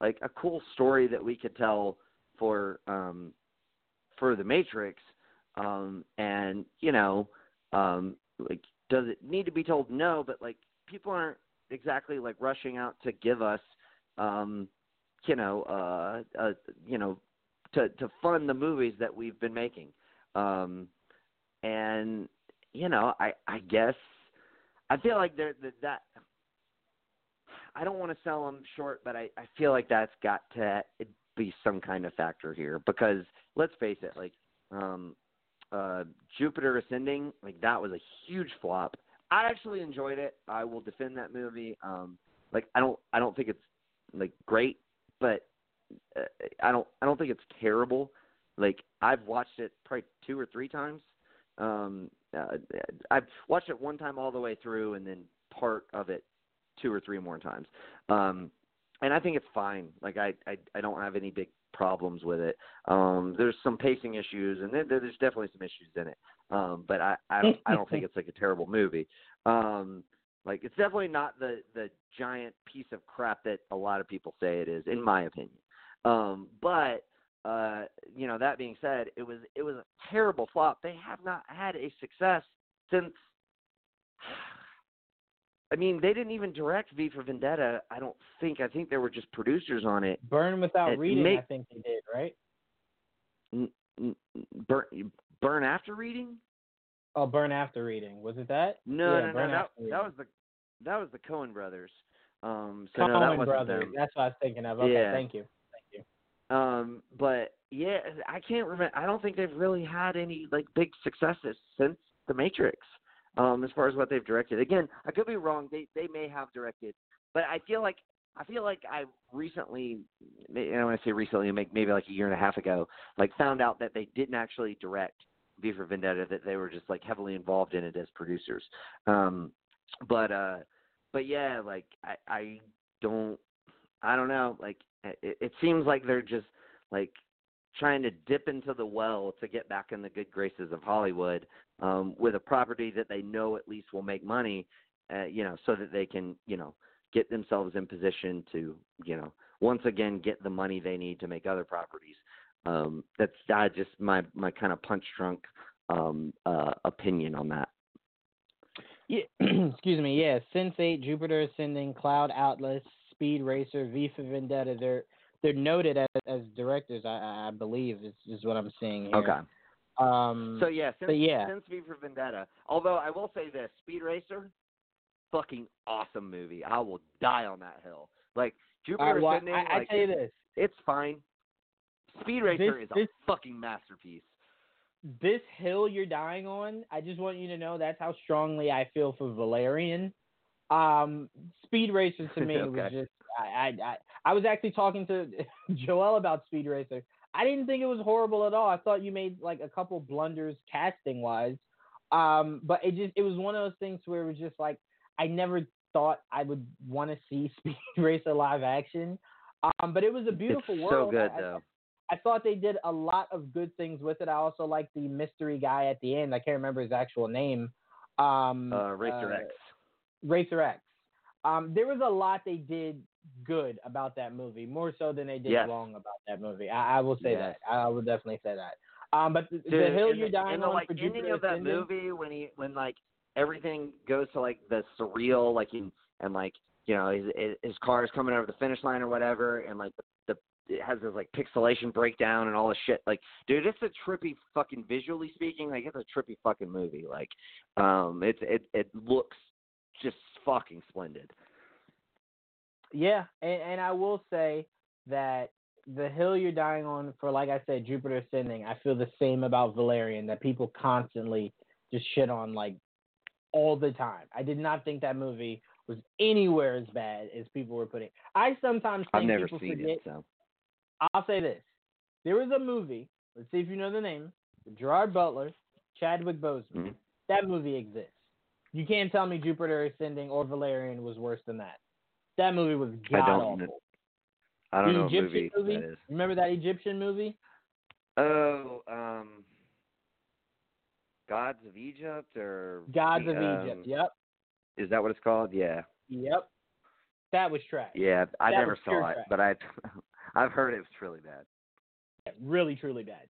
like a cool story that we could tell for um for the Matrix um and you know um like does it need to be told no but like people aren't exactly like rushing out to give us um you know uh, uh you know to to fund the movies that we've been making um and you know i i guess i feel like there that, that I don't want to sell them short, but I, I feel like that's got to be some kind of factor here because let's face it, like um, uh, Jupiter Ascending, like that was a huge flop. I actually enjoyed it. I will defend that movie. Um, like I don't I don't think it's like great, but uh, I don't I don't think it's terrible. Like I've watched it probably two or three times. Um, uh, I've watched it one time all the way through, and then part of it two or three more times. Um, and I think it's fine. Like I, I, I don't have any big problems with it. Um, there's some pacing issues, and there, there's definitely some issues in it. Um, but I, I don't, I don't think it's like a terrible movie. Um, like it's definitely not the the giant piece of crap that a lot of people say it is, in my opinion. Um, but uh, you know, that being said, it was it was a terrible flop. They have not had a success since I mean, they didn't even direct V for Vendetta. I don't think. I think they were just producers on it. Burn without It reading, may- I think they did, right? N- n- Burn, burn after reading? Oh, burn after reading. Was it that? No, yeah, no, no. That, that was the that was the Coen brothers. Um, so Coen no, that Brothers. them. That's what I was thinking of. Okay, Yeah. thank you. Thank you. Um, but yeah, I can't remember. I don't think they've really had any like big successes since The Matrix. Um, as far as what they've directed. Again, I could be wrong. They they may have directed, but I feel like I feel like I recently, and I say recently, make maybe like a year and a half ago, like found out that they didn't actually direct V for Vendetta. That they were just like heavily involved in it as producers. Um, but uh, but yeah, like I I don't I don't know. Like it, it seems like they're just like trying to dip into the well to get back in the good graces of Hollywood um, with a property that they know at least will make money. Uh, you know, so that they can you know get themselves in position to you know once again get the money they need to make other properties. Um, that's uh, just my my kind of punch drunk um, uh, opinion on that. Yeah, excuse me. Yeah, Sense8, Jupiter Ascending, Cloud Atlas, Speed Racer, V for Vendetta. They're they're noted as, as directors. I, I believe is is what I'm seeing here. Okay. Um. So yeah, since, but yeah. since V for Vendetta. Although I will say this, Speed Racer, fucking awesome movie. I will die on that hill. Like Jupiter right, well, Ascending, I, I like tell you this. it's fine. Speed Racer This- is a this- fucking masterpiece. this hill you're dying on, I just want you to know that's how strongly I feel for Valerian. Um, Speed Racer to me was just I, I I was actually talking to Joel about Speed Racer. I didn't think it was horrible at all. I thought you made like a couple blunders casting wise. Um, but it just it was one of those things where it was just like I never thought I would want to see Speed Racer live action. Um, but it was a beautiful it's world. so good I- though. I thought they did a lot of good things with it. I also like the mystery guy at the end. I can't remember his actual name. Um, uh, Racer uh, X. Racer X. Um, there was a lot they did good about that movie, more so than they did Yes. wrong about that movie. I, I will say Yes. that. I will definitely say that. Um, but the, the hill you're dying in the on like for ending Jupiter of that Ascending- movie when he when like everything goes to like the surreal like in, and like you know his his car is coming over the finish line or whatever and like the, the it has this like pixelation breakdown and all this shit. Like, dude, it's a trippy fucking visually speaking. Like, it's a trippy fucking movie. Like, um, it's it it looks just fucking splendid. Yeah, and, and I will say that the hill you're dying on for, like I said, Jupiter Ascending, I feel the same about Valerian. That people constantly just shit on like all the time. I did not think that movie was anywhere as bad as people were putting. I sometimes think I've never people seen forget. it, so I'll say this: there was a movie. Let's see if you know the name. Gerard Butler, Chadwick Boseman. Mhm. That movie exists. You can't tell me Jupiter Ascending or Valerian was worse than that. That movie was I god don't awful. I don't the know Egyptian movie, that is. Remember that Egyptian movie? Oh, um, Gods of Egypt or Gods the, of um, Egypt. Yep. Is that what it's called? Yeah, Yep. That was trash. yeah. I That never saw it, but I I've heard it was really bad. really truly bad.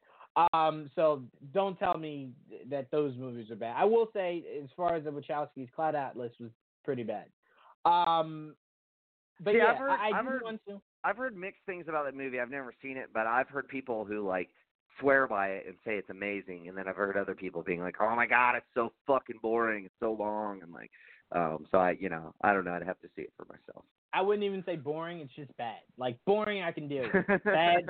Um, so don't tell me that those movies are bad. I will say, as far as the Wachowskis, Cloud Atlas was pretty bad. Um, but See, yeah, I've heard- I, I I've heard- want to. I've heard mixed things about that movie. I've never seen it, but I've heard people who like swear by it and say it's amazing, and then I've heard other people being like, "Oh my god, it's so fucking boring, it's so long," and like, um, so I, you know, I don't know. I'd have to see it for myself. I wouldn't even say boring. It's just bad. Like boring, I can deal with. Bad.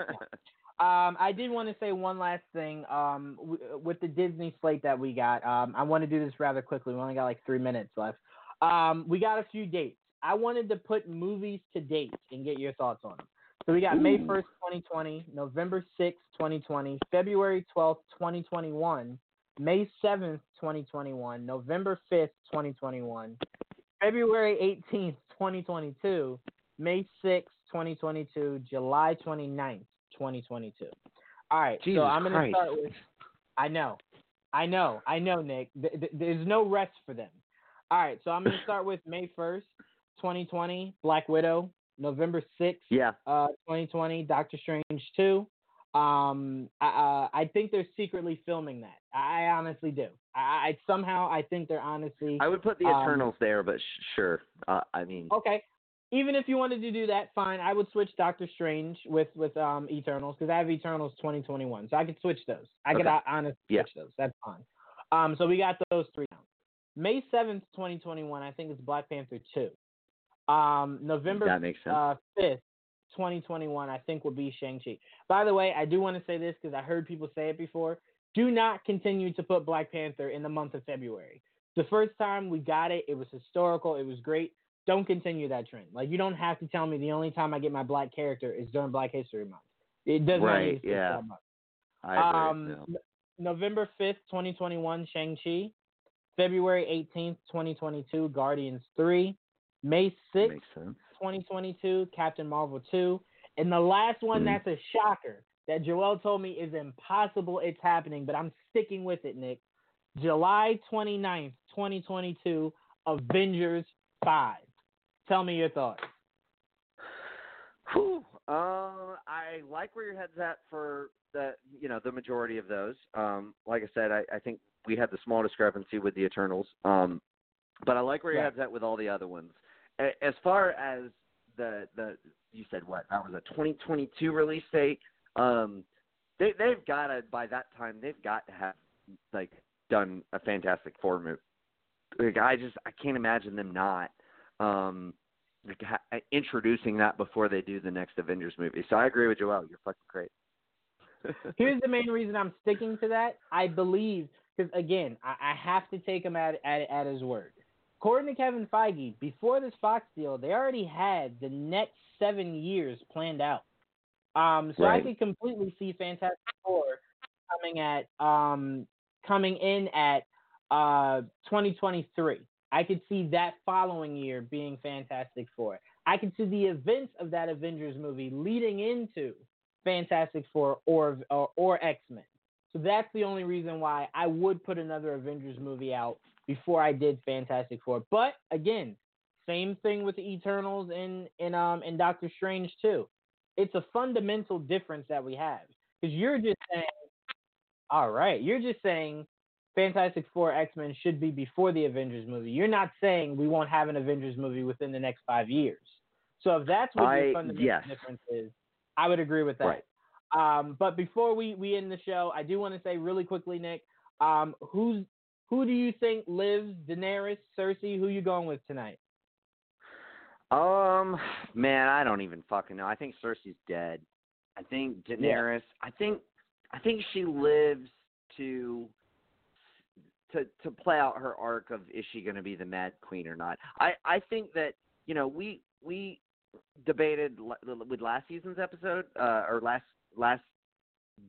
Um, I did want to say one last thing. Um, w- with the Disney slate that we got, um, I want to do this rather quickly. We only got like three minutes left. Um, we got a few dates. I wanted to put movies to date and get your thoughts on them. So we got May 1st, 2020, November 6th, 2020, February 12th, 2021, May 7th, 2021, November 5th, 2021, February 18th, 2022, May 6th, 2022, July 29th, 2022. All right, Jesus so I'm going to start with. I know, I know, I know, Nick. Th- th- there's no rest for them. All right, so I'm going to start with May 1st, 2020, Black Widow. November 6th, yeah, uh, 2020, Doctor Strange 2. Um, I, uh, I think they're secretly filming that. I, honestly do. I, I somehow I think they're honestly I would put the Um, Eternals there, but sh- sure. Uh, I mean, okay. Even if you wanted to do that, fine. I would switch Doctor Strange with with um Eternals because I have Eternals 2021, so I could switch those. I could uh, honestly Yeah. switch those. That's fine. Um, so we got those three down. May 7th, 2021. I think it's Black Panther 2. Um, November that makes sense. uh, 5th, 2021, I think will be Shang-Chi. By the way, I do want to say this because I heard people say it before. Do not continue to put Black Panther in the month of February. The first time we got it, it was historical. It was great. Don't continue that trend. Like, you don't have to tell me the only time I get my black character is during Black History Month. It does not Right, need to yeah. that. I agree. Um, no. November 5th, 2021, Shang-Chi. February 18th, 2022, Guardians 3. May 6th, Makes sense. 2022, Captain Marvel 2. And the last one Mhm. that's a shocker that Joel told me is impossible it's happening, but I'm sticking with it, Nick. July 29th, 2022, Avengers 5. Tell me your thoughts. Whew. Um, I like where your head's at for the you know the majority of those. Um, like I said, I, I think we had the small discrepancy with the Eternals. Um, but I like where your Yeah. head's at with all the other ones. As far as the the you said what that was a 2022 release date. Um, they they've got to by that time they've got to have like done a Fantastic Four movie. Like, I just I can't imagine them not. Um, like, ha- introducing that before they do the next Avengers movie. So I agree with Joel. You're fucking great. Here's the main reason I'm sticking to that. I believe because again, I, I have to take him at, at at his word. According to Kevin Feige, before this Fox deal, they already had the next seven years planned out. Um, so Right. I could completely see Fantastic Four coming at um coming in at uh 2023. I could see that following year being Fantastic Four. I could see the events of that Avengers movie leading into Fantastic Four or or, or X Men. So that's the only reason why I would put another Avengers movie out before I did Fantastic Four. But again, same thing with the Eternals and and um and Doctor Strange too. It's a fundamental difference that we have because you're just saying, all right, you're just saying Fantastic Four X Men should be before the Avengers movie. You're not saying we won't have an Avengers movie within the next five years. So if that's what I- your fundamental yes. difference is, I would agree with that. Right. Um, but before we, we end the show, I do want to say really quickly, Nick, um, who's who do you think lives? Daenerys, Cersei? Who you going with tonight? Um, man, I don't even fucking know. I think Cersei's dead. I think Daenerys. I think I think she lives to to to play out her arc of is she going to be the Mad Queen or not. I I think that you know we we debated with last season's episode uh, or last last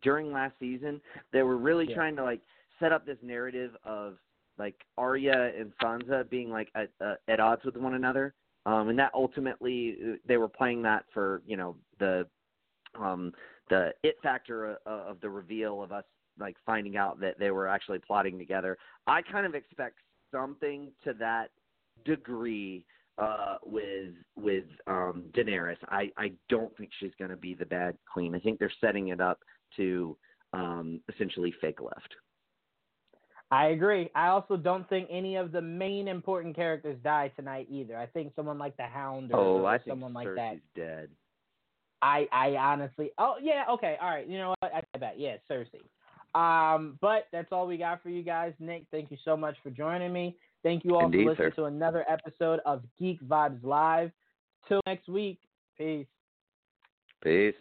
during last season they were really Yeah. trying to like set up this narrative of like Arya and Sansa being like at, uh, at odds with one another. Um and that ultimately uh, they were playing that for you know the um the it factor uh, of the reveal of us like finding out that they were actually plotting together. I kind of expect something to that degree uh with with um Daenerys. I i don't think she's going to be the bad queen. I think they're setting it up to um essentially fake left I agree. I also don't think any of the main important characters die tonight either. I think someone like the Hound or, oh or i think someone like that. dead I I honestly. Oh yeah. Okay. All right. You know what? I said that. Yeah, Cersei. Um, but that's all we got for you guys. Nick, thank you so much for joining me. Thank you all Indeed, for listening sir. to another episode of Geek Vibes Live. Till next week. Peace. peace